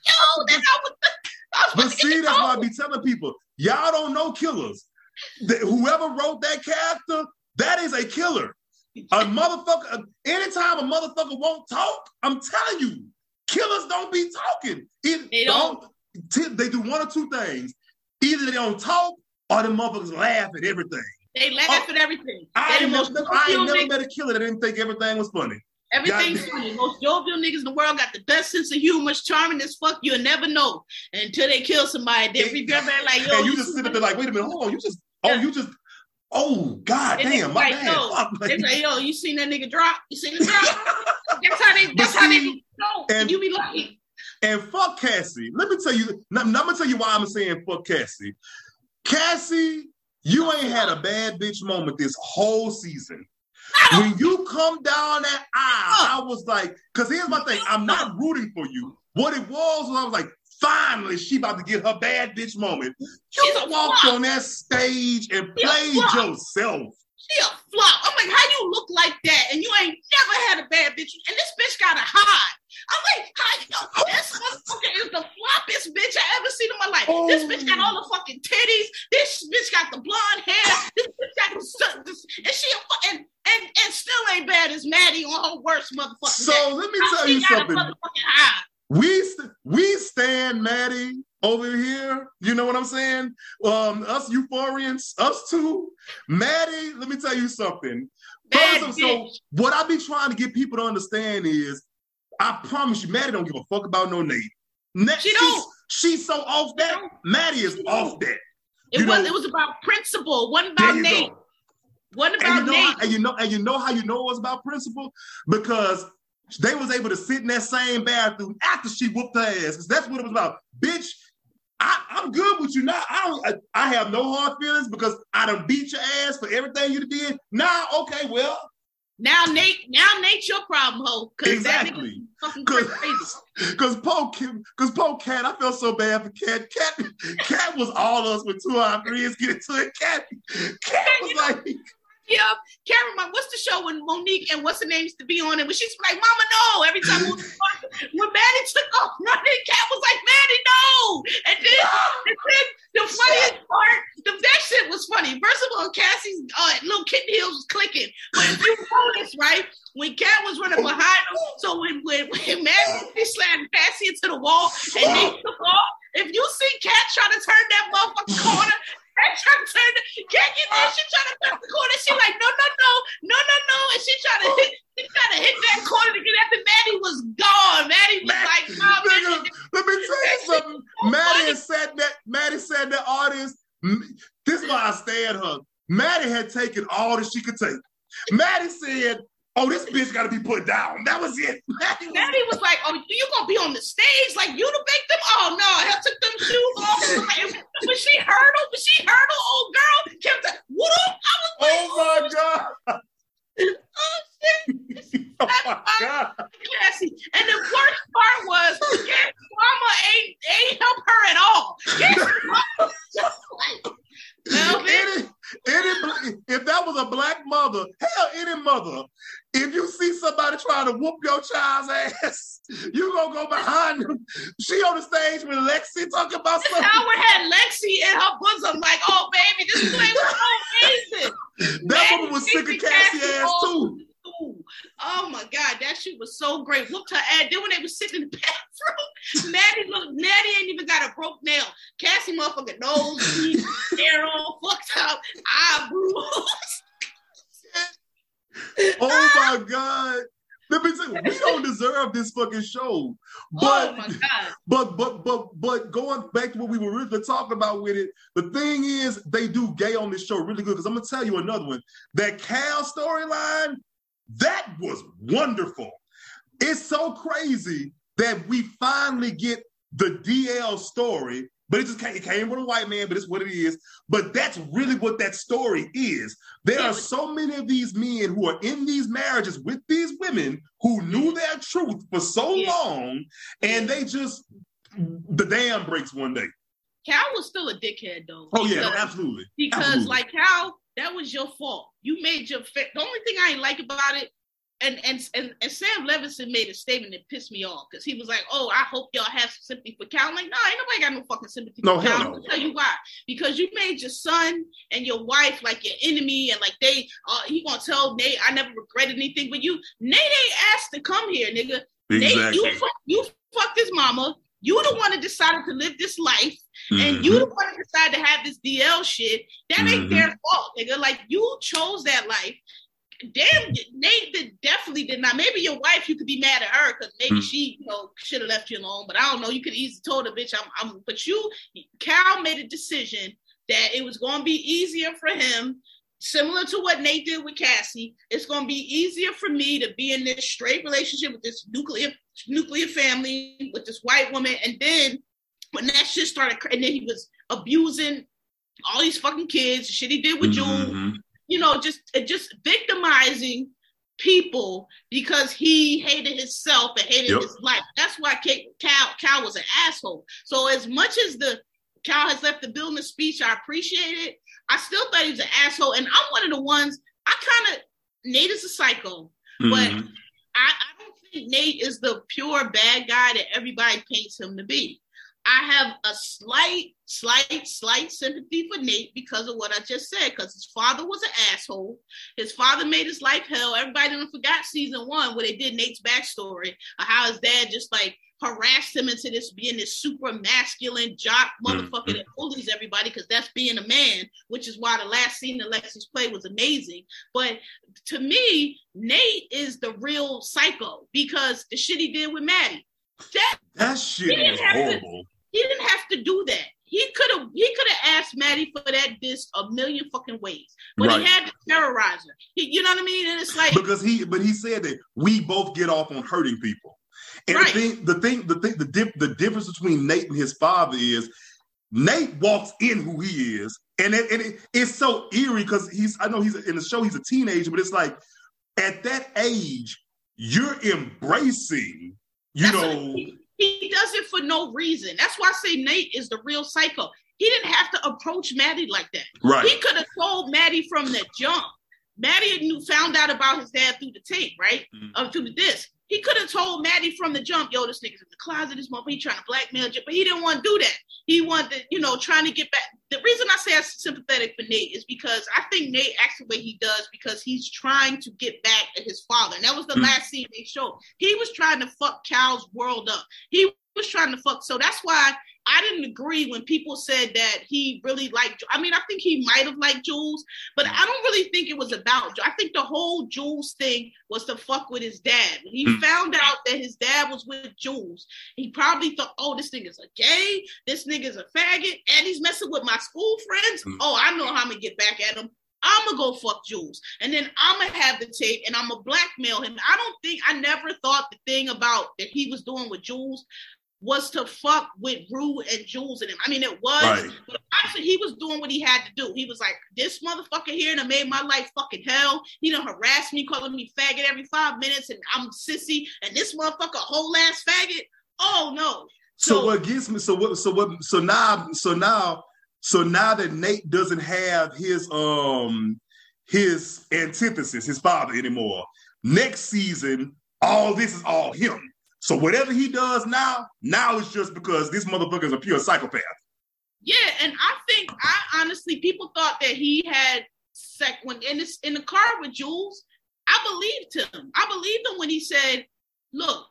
[SPEAKER 2] Yo, that's was I was
[SPEAKER 3] But see, that's why I be telling people, y'all don't know killers. That whoever wrote that character, that is a killer. A motherfucker, anytime a motherfucker won't talk, I'm telling you, killers don't be talking. It-
[SPEAKER 2] They don't.
[SPEAKER 3] t- They do one or two things. Either they don't talk or the motherfuckers laugh at everything.
[SPEAKER 2] They laugh oh, at everything.
[SPEAKER 3] I ain't never, I ain't never met a killer that didn't think everything was funny.
[SPEAKER 2] Everything's
[SPEAKER 3] God-
[SPEAKER 2] funny. Most jovial niggas in the world got the best sense of humor, It's charming as fuck. You'll never know until they kill somebody. Then we go back like, yo,
[SPEAKER 3] and you just sit there like, wait a minute, hold on, you just, oh,
[SPEAKER 2] Yeah.
[SPEAKER 3] you just, oh, god
[SPEAKER 2] And
[SPEAKER 3] damn, my
[SPEAKER 2] like,
[SPEAKER 3] bad.
[SPEAKER 2] yo, They
[SPEAKER 3] like-
[SPEAKER 2] like, yo, you seen that nigga drop? You seen him drop? that's how they. That's
[SPEAKER 3] But
[SPEAKER 2] how they know.
[SPEAKER 3] and-
[SPEAKER 2] you be like,
[SPEAKER 3] And fuck Cassie. Let me tell you. I'm, I'm gonna tell you why I'm saying fuck Cassie. Cassie, you oh, ain't had a bad bitch moment this whole season. When you come down that aisle, I was like, because here's my thing. I'm not rooting for you. What it was was I was like, finally, she about to get her bad bitch moment. You walked on that stage and played yourself.
[SPEAKER 2] she a flop. I'm like, how you look like that? And you ain't never had a bad bitch. And this bitch got a hide. I'm like, how you this motherfucker is the floppiest bitch I ever seen in my life. This bitch got all the fucking titties. This bitch got the blonde hair. This bitch got the this, and she and, and and still ain't bad as Maddie on her worst motherfucking
[SPEAKER 3] So
[SPEAKER 2] day.
[SPEAKER 3] let me tell
[SPEAKER 2] she
[SPEAKER 3] you something. we st- we stand Maddie over here. You know what I'm saying? Um, us euphorians, us too. Maddie, let me tell you something.
[SPEAKER 2] Bad
[SPEAKER 3] First, so what I be trying to get people to understand is, I promise you, Maddie don't give a fuck about no Nate. Na-
[SPEAKER 2] She
[SPEAKER 3] she's-
[SPEAKER 2] don't.
[SPEAKER 3] She's so off that. Maddie is off that.
[SPEAKER 2] It
[SPEAKER 3] You
[SPEAKER 2] was
[SPEAKER 3] know-
[SPEAKER 2] it was about principle. Wasn't
[SPEAKER 3] There
[SPEAKER 2] about Nate.
[SPEAKER 3] go.
[SPEAKER 2] Wasn't
[SPEAKER 3] And you
[SPEAKER 2] about
[SPEAKER 3] know,
[SPEAKER 2] Nate.
[SPEAKER 3] how, and you know, and you know how you know it was about principle because they was able to sit in that same bathroom after she whooped her ass. that's what it was about. Bitch, I, I'm good with you now. I don't. I, I have no hard feelings because I done beat your ass for everything you did. Now, okay, well,
[SPEAKER 2] Now Nate, now Nate's your problem, ho. 'cause that nigga
[SPEAKER 3] exactly.
[SPEAKER 2] Fucking
[SPEAKER 3] Cause, cause Poe, cause Poe Kat, I felt so bad for Kat. Kat, Kat was all of us with two of our friends get into it. Kat, Kat was like,
[SPEAKER 2] Yeah, Karen, my- what's the show when Monique and what's her name used to be on it? When she's like, Mama, no. Every time when, when Maddie took off running, Kat was like, Maddie, no. And then, and then the funniest part, the, that shit was funny. First of all, Cassie's uh, little kitten heels was clicking. But if you notice, right, when Kat was running behind him, so when when, when Maddie she slammed Cassie into the wall and they took off, if you see Kat trying to turn that motherfucking corner, Kat trying to turn the get there, she trying to turn the corner, she like, no, no, no, no, no, no, and she trying to hit she trying to hit that corner to get after Maddie was gone. Maddie was
[SPEAKER 3] Maddie-
[SPEAKER 2] like, nah,
[SPEAKER 3] Nigga, let me tell you something. Maddie said that. Maddie said that audience. This is why I stand her. Maddie had taken all that she could take. Maddie said, "Oh, this bitch got to be put down." That was it. Maddie was-
[SPEAKER 2] like, "Oh, you gonna be on the stage like you the them? Oh no, I took them shoes off." When she him, when she him, old girl kept like, I was like,
[SPEAKER 3] Oh my oh, god!
[SPEAKER 2] "Oh shit,
[SPEAKER 3] Oh my god!
[SPEAKER 2] classy." And the worst part was, mama ain't ain't help her at all. Cass mama just like,
[SPEAKER 3] Any, any, if that was a black mother, hell, any mother, if you see somebody trying to whoop your child's ass, you gonna go behind them. She on the stage with Lexi talking about something.
[SPEAKER 2] Howard had Lexi in her bosom, like, "Oh baby, this play was amazing."
[SPEAKER 3] That
[SPEAKER 2] Man,
[SPEAKER 3] woman was sick of
[SPEAKER 2] Cassie
[SPEAKER 3] Cassie
[SPEAKER 2] Cassie
[SPEAKER 3] ass too.
[SPEAKER 2] Oh, Oh my God, that shit was so great. Whooped her ass. Then when they was sitting in the bathroom, Maddie look, Maddie ain't even got a broke nail. Cassie motherfucking nose, teeth, hair all fucked up, eyebrows.
[SPEAKER 3] Oh my god! Let me say, we don't deserve this fucking show.
[SPEAKER 2] oh
[SPEAKER 3] But
[SPEAKER 2] god.
[SPEAKER 3] but but but but going back to what we were really talking about with it, the thing is they do gay on this show really good. Because I'm gonna tell you another one. That Cal storyline, that was wonderful. It's so crazy that we finally get the DL story, but it just came, it came with a white man, but it's what it is. But that's really what that story is. There are so many of these men who are in these marriages with these women who knew their truth for so
[SPEAKER 2] Yeah.
[SPEAKER 3] long, and they just the dam breaks one day.
[SPEAKER 2] Cal was still a dickhead though.
[SPEAKER 3] Oh yeah, absolutely.
[SPEAKER 2] because
[SPEAKER 3] Absolutely.
[SPEAKER 2] like Cal, that was your fault. You made your fa- the only thing I ain't like about it, and and and, and Sam Levinson made a statement that pissed me off because he was like, "Oh, I hope y'all have some sympathy for Cal." I'm like, no, ain't nobody got no fucking sympathy
[SPEAKER 3] No,
[SPEAKER 2] for
[SPEAKER 3] hell
[SPEAKER 2] Cal.
[SPEAKER 3] no.
[SPEAKER 2] I'll tell you why. Because you made your son and your wife like your enemy, and like they, uh, he gonna tell Nate, "I never regretted anything," but you, Nate ain't asked to come here, nigga. Nate, you fuck, you fucked his mama. You the one that decided to live this life and you
[SPEAKER 3] Mhm.
[SPEAKER 2] the one that decided to have this DL shit, that ain't
[SPEAKER 3] Mhm.
[SPEAKER 2] their fault, nigga. Like you chose that life. Damn, Nate did, definitely did not. Maybe your wife, you could be mad at her because maybe
[SPEAKER 3] Mm.
[SPEAKER 2] she, you know, should have left you alone. But I don't know. You could easily told her, bitch, I'm, I'm. But you, Cal made a decision that it was going to be easier for him, similar to what Nate did with Cassie. It's going to be easier for me to be in this straight relationship with this nuclear nuclear family with this white woman, and then when that shit started, and then he was abusing all these fucking kids, shit he did with June,
[SPEAKER 3] Mhm.
[SPEAKER 2] you know, just just victimizing people because he hated himself and hated
[SPEAKER 3] Yep.
[SPEAKER 2] his life. That's why Ca- Cal Cal was an asshole. So as much as the Cal has left the building speech, I appreciate it. I still thought he was an asshole, and I'm one of the ones. I kind of Nate is a psycho. But-
[SPEAKER 3] Mhm.
[SPEAKER 2] I, I don't think Nate is the pure bad guy that everybody paints him to be. I have a slight, slight, slight sympathy for Nate because of what I just said. Because his father was an asshole. His father made his life hell. Everybody didn't forgot season one where they did Nate's backstory of how his dad just like harassed him into this being this super masculine jock mm-hmm. motherfucker that bullies everybody because that's being a man, which is why the last scene that Lexi's played was amazing. But to me, Nate is the real psycho because the shit he did with Maddie. That
[SPEAKER 3] That shit
[SPEAKER 2] He didn't
[SPEAKER 3] was
[SPEAKER 2] have to-
[SPEAKER 3] horrible.
[SPEAKER 2] he didn't have to do that. He could have he could have asked Maddie for that disc a million fucking ways, but
[SPEAKER 3] Right.
[SPEAKER 2] he had to terrorize her. He, you know what I mean? And it's like
[SPEAKER 3] because he but he said that we both get off on hurting people and
[SPEAKER 2] Right.
[SPEAKER 3] the thing the thing the thing the, dip, the difference between nate and his father is nate walks in who he is and it, and it, it's so eerie because he's i know he's in the show he's a teenager but it's like at that age you're embracing you
[SPEAKER 2] That's
[SPEAKER 3] know
[SPEAKER 2] he, he does it for no reason. That's why I say Nate is the real psycho. He didn't have to approach Maddie like that.
[SPEAKER 3] right
[SPEAKER 2] He could have told Maddie from the jump. Maddie knew found out about his dad through the tape, right?
[SPEAKER 3] Mhm.
[SPEAKER 2] Or through the disc. He could have told Maddie from the jump, yo, this nigga's in the closet, this motherfucker, he trying to blackmail you, but he didn't want to do that. He wanted, to, you know, trying to get back. The reason I say I'm sympathetic for Nate is because I think Nate acts the way he does because he's trying to get back at his father. And that was the
[SPEAKER 3] Mhm.
[SPEAKER 2] last scene they showed. He was trying to fuck Cal's world up. He was trying to fuck. So that's why I didn't agree when people said that he really liked. I mean, I think he might have liked Jules, but I don't really think it was about. I think the whole Jules thing was to fuck with his dad. When he
[SPEAKER 3] Hmm.
[SPEAKER 2] found out that his dad was with Jules, he probably thought, "Oh, this nigga's a gay. This nigga's a faggot, and he's messing with my school friends.
[SPEAKER 3] Hmm.
[SPEAKER 2] Oh, I know how I'm gonna get back at him." I'm gonna go fuck Jules, and then I'm gonna have the tape, and I'm gonna blackmail him. I don't think I never thought the thing about that he was doing with Jules was to fuck with Rue and Jules and him. I mean, it was,
[SPEAKER 3] Right.
[SPEAKER 2] but actually, he was doing what he had to do. He was like, "This motherfucker here done made my life fucking hell. He done harassed me, calling me faggot every five minutes, and I'm sissy. And this motherfucker, a whole ass faggot. Oh no."
[SPEAKER 3] So,
[SPEAKER 2] So-
[SPEAKER 3] what gets me? So what? So what? So now, so now, so now that Nate doesn't have his um his antithesis, his father anymore. Next season, all this is all him. So whatever he does now, now it's just because this motherfucker is a pure psychopath.
[SPEAKER 2] Yeah, and I think I honestly people thought that he had sec when in this in the car with Jules. I believed him. I believed him when he said, "Look,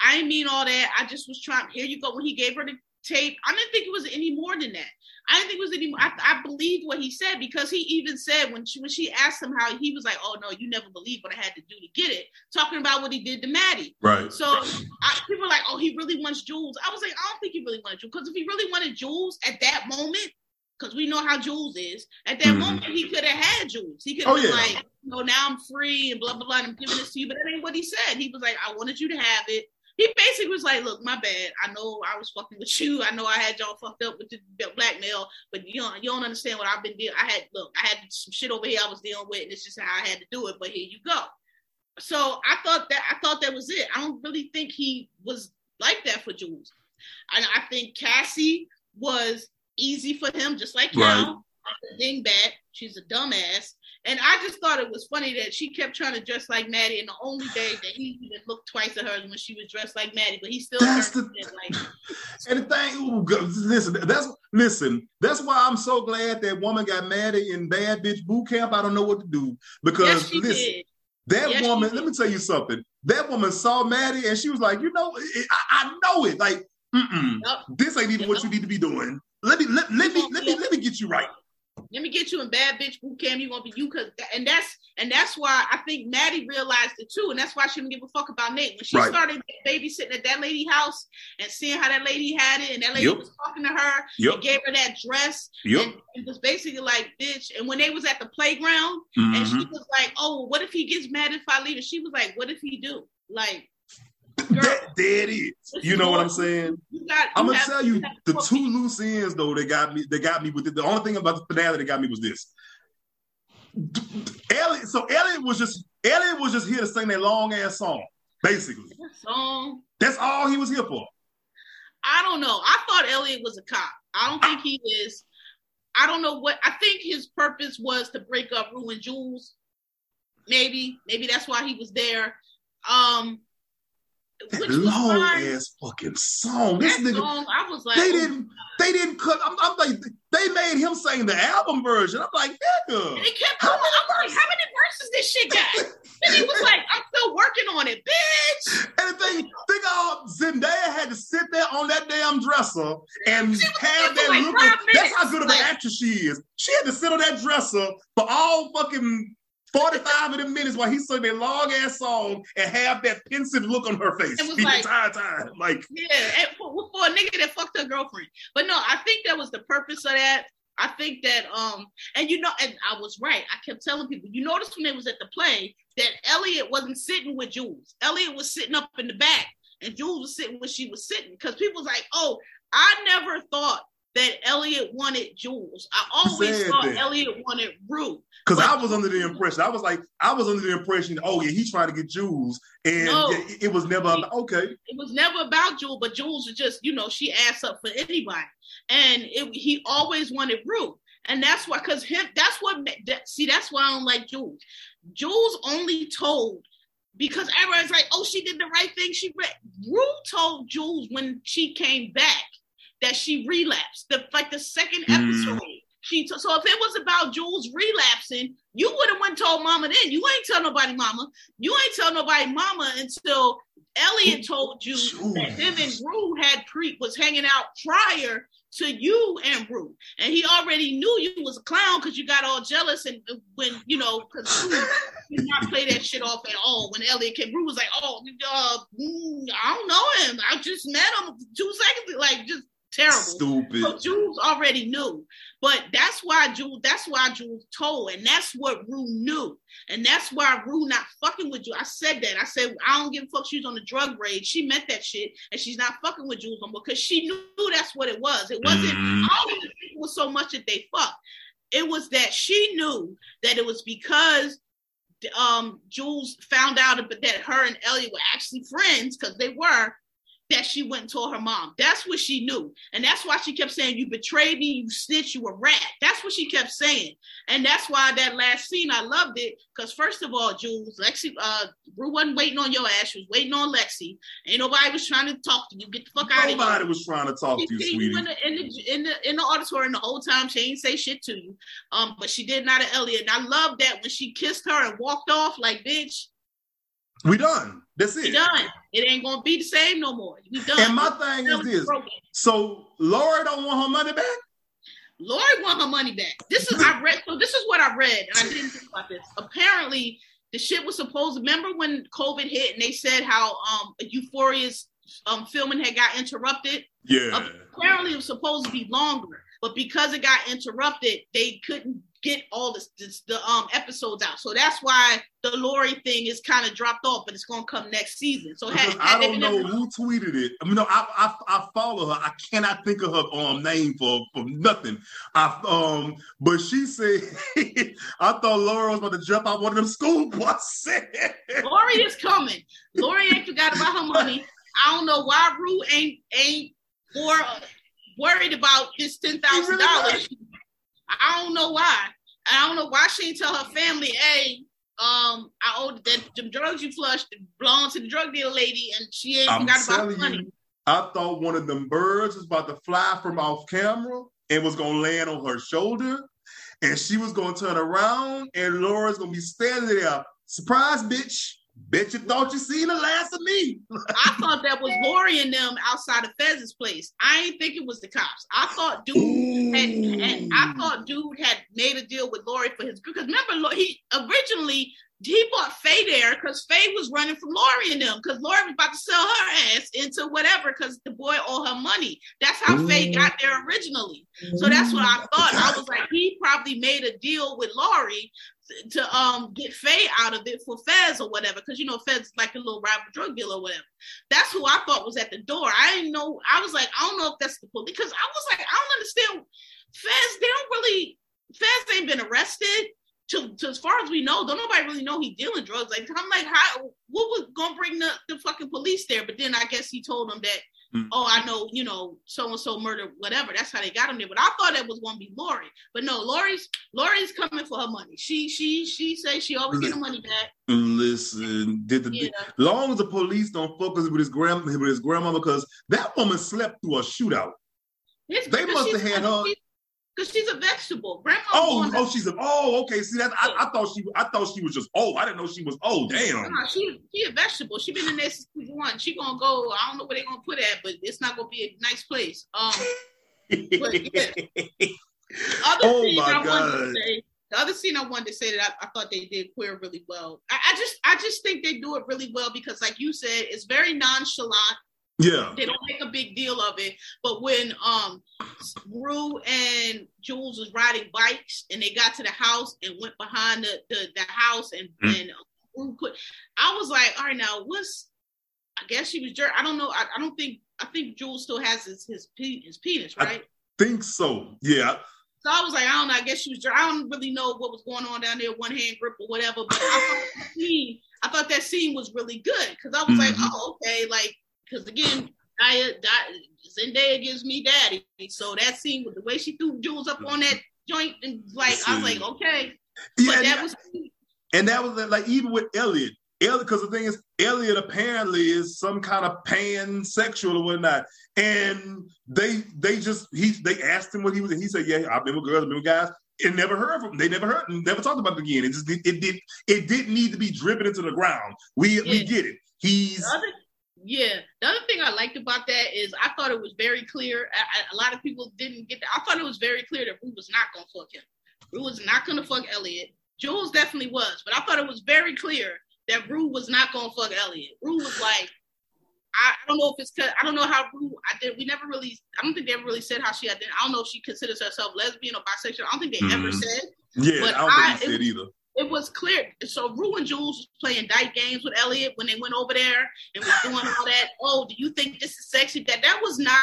[SPEAKER 2] I mean all that. I just was trying. Here you go." When he gave her the tape. I didn't think it was any more than that. I didn't think it was any. I, I believed what he said because he even said when she when she asked him how he was like, "Oh no, you never believe what I had to do to get it," talking about what he did to Maddie.
[SPEAKER 3] Right.
[SPEAKER 2] So I, people are like, "Oh, he really wants Jules." I was like, "I don't think he really wanted Jules because if he really wanted Jules at that moment, because we know how Jules is at that
[SPEAKER 3] Mhm.
[SPEAKER 2] moment, he could have had Jules. He could have
[SPEAKER 3] Oh,
[SPEAKER 2] been
[SPEAKER 3] yeah.
[SPEAKER 2] like, "No, now I'm free and blah blah blah. And I'm giving this to you," but that ain't what he said. He was like, "I wanted you to have it." He basically was like, "Look, my bad. I know I was fucking with you. I know I had y'all fucked up with the blackmail, but you don't you don't understand what I've been dealing. I had look, I had some shit over here I was dealing with, and it's just how I had to do it. But here you go." So I thought that I thought that was it. I don't really think he was like that for Jules. And I think Cassie was easy for him, just like
[SPEAKER 3] Right.
[SPEAKER 2] Cal. Dingbat. She's a dumbass. And I just thought it was funny that she kept trying to dress like Maddie, and the only day that he even looked twice at her is when she was dressed like Maddie, but he still
[SPEAKER 3] That's
[SPEAKER 2] turned
[SPEAKER 3] the-
[SPEAKER 2] like
[SPEAKER 3] And the thing, ooh, listen, that's listen. That's why I'm so glad that woman got Maddie in bad bitch boot camp. I don't know what to do because
[SPEAKER 2] yes,
[SPEAKER 3] listen,
[SPEAKER 2] did.
[SPEAKER 3] that
[SPEAKER 2] Yes,
[SPEAKER 3] woman. Let me tell you something. That woman saw Maddie and she was like, you know, it, I, I know it. Like, this ain't even what you need to be doing. Let me let, let me let me let me get you right.
[SPEAKER 2] Let me get you in bad bitch boot camp. You gonna be you cause and that's and that's why I think Maddie realized it too, and that's why she didn't give a fuck about Nate. When she
[SPEAKER 3] Right.
[SPEAKER 2] started babysitting at that lady house and seeing how that lady had it, and that lady
[SPEAKER 3] Yep.
[SPEAKER 2] was talking to her
[SPEAKER 3] Yep.
[SPEAKER 2] and gave her that dress,
[SPEAKER 3] Yep.
[SPEAKER 2] and it was basically like, bitch. And when they was at the playground, and she
[SPEAKER 3] Mhm.
[SPEAKER 2] was like, "Oh, what if he gets mad if I leave?" And she was like, "What if he do?" Like,
[SPEAKER 3] That, there it is. You know what I'm saying?
[SPEAKER 2] Got.
[SPEAKER 3] I'm gonna tell you the two loose ends though that got me that got me with it. The only thing about the finale that got me was this. Elliot, so Elliot was just Elliot was just here to sing that long ass song, basically.
[SPEAKER 2] song.
[SPEAKER 3] That's all he was here for.
[SPEAKER 2] I don't know. I thought Elliot was a cop. I don't think he is. I don't know what. I think his purpose was to break up Ruin Jules. Maybe, maybe that's why he was there. Um,
[SPEAKER 3] That
[SPEAKER 2] which
[SPEAKER 3] long ass fucking song. This nigga,
[SPEAKER 2] song, I was like,
[SPEAKER 3] they
[SPEAKER 2] oh,
[SPEAKER 3] didn't, they didn't cut. I'm, I'm like, they made him sing the album version. I'm like, nigga.
[SPEAKER 2] They kept going. I'm like, how many verses this shit got? And he was like, I'm still working on it, bitch.
[SPEAKER 3] And the thing, think all Zendaya had to sit there on that damn dresser and have that
[SPEAKER 2] like
[SPEAKER 3] look. Of, that's how good of
[SPEAKER 2] like-
[SPEAKER 3] an actress she is. She had to sit on that dresser for all fucking 45 of the minutes while he sang that long ass song and have that pensive look on her face the
[SPEAKER 2] like-
[SPEAKER 3] entire time. Like,
[SPEAKER 2] Yeah, and for, for a nigga that fucked her girlfriend. But no, I think that was the purpose of that. I think that um and you know and I was right. I kept telling people, you noticed when they was at the play that Elliot wasn't sitting with Jules. Elliot was sitting up in the back and Jules was sitting where she was sitting because people was like, "Oh, I never thought that Elliot wanted Jules. I always
[SPEAKER 3] said
[SPEAKER 2] thought
[SPEAKER 3] that?
[SPEAKER 2] Elliot wanted Rue."
[SPEAKER 3] because I was under the impression, I was like, I was under the impression, oh yeah, he's trying to get Jules, and
[SPEAKER 2] No.
[SPEAKER 3] it, it was never about, okay.
[SPEAKER 2] it was never about Jules, but Jules is just, you know, she asked up for anybody, and it, he always wanted Rue, and that's why, cause him, that's what. That, see, that's why I don't like Jules. Jules only told because everyone's like, oh, she did the right thing. She read. Rue told Jules when she came back that she relapsed. The like the second
[SPEAKER 3] Mm.
[SPEAKER 2] episode. She t- so if it was about Jules relapsing, you would have went told Mama then. You ain't tell nobody Mama. You ain't tell nobody Mama until Elliot told you that him and Rue had pre was hanging out prior to you and Rue, and he already knew you was a clown because you got all jealous and uh, when you know because Rue did not play that shit off at all. When Elliot came, Rue was like, "Oh, uh, mm, I don't know him. I just met him two seconds, like just terrible."
[SPEAKER 3] Stupid.
[SPEAKER 2] So Jules already knew, but that's why Jules. That's why Jules told, and that's what Rue knew, and that's why Rue not fucking with you. I said that. I said I don't give a fuck. She's on the drug raid. She meant that shit, and she's not fucking with Jules no more because she knew that's what it was. It wasn't. Don't even think it was so much that they fucked. It was that she knew that it was because um Jules found out that her and Elliot were actually friends because they were that she went and told her mom. That's what she knew. And that's why she kept saying, You betrayed me, you snitch, you a rat. That's what she kept saying. And that's why that last scene, I loved it. Because first of all, Jules, Lexi, uh, Rue wasn't waiting on your ass, she was waiting on Lexi. Ain't nobody was trying to talk to you. Get the fuck out of here.
[SPEAKER 3] Nobody was trying to talk
[SPEAKER 2] She
[SPEAKER 3] to you, sweetie.
[SPEAKER 2] you in the, in the in the in the auditorium the whole time. She ain't say shit to you. Um, but she did not to Elliot. And I love that when she kissed her and walked off, like, bitch,
[SPEAKER 3] We done. That's it.
[SPEAKER 2] We done. It ain't gonna be the same no more. We done.
[SPEAKER 3] And my thing is this.
[SPEAKER 2] Broken.
[SPEAKER 3] So Laurie don't want her money back?
[SPEAKER 2] Laurie want her money back. This is I read. So this is what I read, and I didn't think about this. Apparently, the shit was supposed. To remember when COVID hit and they said how um Euphoria's um filming had got interrupted.
[SPEAKER 3] Yeah.
[SPEAKER 2] Apparently, it was supposed to be longer, but because it got interrupted, they couldn't get all this, this the um episodes out. So that's why the Laurie thing is kind of dropped off, but it's gonna come next season. So had,
[SPEAKER 3] I don't know who tweeted it. I mean, no, I, I I follow her. I cannot think of her um name for for nothing. I um, but she said I thought Laura was about to jump out one of them school buses.
[SPEAKER 2] Laurie is coming. Laurie ain't forgot about her money. I don't know why Rue ain't ain't more uh, worried about this ten thousand dollars. I don't know why. I don't know why she ain't tell her family, hey, um, I owe that the drugs you flushed belong to the drug dealer lady, and she ain't
[SPEAKER 3] I'm
[SPEAKER 2] forgot about money.
[SPEAKER 3] you, I thought one of them birds was about to fly from off camera and was gonna land on her shoulder, and she was gonna turn around, and Laura's gonna be standing there, surprise, bitch. Bet you thought you seen the last of me.
[SPEAKER 2] I thought that was Laurie and them outside of Fez's place. I ain't think it was the cops. I thought dude had, and I thought dude had made a deal with Laurie for his group. because remember he originally he bought Faye there because Faye was running from Laurie and them because Laurie was about to sell her ass into whatever because the boy owed her money. That's how Faye got there originally. So that's what I thought. I was like, he probably made a deal with Laurie to um get Faye out of it for Fez or whatever, because you know Fez like a little rival drug dealer or whatever. That's who I thought was at the door. I didn't know. I was like, I don't know if that's the police, because I was like, I don't understand. Fez, they don't really. Fez ain't been arrested. To, to as far as we know, don't nobody really know he dealing drugs. Like I'm like, how? What was gonna bring the, the fucking police there? But then I guess he told them that
[SPEAKER 3] Mm.
[SPEAKER 2] oh, I know, you know, so and so murdered, whatever. That's how they got him there. But I thought that was gonna be Laurie. But no, Laurie's Laurie's coming for her money. She she she says she always get her money back.
[SPEAKER 3] Listen, did the
[SPEAKER 2] Yeah.
[SPEAKER 3] long as the police don't focus with his grand with his grandmother, because that woman slept through a shootout.
[SPEAKER 2] It's
[SPEAKER 3] They must have had her-
[SPEAKER 2] Because she's a vegetable. Grandma.
[SPEAKER 3] Oh, oh, she's a oh, okay. See that I, I thought she I thought she was just oh, I didn't know she was oh damn.
[SPEAKER 2] Nah, she she a vegetable. She been in there since one. She gonna go. I don't know where they gonna put at, but it's not gonna be a nice place. Um, but yeah. other
[SPEAKER 3] Oh, my
[SPEAKER 2] I wanted
[SPEAKER 3] God.
[SPEAKER 2] to say, the other scene I wanted to say that I, I thought they did queer really well. I, I just I just think they do it really well because, like you said, it's very nonchalant.
[SPEAKER 3] Yeah.
[SPEAKER 2] They don't make a big deal of it. But when um Rue and Jules was riding bikes and they got to the house and went behind the the, the house and
[SPEAKER 3] Mm.
[SPEAKER 2] and Rue put, I was like, all right, now what's? I guess she was jerk. I don't know. I, I don't think. I think Jules still has his his, his penis,
[SPEAKER 3] I-
[SPEAKER 2] right?
[SPEAKER 3] Think so. Yeah.
[SPEAKER 2] So I was like, I don't know. I guess she was. Jerk. I don't really know what was going on down there, one hand grip or whatever. But I thought that scene, I thought that scene was really good because I was like,
[SPEAKER 3] Mhm.
[SPEAKER 2] oh, okay, like because again, I, I Zendaya gives me daddy. So that scene with the way she threw Jules up on that joint and like I was like, okay,
[SPEAKER 3] Yeah,
[SPEAKER 2] but that was
[SPEAKER 3] and that was like even with Elliot. Elliot, because the thing is, Elliot apparently is some kind of pansexual or whatnot. And they they just he they asked him what he was, and he said, Yeah, I've been with girls, I've been with guys, and never heard from they never heard and never talked about it again. It just it, it did it didn't need to be driven into the ground. We we get it. He's
[SPEAKER 2] yeah, the other thing I liked about that is I thought it was very clear. I, I, a lot of people didn't get that. I thought it was very clear that Rue was not to fuck him. Rue was not to fuck Elliot. Jules definitely was, but I thought it was very clear that Rue was not to fuck Elliot. Rue was like, I, I don't know if it's cause I don't know how Rue. I did. We never really. I don't think they ever really said how she had. I don't know if she considers herself lesbian or bisexual. I don't think they ever
[SPEAKER 3] Mhm.
[SPEAKER 2] said
[SPEAKER 3] yeah,
[SPEAKER 2] but
[SPEAKER 3] I don't
[SPEAKER 2] I-
[SPEAKER 3] think said
[SPEAKER 2] it-
[SPEAKER 3] either.
[SPEAKER 2] It was clear. So Rue and Jules was playing dyke games with Elliot when they went over there and was doing all that. Oh, do you think this is sexy? That that was not.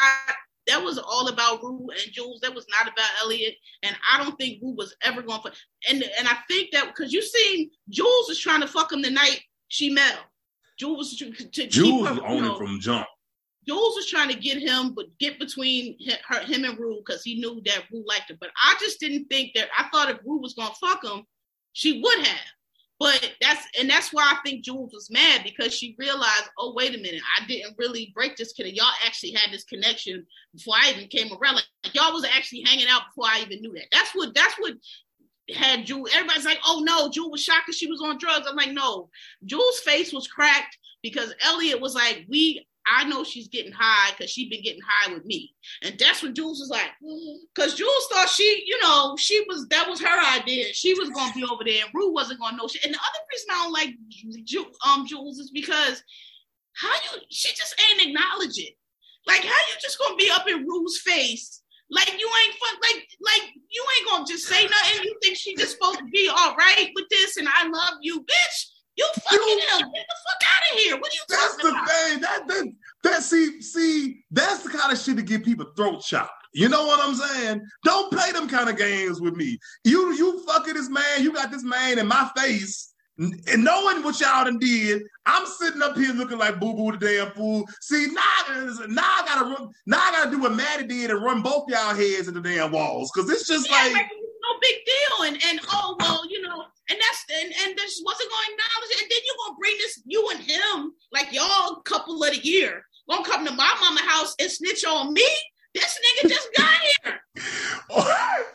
[SPEAKER 2] That was all about Rue and Jules. That was not about Elliot. And I don't think Rue was ever going for. And and I think that because you seen Jules was trying to fuck him the night she met him. Jules was to, to keep
[SPEAKER 3] Jules
[SPEAKER 2] her, you
[SPEAKER 3] on
[SPEAKER 2] know,
[SPEAKER 3] from jump.
[SPEAKER 2] Jules was trying to get him, but get between her, him and Rue because he knew that Rue liked him. But I just didn't think that. I thought if Rue was gonna fuck him, she would have. But that's and that's why I think Jules was mad because she realized, oh wait a minute, I didn't really break this connection. Y'all actually had this connection before I even came around. Like, y'all was actually hanging out before I even knew that. That's what that's what had Jules. Everybody's like, oh no, Jules was shocked because she was on drugs. I'm like, no, Jules' face was cracked because Elliot was like, we. I know she's getting high because she's been getting high with me, and that's what Jules was like. Because Jules thought she, you know, she was that was her idea. She was gonna be over there, and Rue wasn't gonna know shit. And the other reason I don't like um Jules is because how you she just ain't acknowledge it. Like how you just gonna be up in Rue's face? Like you ain't fuck like like you ain't gonna just say nothing. You think she just supposed to be all right with this and I love you, bitch. You fucking hell. Get the fuck out of here. What are you
[SPEAKER 3] think?
[SPEAKER 2] That's
[SPEAKER 3] the
[SPEAKER 2] about?
[SPEAKER 3] thing. That that that see see that's the kind of shit to get people throat chopped. You know what I'm saying? Don't play them kind of games with me. You you fucking this man. You got this man in my face. And knowing what y'all done did, I'm sitting up here looking like boo boo the damn fool. See now, now I gotta run. Now I gotta do what Maddie did and run both y'all heads in the damn walls because it's just
[SPEAKER 2] Yeah,
[SPEAKER 3] like
[SPEAKER 2] like it's no big deal. And and oh well, you know, and that's and, and this wasn't going to acknowledge it. And then you're gonna bring this you and him like y'all couple of the year gonna come to my mama house and snitch on me. This nigga just got here.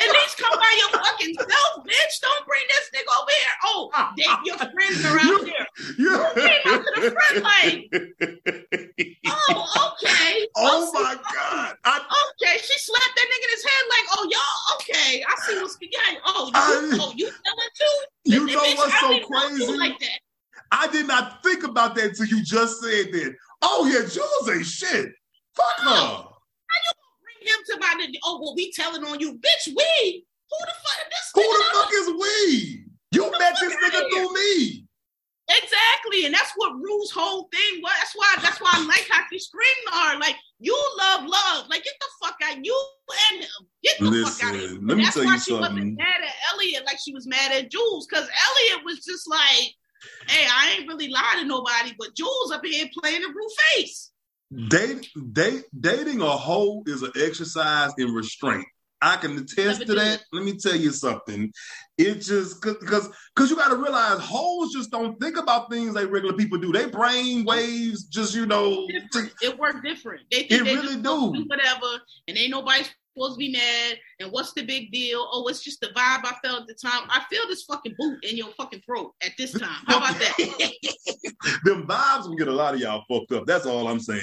[SPEAKER 2] At least come by your fucking self, bitch. Don't bring this nigga over here. Oh, they, your friends are out there.
[SPEAKER 3] you-
[SPEAKER 2] Came out to the front like, oh, okay.
[SPEAKER 3] oh
[SPEAKER 2] Oh,
[SPEAKER 3] my god! I,
[SPEAKER 2] Okay, she slapped that nigga in his head like, oh y'all, okay, I see what's behind. Oh, you,
[SPEAKER 3] I-
[SPEAKER 2] oh, you telling too?
[SPEAKER 3] you
[SPEAKER 2] Bitch,
[SPEAKER 3] know what's so
[SPEAKER 2] don't even know you
[SPEAKER 3] crazy?
[SPEAKER 2] Like that.
[SPEAKER 3] I did not think about that until you just said that. Oh yeah, Jules ain't shit. Fuck her.
[SPEAKER 2] Bring him to my. Oh, well, we telling on you, bitch. We who the fuck? Is this
[SPEAKER 3] Who the fuck is we? You met this nigga through me.
[SPEAKER 2] Exactly, and that's what Rue's whole thing was. That's why. That's why I like how she screamed like, "You love love." Like, get the fuck out, you and him. Get the fuck out of here.
[SPEAKER 3] Listen, let me
[SPEAKER 2] that's
[SPEAKER 3] tell
[SPEAKER 2] why
[SPEAKER 3] you
[SPEAKER 2] she wasn't mad at Elliot like she was mad at Jules, because Elliot was just like, "Hey, I ain't really lying to nobody," but Jules up here playing the Rue face.
[SPEAKER 3] Date, date, dating a hoe is an exercise in restraint. I can attest to that. Let me tell you something. It just because because you got to realize hoes just don't think about things like regular people do. They brain waves just you know.
[SPEAKER 2] Different. It worked different. They think
[SPEAKER 3] It
[SPEAKER 2] they
[SPEAKER 3] really do.
[SPEAKER 2] do whatever, and ain't nobody supposed to be mad. And what's the big deal? Oh, it's just the vibe I felt at the time. I feel this fucking boot in your fucking throat at this time. How about that?
[SPEAKER 3] Them vibes will get a lot of y'all fucked up. That's all I'm saying.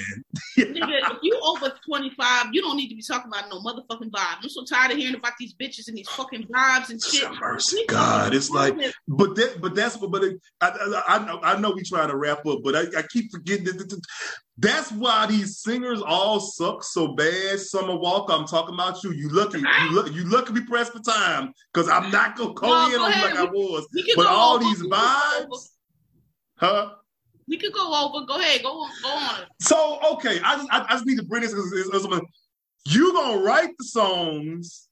[SPEAKER 2] Nigga, if you over 25, you don't need to be talking about no motherfucking vibe. I'm so tired of hearing about these bitches and these fucking vibes and shit.
[SPEAKER 3] Mercy, God, it's like, but that, but that's what, but it, I, I, I know, I know we trying to wrap up, but I, I keep forgetting that, that's why these singers all suck so bad. Summer Walker, I'm talking about you. You lucky, you look, you lucky be pressed for time because I'm not gonna call
[SPEAKER 2] No,
[SPEAKER 3] in
[SPEAKER 2] go
[SPEAKER 3] on you like I was. But all
[SPEAKER 2] over.
[SPEAKER 3] these
[SPEAKER 2] We can go over.
[SPEAKER 3] vibes, huh?
[SPEAKER 2] We could go over. Go ahead. Go on. Go on.
[SPEAKER 3] So okay, I just I, I just need to bring this because you gonna write the songs,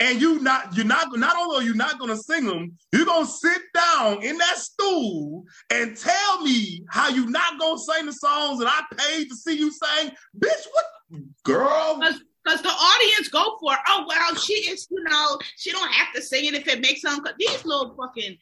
[SPEAKER 3] and you not you're not not only are you not gonna sing them, you're gonna sit down in that stool and tell me how you not gonna sing the songs that I paid to see you sing, bitch. What, girl?
[SPEAKER 2] Because the audience go for, oh well, she is, you know, she don't have to sing it if it makes some. These little fucking.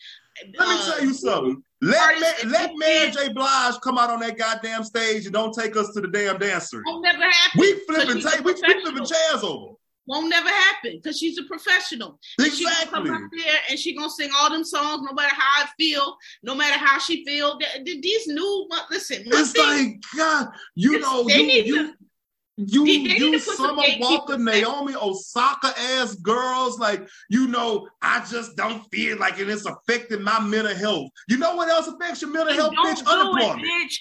[SPEAKER 3] Let me
[SPEAKER 2] uh,
[SPEAKER 3] tell you something. Let Ma- let Mary J. Blige come out on that goddamn stage and don't take us to the damn dancer.
[SPEAKER 2] Never happen.
[SPEAKER 3] We flipping ta- we, we flipping chairs over.
[SPEAKER 2] Won't never happen because she's a professional. And she gonna come up there and she gonna sing all them songs, no matter how I feel, no matter how she feel. Th- th- These new, listen,
[SPEAKER 3] It's
[SPEAKER 2] thing,
[SPEAKER 3] like God, you know,
[SPEAKER 2] they
[SPEAKER 3] you
[SPEAKER 2] need
[SPEAKER 3] you
[SPEAKER 2] to-
[SPEAKER 3] you
[SPEAKER 2] they- they need
[SPEAKER 3] you Summer Walker. Naomi Osaka ass girls, like you know, I just don't feel like it is affecting my mental health. You know what else affects your mental
[SPEAKER 2] then
[SPEAKER 3] health, bitch?
[SPEAKER 2] do it,
[SPEAKER 3] Unemployment.
[SPEAKER 2] bitch.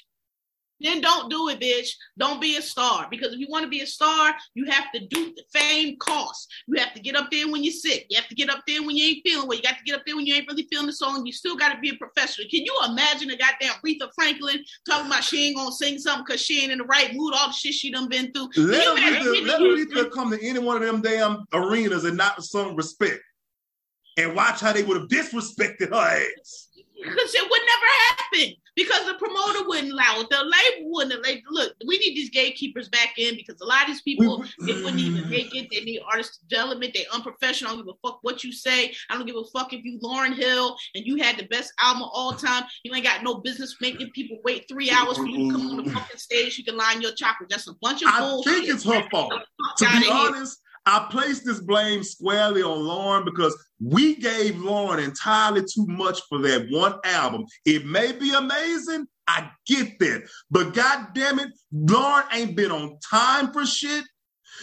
[SPEAKER 2] Then don't do it, bitch. Don't be a star. Because if you want to be a star, you have to do the fame costs. You have to get up there when you're sick. You have to get up there when you ain't feeling well. You got to get up there when you ain't really feeling the song. You still got to be a professional. Can you imagine a goddamn Aretha Franklin talking about she ain't gonna sing something because she ain't in the right mood, all the shit she done been through?
[SPEAKER 3] Let
[SPEAKER 2] you
[SPEAKER 3] Aretha, let Aretha come to any one of them damn arenas and not some respect. And watch how they would have disrespected her ass.
[SPEAKER 2] Because it would never happen. Because the promoter wouldn't allow it. The label wouldn't. Like, look, we need these gatekeepers back in because a lot of these people
[SPEAKER 3] We-
[SPEAKER 2] they wouldn't even make it. They need artist development. They unprofessional. I don't give a fuck what you say. I don't give a fuck if you Lauryn Hill and you had the best album of all time. You ain't got no business making people wait three hours for you to come on the fucking stage. You can line your chocolate. That's a bunch of
[SPEAKER 3] I
[SPEAKER 2] bullshit.
[SPEAKER 3] think it's her fault. To be honest, I place this blame squarely on Lauryn because we gave Lauryn entirely too much for that one album. It may be amazing. I get that. But god damn it, Lauryn ain't been on time for shit.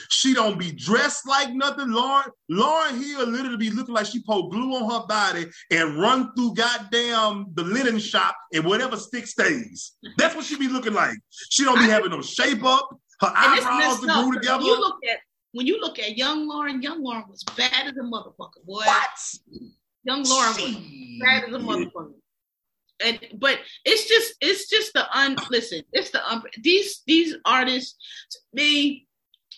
[SPEAKER 3] She don't be dressed like nothing. Lauryn, Lauryn Hill literally be looking like she put glue on her body and run through goddamn the linen shop and whatever stick stays. That's what she be looking like. She don't be having no shape up. Her eyebrows are glued together.
[SPEAKER 2] You look at when you look at young Lauryn, young Lauryn was bad as a motherfucker, boy.
[SPEAKER 3] What?
[SPEAKER 2] Young Lauryn was bad as a motherfucker. And, but it's just it's just the un listen it's the un these these artists me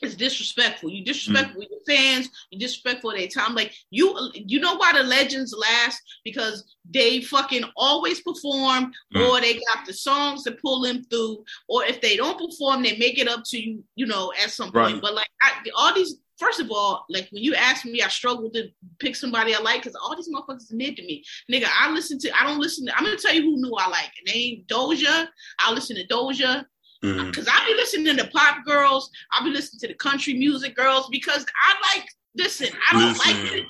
[SPEAKER 2] it's disrespectful. You disrespectful mm. your fans. You disrespectful their time. Like you, you know why the legends last because they fucking always perform, mm. or they got the songs to pull them through, or if they don't perform, they make it up to you. You know, at some right. point. But like I, all these. First of all, like when you ask me, I struggle to pick somebody I like because all these motherfuckers are mid to me. Nigga, I listen to, I don't listen to, I'm gonna tell you who knew I like. And they ain't Doja. I listen to Doja. Mm-hmm. Because mm-hmm. I be listening to pop girls, I'll be listening to the country music girls because I like listen, I don't listen. like it.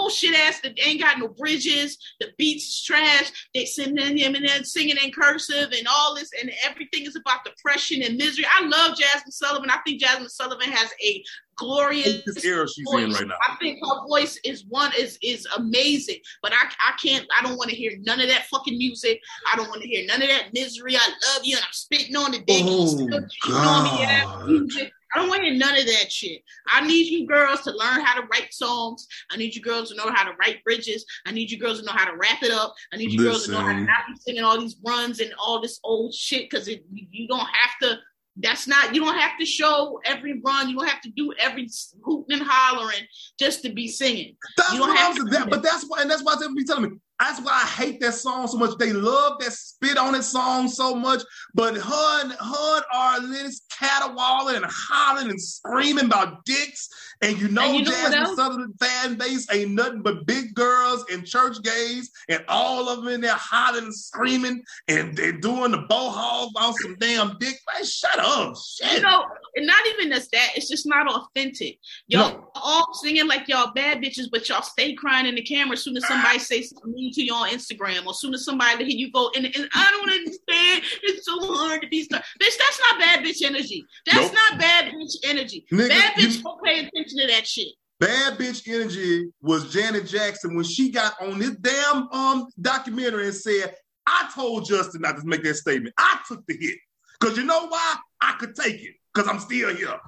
[SPEAKER 2] Bullshit ass that ain't got no bridges, the beats is trash, they singing him and then singing in cursive and all this, and everything is about depression and misery. I love Jazmine Sullivan. I think Jazmine Sullivan has a glorious
[SPEAKER 3] this era she's
[SPEAKER 2] voice.
[SPEAKER 3] in right now.
[SPEAKER 2] I think her voice is one is is amazing, but I I can't I don't want to hear none of that fucking music. I don't want to hear none of that misery. I love you and I'm spitting on the dick.
[SPEAKER 3] Oh, God.
[SPEAKER 2] I don't want to hear none of that shit. I need you girls to learn how to write songs. I need you girls to know how to write bridges. I need you girls to know how to wrap it up. I need you Listen. girls to know how to not be singing all these runs and all this old shit because you don't have to that's not you don't have to show every run. You don't have to do every hooting and hollering just to be singing.
[SPEAKER 3] That's
[SPEAKER 2] you
[SPEAKER 3] don't have to. That, but that's why, and that's why they be telling me. That's why I hate that song so much. They love that spit on it song so much. But her and her and Arlen's caterwauling and hollering and screaming about dicks. And you know, and you know Southern fan base ain't nothing but big girls and church gays, and all of them in there hollering and screaming, and they're doing the hog on some damn dick. Man, shut up. Shit.
[SPEAKER 2] You know, and not even just that, it's just not authentic. Y'all no. all singing like y'all bad bitches, but y'all stay crying in the camera as soon as somebody says something to you on Instagram or soon as somebody here you go and, and I don't understand. It's so hard to be stuck. Bitch, that's not bad bitch energy. That's nope. not bad bitch energy. Nigga, bad bitch you, don't pay attention to that shit.
[SPEAKER 3] Bad bitch energy was Janet Jackson when she got on this damn um documentary and said, I told Justin not to make that statement. I took the hit. Cause you know why? I could take it. Cause I'm still here.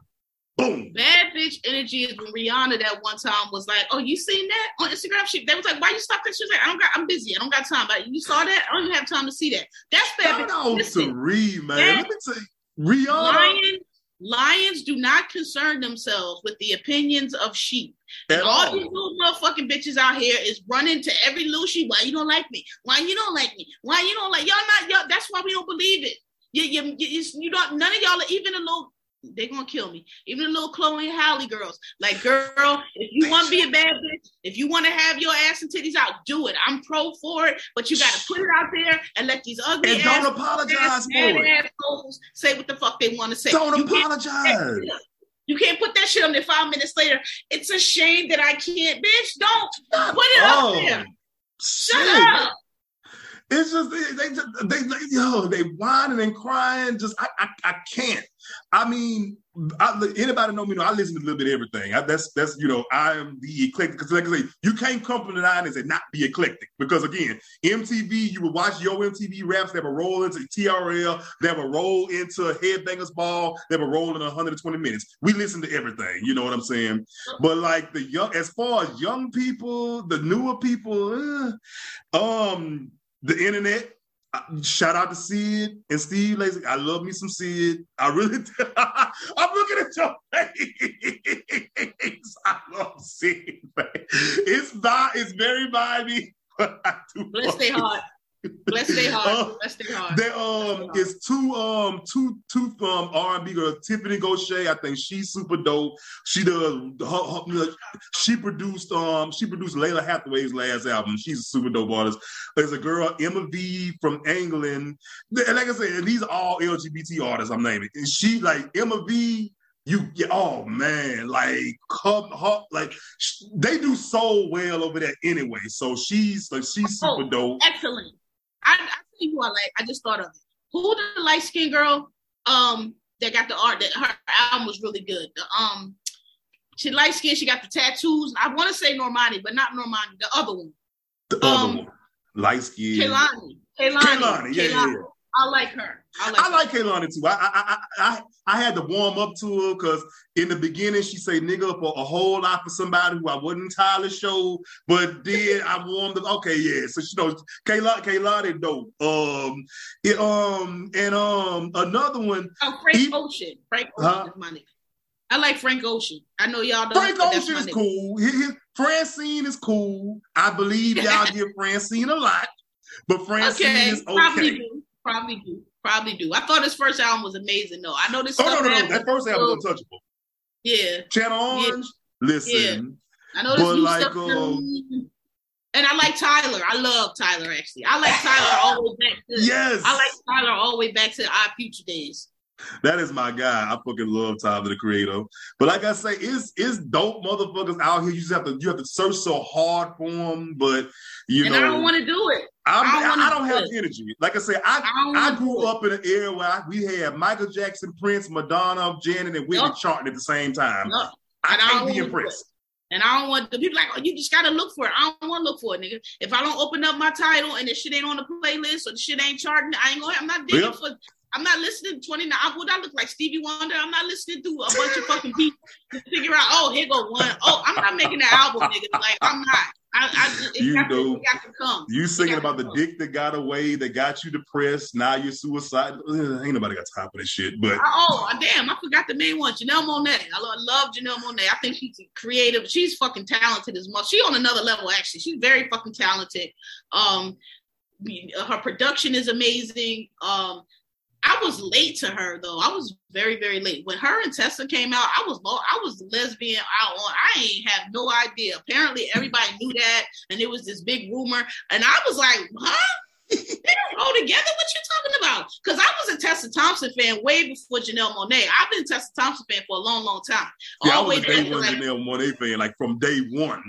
[SPEAKER 3] Boom.
[SPEAKER 2] Bad bitch energy is when Rihanna that one time was like, "Oh, you seen that on Instagram?" She they was like, "Why you stop that?" She was like, "I don't got, I'm busy. I don't got time." But you saw that? I don't even have time to see that. That's bad
[SPEAKER 3] Shout bitch. Listen, to Ree, man. Let me tell you, Rihanna.
[SPEAKER 2] Lion, lions do not concern themselves with the opinions of sheep. And all, all these little motherfucking bitches out here is running to every little sheep. Why you don't like me? Why you don't like me? Why you don't like y'all? Not y'all. That's why we don't believe it. You, you, you, you don't. None of y'all are even a little they're gonna kill me. Even the little Chloe and Halle girls. Like, girl, if you want to be a bad bitch, if you want to have your ass and titties out, do it. I'm pro for it, but you gotta put it out there and let these ugly
[SPEAKER 3] and don't apologize for it.
[SPEAKER 2] Assholes say what the fuck they want to say.
[SPEAKER 3] Don't
[SPEAKER 2] you
[SPEAKER 3] apologize.
[SPEAKER 2] You can't put that shit on there five minutes later. It's a shame that I can't, bitch. Don't put it up, up there. Shut shit. up.
[SPEAKER 3] It's just they, they they, they yo they whining and crying. Just I I, I can't. I mean, I, anybody know me know I listen to a little bit of everything. I, that's that's you know I am the eclectic because like I say you can't come from the nineties and say not be eclectic because again MTV you would watch your MTV raps that would roll into TRL that would roll into Headbangers Ball that would roll in 120 minutes. We listen to everything, you know what I'm saying? But like the young, as far as young people, the newer people, uh, um the internet. Shout out to Syd and Steve Lacy. I love me some Syd. I really do. I'm looking at your face. I love Syd, man. It's it's very vibey
[SPEAKER 2] let's stay heart. Bless their heart. Uh, Bless their heart. There
[SPEAKER 3] um it's two um two two um R and B girls. Tiffany Gouché, I think she's super dope. She does her, her, she produced um she produced Lalah Hathaway's last album. She's a super dope artist. There's a girl Emma V from England. And like I said, these are all LGBT artists I'm naming. And she like Emma V You, yeah, oh man, like come, her, like sh- they do so well over there anyway. So she's like she's super
[SPEAKER 2] Oh,
[SPEAKER 3] dope.
[SPEAKER 2] Excellent. I, I tell you who I like. I just thought of it. Who the light skinned girl? Um, that got the art. That her album was really good. The um, she light skinned. She got the tattoos. I want to say Normani, but not Normani. The other one,
[SPEAKER 3] The other
[SPEAKER 2] um,
[SPEAKER 3] one, light skin.
[SPEAKER 2] Kehlani. Kehlani.
[SPEAKER 3] Kehlani, yeah, yeah, yeah.
[SPEAKER 2] I like her. I like.
[SPEAKER 3] I like Kehlani too. I, I I I I had to warm up to her because in the beginning she say nigga for a whole lot for somebody who I wasn't entirely sure, but then I warmed up. Okay, yeah. So she knows Kehlani Kehlani dope. Um, it, um, and um, another one.
[SPEAKER 2] Oh, Frank
[SPEAKER 3] He-
[SPEAKER 2] Ocean. Frank Ocean
[SPEAKER 3] Huh?
[SPEAKER 2] is my nigga. I like Frank Ocean. I know y'all don't.
[SPEAKER 3] Frank Ocean is cool. His, his- Francine is cool. I believe y'all give Francine a lot, but Francine
[SPEAKER 2] Okay,
[SPEAKER 3] is
[SPEAKER 2] probably
[SPEAKER 3] okay.
[SPEAKER 2] do. Probably do. Probably do. I thought his first album was amazing though. I know this
[SPEAKER 3] Oh no, no, no! That first album was untouchable.
[SPEAKER 2] Yeah,
[SPEAKER 3] Channel
[SPEAKER 2] Yeah.
[SPEAKER 3] Orange. Listen,
[SPEAKER 2] I know this new
[SPEAKER 3] like,
[SPEAKER 2] stuff.
[SPEAKER 3] um,
[SPEAKER 2] and I like Tyler. I love Tyler actually. I like Tyler all the way back to.
[SPEAKER 3] yes,
[SPEAKER 2] I like Tyler all the way back to Odd Future days.
[SPEAKER 3] That is my guy. I fucking love Tyler the Creator. But like I say, it's it's dope motherfuckers out here. You just have to you have to search so hard for them. But you
[SPEAKER 2] and
[SPEAKER 3] know,
[SPEAKER 2] I don't want to do it.
[SPEAKER 3] I'm,
[SPEAKER 2] I don't
[SPEAKER 3] I, don't
[SPEAKER 2] do
[SPEAKER 3] have the energy. Like I say,
[SPEAKER 2] I
[SPEAKER 3] I I grew up in an era where I, we had Michael Jackson, Prince, Madonna, Janet, and Whitney
[SPEAKER 2] Yup.
[SPEAKER 3] charting at the same time.
[SPEAKER 2] Yup.
[SPEAKER 3] I
[SPEAKER 2] And
[SPEAKER 3] can't
[SPEAKER 2] don't
[SPEAKER 3] be impressed.
[SPEAKER 2] And I don't want the people like, oh, you just gotta look for it. I don't want to look for it, nigga. If I don't open up my Tidal and the shit ain't on the playlist or the shit ain't charting, I ain't going. I'm not digging
[SPEAKER 3] Yep.
[SPEAKER 2] for. I'm not listening to 29. I- Would I look like Stevie Wonder? I'm not listening to a bunch of fucking beats to figure out. Oh, here go one. Oh, I'm not making an album, nigga. Like I'm not. I, I just,
[SPEAKER 3] You
[SPEAKER 2] got
[SPEAKER 3] know.
[SPEAKER 2] to.
[SPEAKER 3] You singing about the dick that got away, that got you depressed. Now you're suicidal. Ugh, Ain't nobody got time for this shit. But
[SPEAKER 2] oh damn, I forgot the main one, Janelle Monáe. I love, love Janelle Monáe. I think she's creative. She's fucking talented as well. She on another level actually. She's very fucking talented. Um, her production is amazing. Um, I was late to her though. I was very very late when her and Tessa came out. I was lo- I was lesbian out on. I ain't have no idea. Apparently everybody knew that, and it was this big rumor. And I was like, huh? they don't go together. What you talking about? Because I was a Tessa Thompson fan way before Janelle Monáe. I've been a Tessa Thompson fan for a long, long time.
[SPEAKER 3] yeah, I
[SPEAKER 2] All the
[SPEAKER 3] was a day one
[SPEAKER 2] like,
[SPEAKER 3] Janelle Monáe fan, like from day one.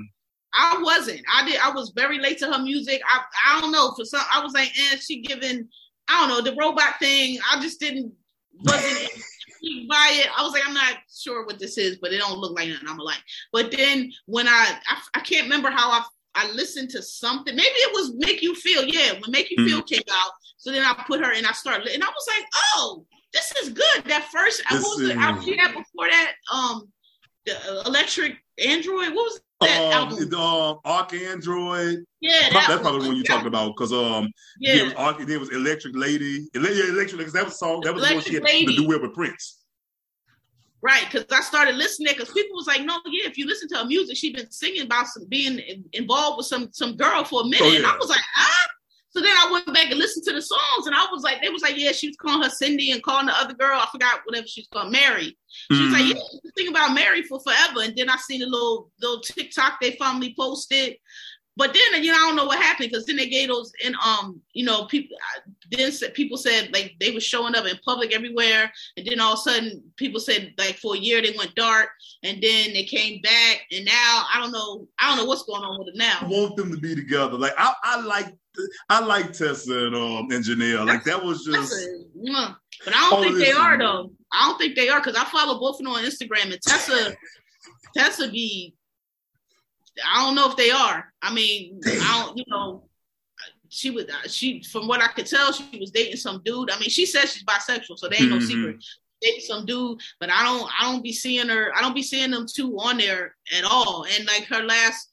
[SPEAKER 2] I wasn't. I did. I was very late to her music. I I don't know. For some, I was like, eh, she giving. I don't know the robot thing. I just didn't wasn't intrigued by it. I was like, I'm not sure what this is, but it don't look like nothing I'm like. But then when I, I I can't remember how I I listened to something. Maybe it was Make You Feel. Yeah, when Make You Feel came out. So then I put her and I started, and I was like, oh, this is good. That first, what was the
[SPEAKER 3] This is-
[SPEAKER 2] she had before that? Um, the uh, Electric Android. What was that
[SPEAKER 3] Um,
[SPEAKER 2] album?
[SPEAKER 3] um, ArchAndroid.
[SPEAKER 2] Yeah,
[SPEAKER 3] That's probably the one you're talking about because um, yeah, it was Arc, then it was Electric Lady. Ele- yeah, Electric Lady. That was song. That was the one she had
[SPEAKER 2] Electric
[SPEAKER 3] the
[SPEAKER 2] Lady.
[SPEAKER 3] duet with Prince.
[SPEAKER 2] right. Because I started listening because people was like, "No, yeah, if you listen to her music, she's been singing about some being involved with some some girl for a minute."
[SPEAKER 3] Oh,
[SPEAKER 2] And I was like, "Ah." So then I went back and listened to the songs, and I was like, "They was like, yeah, she was calling her Cindy and calling the other girl, I forgot whatever she's called, Mary." She was like,
[SPEAKER 3] Mhm.
[SPEAKER 2] "Yeah, thinking about Mary for forever." And then I seen a little little TikTok they finally posted. But then you know I don't know what happened because then they gave those and um you know people then said people said like they were showing up in public everywhere and then all of a sudden people said like for a year they went dark and then they came back and now I don't know I don't know what's going on with it now.
[SPEAKER 3] I want them to be together. Like I, I like, I like Tessa and um and Janelle. Like that was just.
[SPEAKER 2] a- But I don't think they are though. I don't think they are because I follow both of them on Instagram and Tessa Tessa be I don't know if they are. I mean, I don't, you know, she was she from what I could tell, she was dating some dude. I mean, she says she's bisexual, so they ain't no
[SPEAKER 3] Mhm.
[SPEAKER 2] secret. Dating some dude, but I don't I don't be seeing her, I don't be seeing them two on there at all. And like her last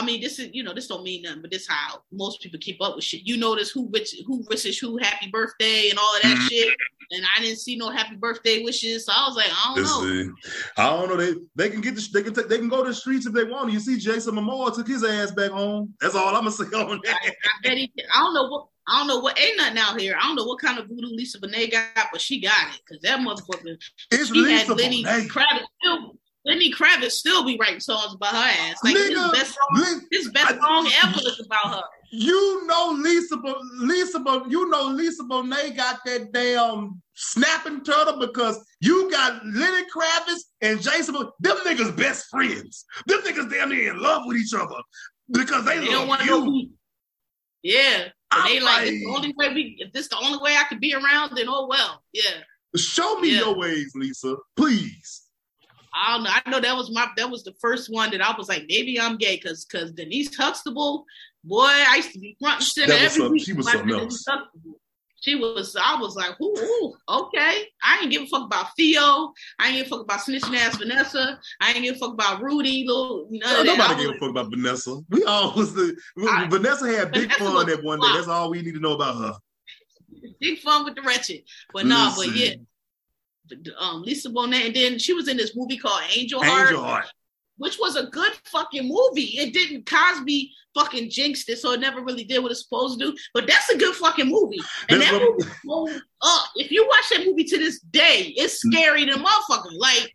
[SPEAKER 2] I mean, this is you know, this don't mean nothing, but this how most people keep up with shit. You notice who which who wishes who happy birthday and all of that
[SPEAKER 3] Mhm.
[SPEAKER 2] shit. And I didn't see no happy birthday wishes, so I was like, I don't
[SPEAKER 3] This
[SPEAKER 2] know.
[SPEAKER 3] is- I don't know. They they can get the, they can take, they can go to the streets if they want. You see, Jason Momoa took his ass back home. That's all I'm gonna say on that.
[SPEAKER 2] I bet he. I don't know what. I don't know what. Ain't nothing out here. I don't know what kind of voodoo Lisa Bonet got, but she got it because that motherfucker.
[SPEAKER 3] It's
[SPEAKER 2] She
[SPEAKER 3] Lisa
[SPEAKER 2] had Lenny
[SPEAKER 3] Bonet.
[SPEAKER 2] Kravitz. Lenny Kravitz still be writing songs about her ass. Like his
[SPEAKER 3] Nigga,
[SPEAKER 2] best song. His best song ever is about her.
[SPEAKER 3] You know Lisa, Lisa, you know Lisa Bonet got that damn snapping turtle because you got Lenny Kravitz and Jason. Bo- them niggas best friends. Them niggas damn near in love with each other because they,
[SPEAKER 2] They
[SPEAKER 3] love you.
[SPEAKER 2] Yeah, they like, it's the only way we. If this the only way I could be around, then oh well. Yeah,
[SPEAKER 3] Show me
[SPEAKER 2] Yeah.
[SPEAKER 3] your ways, Lisa, please.
[SPEAKER 2] I don't know. I know that was my that was the first one that I was like, maybe I'm gay because because Denise Huxtable, boy, I used to be front and center every week.
[SPEAKER 3] she was something
[SPEAKER 2] Huxtable. She was. I was like, ooh, ooh, okay. I ain't give a fuck about Theo. I ain't give a fuck about snitching ass Vanessa. I ain't give a fuck about Rudy. Little that.
[SPEAKER 3] Nobody gave a fuck about Vanessa. We all was the
[SPEAKER 2] I-
[SPEAKER 3] Vanessa had big
[SPEAKER 2] Vanessa
[SPEAKER 3] fun that one day. That's all we need to know about her.
[SPEAKER 2] big fun with the wretched. But nah, but yeah, um, Lisa Bonet, and then she was in this movie called Angel Heart,
[SPEAKER 3] Angel Heart.
[SPEAKER 2] which was a good fucking movie. It didn't Cosby fucking jinxed it, so it never really did what it's supposed to do. But that's a good fucking movie, and
[SPEAKER 3] That's
[SPEAKER 2] that
[SPEAKER 3] what-
[SPEAKER 2] movie blows up. If you watch that movie to this day, it's scary than motherfucker. Like,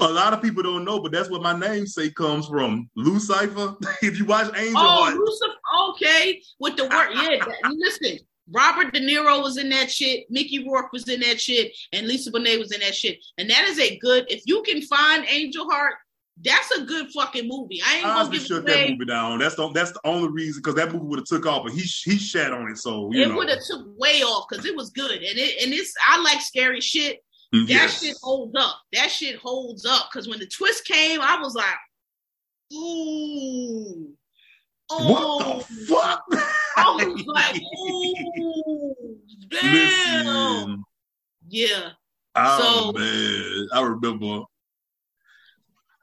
[SPEAKER 3] A lot of people don't know, but that's what my namesake comes from. Lucifer. if you watch Angel
[SPEAKER 2] oh,
[SPEAKER 3] Heart,
[SPEAKER 2] Lucifer, okay, with the word, yeah. that- listen. Robert De Niro was in that shit. Mickey Rourke was in that shit, and Lisa Bonet was in that shit. And that is a good. If you can find Angel Heart, that's a good fucking movie. I ain't gonna
[SPEAKER 3] Cosby
[SPEAKER 2] give it
[SPEAKER 3] shut that movie down. That's the that's the only reason because that movie would have took off, but he he shat on it. So you
[SPEAKER 2] It would have took way off because it was good, and it and it's. I like scary shit.
[SPEAKER 3] Mm,
[SPEAKER 2] That
[SPEAKER 3] yes.
[SPEAKER 2] shit holds up. That shit holds up because when the twist came, I was like, ooh, oh,
[SPEAKER 3] What the oh. fuck?
[SPEAKER 2] I was like, ooh, damn.
[SPEAKER 3] Listen,
[SPEAKER 2] Yeah,
[SPEAKER 3] oh
[SPEAKER 2] So-
[SPEAKER 3] man, I remember.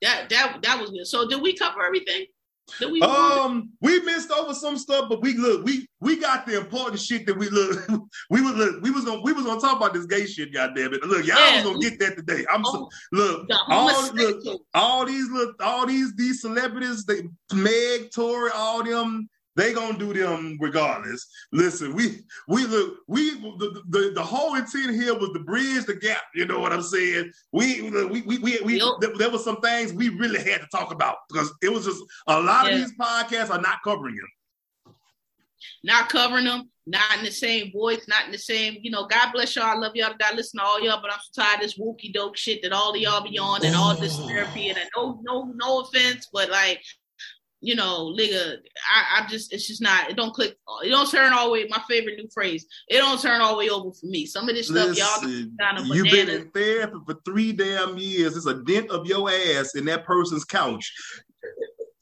[SPEAKER 2] that that that was good. So did we cover everything? We?
[SPEAKER 3] Um, we missed over some stuff, but we look, we we got the important shit that we look. We was look, we was gonna we was gonna talk about this gay shit. Goddamn it! Look, y'all
[SPEAKER 2] Yeah.
[SPEAKER 3] was gonna get that today. I'm so,
[SPEAKER 2] Oh,
[SPEAKER 3] look. All look, all these look, all these these celebrities, they, Meg, Tory, all them, they gonna do them regardless. Listen, we we look, we the, the the whole intent here was to bridge the gap. You know what I'm saying? We we we we, we
[SPEAKER 2] Yep.
[SPEAKER 3] there, there was some things we really had to talk about because it was just a lot
[SPEAKER 2] Yeah.
[SPEAKER 3] of these podcasts are not covering it.
[SPEAKER 2] not covering them, not in the same voice, not in the same, you know, God bless y'all. I love y'all. I listen to all y'all, but I'm so tired of this wookie dope shit that all of y'all be on and all this therapy. And I no, no, no offense, but like, you know, nigga, I, I just, it's just not, it don't click, it don't turn all the way, my favorite new phrase, it don't turn all the way over for me. Some of this stuff, y'all kind of
[SPEAKER 3] you've been in therapy for three damn years. It's a dent of your ass in that person's couch.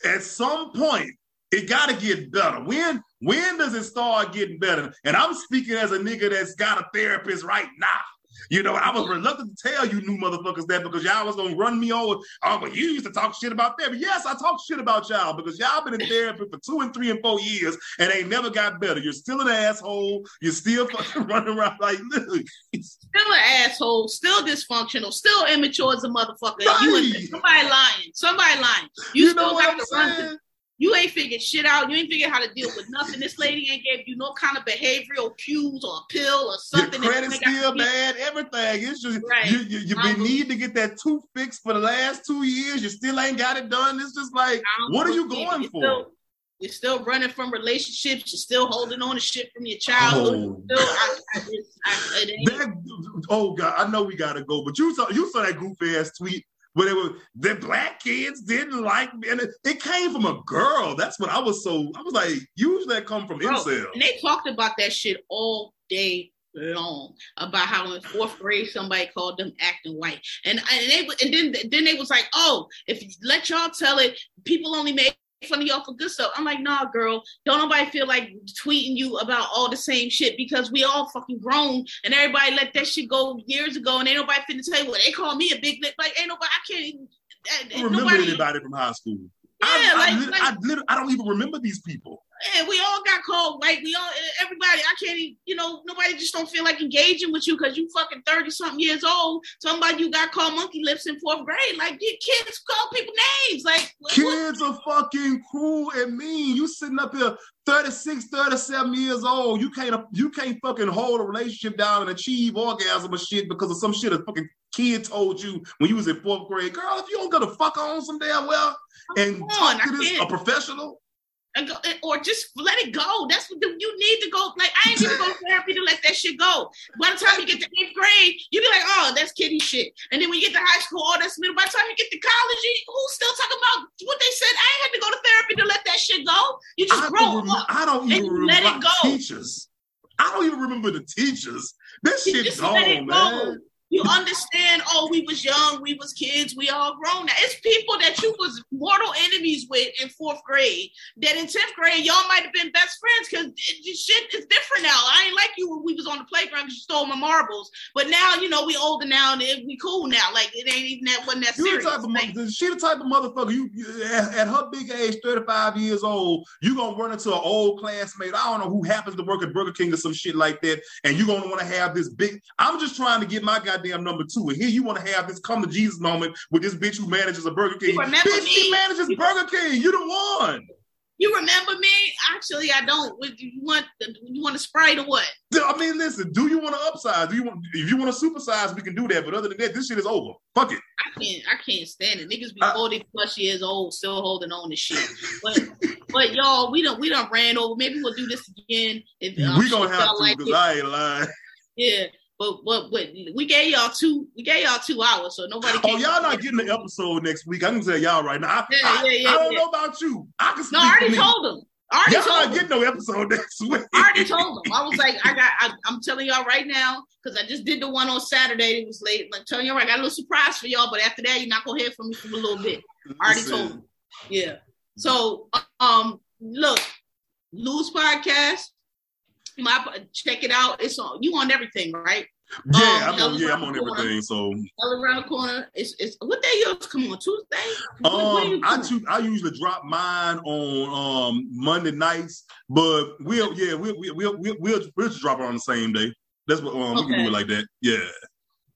[SPEAKER 3] At some point, it got to get better. When when does it start getting better? And I'm speaking as a nigga that's got a therapist right now. You know, I was reluctant to tell you new motherfuckers that because y'all was gonna run me over. Oh, but you used to talk shit about therapy. Yes, I talk shit about y'all because y'all been in therapy for two and three and four years and ain't never got better. You're still an asshole. You're still fucking running around like, look,
[SPEAKER 2] Still an asshole, still dysfunctional, still immature as a motherfucker. You
[SPEAKER 3] Right.
[SPEAKER 2] and somebody lying, somebody lying. You,
[SPEAKER 3] you,
[SPEAKER 2] still
[SPEAKER 3] know what
[SPEAKER 2] got
[SPEAKER 3] I'm
[SPEAKER 2] to run to
[SPEAKER 3] saying?
[SPEAKER 2] You ain't figured shit out. You ain't figured how to deal with nothing. This lady ain't gave you no kind of behavioral cues or a pill or something. that
[SPEAKER 3] credit
[SPEAKER 2] you
[SPEAKER 3] still bad, everything. It's just
[SPEAKER 2] Right.
[SPEAKER 3] you you, you been need to get that tooth fixed for the last two years. You still ain't got it done. It's just like, what are you
[SPEAKER 2] you're
[SPEAKER 3] going
[SPEAKER 2] still-
[SPEAKER 3] for?
[SPEAKER 2] You're still running from relationships. You're still holding on to shit from your childhood.
[SPEAKER 3] Oh.
[SPEAKER 2] Still, I, I just, I,
[SPEAKER 3] That, oh God, I know we gotta go, but you saw you saw that goofy ass tweet where it were the black kids didn't like me, and it, it came from a girl. That's what I was so I was like, usually that come from
[SPEAKER 2] Bro,
[SPEAKER 3] incel.
[SPEAKER 2] and they talked about that shit all day long about how in fourth grade somebody called them acting white, and and they and then then they was like, oh, if you let y'all tell it, people only make fun of y'all for good stuff. I'm like, nah, girl, don't nobody feel like tweeting you about all the same shit because we all fucking grown and everybody let that shit go years ago, and ain't nobody finna tell you, what they call me a big lip, like ain't nobody, I can't even.
[SPEAKER 3] I remember
[SPEAKER 2] nobody,
[SPEAKER 3] anybody from high school.
[SPEAKER 2] Yeah,
[SPEAKER 3] I, I,
[SPEAKER 2] like-
[SPEAKER 3] lit-
[SPEAKER 2] like-
[SPEAKER 3] I, I don't even remember these people.
[SPEAKER 2] Yeah, we all got called white. We all, everybody. I can't even, you know, nobody just don't feel like engaging with you because you fucking thirty something years old. Somebody you got called monkey lips in fourth grade. Like you kids call people names. Like what-
[SPEAKER 3] Kids are fucking cruel and mean. You sitting up here 36, 37 years old. You can't you can't fucking hold a relationship down and achieve orgasm or shit because of some shit a fucking kid told you when you was in fourth grade. Girl, if you don't go to fuck on some damn well and
[SPEAKER 2] Come
[SPEAKER 3] talk to this a professional.
[SPEAKER 2] Go, eh, or just let it go. That's what the, you need to go. Like I ain't even go to therapy to let that shit go. By the time you get to eighth grade, you be like, oh, that's kiddie shit. And then when you get to high school, oh, that's middle. By the time you get to college, you, who's still talking about what they said? I ain't had to go to therapy to let that shit go. You just
[SPEAKER 3] I
[SPEAKER 2] grow
[SPEAKER 3] don't,
[SPEAKER 2] up.
[SPEAKER 3] I don't even remember
[SPEAKER 2] let it go.
[SPEAKER 3] teachers. I don't even remember the teachers. This shit
[SPEAKER 2] just let it
[SPEAKER 3] gone,
[SPEAKER 2] go. You understand? Oh, we was young, we was kids, we all grown now. It's people that you was mortal enemies with in fourth grade. That in tenth grade, y'all might have been best friends because shit is different now. I ain't like you when we was on the playground because you stole my marbles. But now, you know, we older now and it- we cool now. Like it ain't even that wasn't that
[SPEAKER 3] You
[SPEAKER 2] serious.
[SPEAKER 3] the type of
[SPEAKER 2] Like,
[SPEAKER 3] she the type of motherfucker. You, you at, at her big age, thirty five years old, you gonna run into an old classmate. I don't know who happens to work at Burger King or some shit like that, and you gonna want to have this big. I'm just trying to get my goddamn number two, and here you want to have this come to Jesus moment with this bitch who manages a Burger King.
[SPEAKER 2] You remember
[SPEAKER 3] bitch, she
[SPEAKER 2] me?
[SPEAKER 3] manages Burger King. You the one.
[SPEAKER 2] you remember me? Actually, I don't. You want you want a Sprite or what?
[SPEAKER 3] I mean, listen. Do you want to upsize? Do you want? If you want to supersize, we can do that. But other than that, this shit is over. Fuck it.
[SPEAKER 2] I can't I can't stand it. Niggas be
[SPEAKER 3] Uh,
[SPEAKER 2] 40 plus years old still holding on to shit. But but y'all, we don't we don't ran over. Maybe we'll do this again. If, I'm
[SPEAKER 3] we gonna have to
[SPEAKER 2] like
[SPEAKER 3] because
[SPEAKER 2] it.
[SPEAKER 3] I ain't lying.
[SPEAKER 2] Yeah. But but but we gave y'all two we gave y'all two hours, so nobody
[SPEAKER 3] Oh, y'all not getting the episode next week. I can tell y'all right now. I,
[SPEAKER 2] Yeah,
[SPEAKER 3] I,
[SPEAKER 2] yeah, yeah,
[SPEAKER 3] I don't
[SPEAKER 2] yeah.
[SPEAKER 3] know about you. I can
[SPEAKER 2] No, I already told them. I already
[SPEAKER 3] Y'all
[SPEAKER 2] told
[SPEAKER 3] not getting no episode next week.
[SPEAKER 2] I already told them. I was like, I got. I, I'm telling y'all right now because I just did the one on Saturday. It was late. I'm telling y'all, I got a little surprise for y'all. But after that, you're not gonna hear from me for a little bit. I already
[SPEAKER 3] Listen,
[SPEAKER 2] told them. Yeah. So, um, look, lose podcast. My check it out. It's on. You on everything, right?
[SPEAKER 3] Yeah,
[SPEAKER 2] Um,
[SPEAKER 3] I'm on. Yeah, I'm on
[SPEAKER 2] Corner.
[SPEAKER 3] everything. So,
[SPEAKER 2] All around the corner. It's it's what day yours come on Tuesday. When-
[SPEAKER 3] um, I
[SPEAKER 2] come?
[SPEAKER 3] I usually drop mine on um Monday nights, but we'll yeah we'll we'll we'll we'll, we'll, we'll just drop it on the same day. That's what um we can do it like that. Yeah.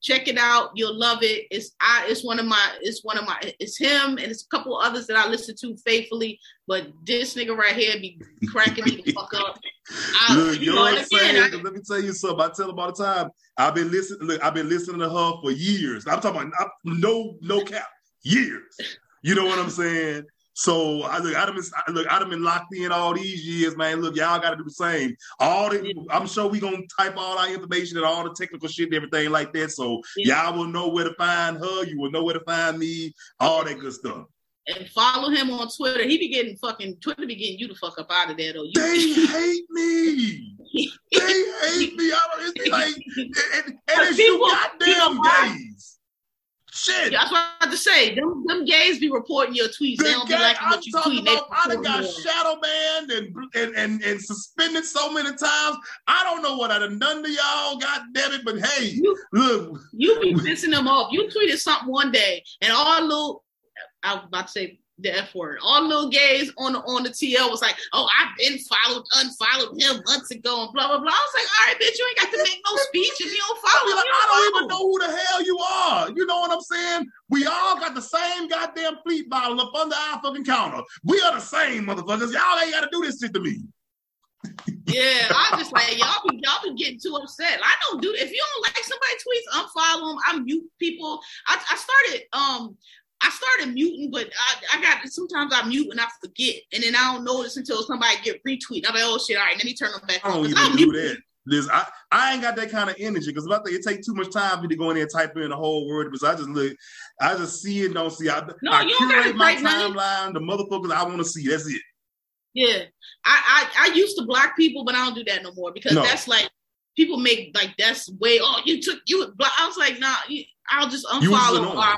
[SPEAKER 2] Check it out you'll love it it's i it's one of my it's one of my it's him and it's a couple others that i listen to faithfully but this nigga right here be cracking me the fuck up I,
[SPEAKER 3] Look,
[SPEAKER 2] you know,
[SPEAKER 3] what saying?
[SPEAKER 2] I-
[SPEAKER 3] let me tell you something. I tell them all the time. I've been listening. Look, I've been listening to her for years. I'm talking about I- no, no cap, years. You know what I'm saying? So I look, I'd have been I- look, I'd have been locked in all these years, man. Look, y'all got to do the same. All the, I'm sure we gonna type all our information and all the technical shit and everything like that. So
[SPEAKER 2] Yeah.
[SPEAKER 3] y'all will know where to find her. You will know where to find me. All that good stuff.
[SPEAKER 2] and follow him on twitter he be getting fucking twitter be getting you the fuck up out of there though you,
[SPEAKER 3] They hate me. They hate me. I don't, it's like, and, and, and it's you goddamn
[SPEAKER 2] you know why?
[SPEAKER 3] Shit.
[SPEAKER 2] Yeah, that's what I about to say. Them, them gays be reporting your tweets.
[SPEAKER 3] The
[SPEAKER 2] They don't be
[SPEAKER 3] guy-
[SPEAKER 2] liking
[SPEAKER 3] I'm
[SPEAKER 2] what you
[SPEAKER 3] talking
[SPEAKER 2] tweet. They
[SPEAKER 3] about, I done got
[SPEAKER 2] more.
[SPEAKER 3] shadow banned and, and and and suspended so many times. I don't know what I done done to y'all. God damn it! But hey,
[SPEAKER 2] You-
[SPEAKER 3] look,
[SPEAKER 2] You be pissing them off. You tweeted something one day, and all little, I was about to say the F word. All little gays on the on the TL was like, "Oh, I've been followed, unfollowed him months ago," and blah blah blah. I was like, "All right, bitch, you ain't got to make no speech if you don't follow.
[SPEAKER 3] like, I don't even know who the hell you are. You know what I'm saying? We all got the same goddamn fleet bottle up under our fucking counter. We are the same motherfuckers. Y'all ain't got to do this shit to me.
[SPEAKER 2] Yeah, I'm just like y'all be y'all be getting too upset. I don't do if you don't like somebody tweets, unfollow them. I mute people. I, I started um I started muting, but I, I got sometimes I mute and I forget, and then I don't notice until somebody get retweet. I'm like, oh shit, all right, let me turn them back
[SPEAKER 3] I
[SPEAKER 2] on.
[SPEAKER 3] don't even
[SPEAKER 2] I'll
[SPEAKER 3] do that. Liz, I, I ain't got that kind of energy because I think it take too much time for me to go in there and type in the whole word because I just look, I just see it, don't see. I,
[SPEAKER 2] No,
[SPEAKER 3] I
[SPEAKER 2] you don't
[SPEAKER 3] curate my timeline, the motherfuckers I want to see. That's it.
[SPEAKER 2] Yeah, I, I I used to block people, but I don't do that no more because
[SPEAKER 3] No.
[SPEAKER 2] that's like people make like that's way. Oh, you took you. I was like, nah, I'll just
[SPEAKER 3] You
[SPEAKER 2] unfollow.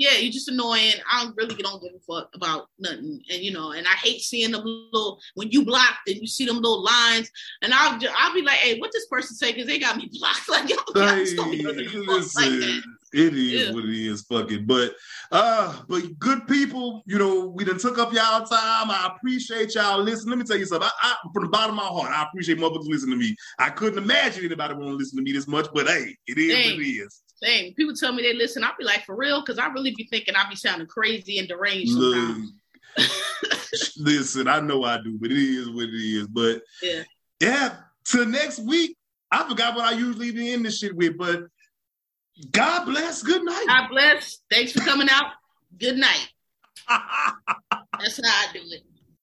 [SPEAKER 3] Annoying.
[SPEAKER 2] or I'll mute. yeah, you're just annoying. I don't really don't give a fuck about nothing, and you know, and I hate seeing them little when you blocked and you see them little lines, and I'll ju- I'll be like, hey, what this person say? Because they got me blocked. Like, yo, y'all just don't give a fuck like that.
[SPEAKER 3] it is
[SPEAKER 2] Yeah.
[SPEAKER 3] what it is, fucking. But uh, but good people, you know, we done took up y'all time. I appreciate y'all listening. Let me tell you something. I, I from the bottom of my heart, I appreciate motherfuckers listening to me. I couldn't imagine anybody want to listen to me this much, but hey, it is
[SPEAKER 2] Dang.
[SPEAKER 3] what it is.
[SPEAKER 2] Same. People tell me they listen. I'll be like, for real, because I really be thinking I be sounding crazy and deranged sometimes.
[SPEAKER 3] Listen, I know I do, but it is what it is. But
[SPEAKER 2] Yeah.
[SPEAKER 3] yeah, till next week. I forgot what I usually be in this shit with, but God bless. Good night.
[SPEAKER 2] God bless. Thanks for coming out. Good night. That's how I do it.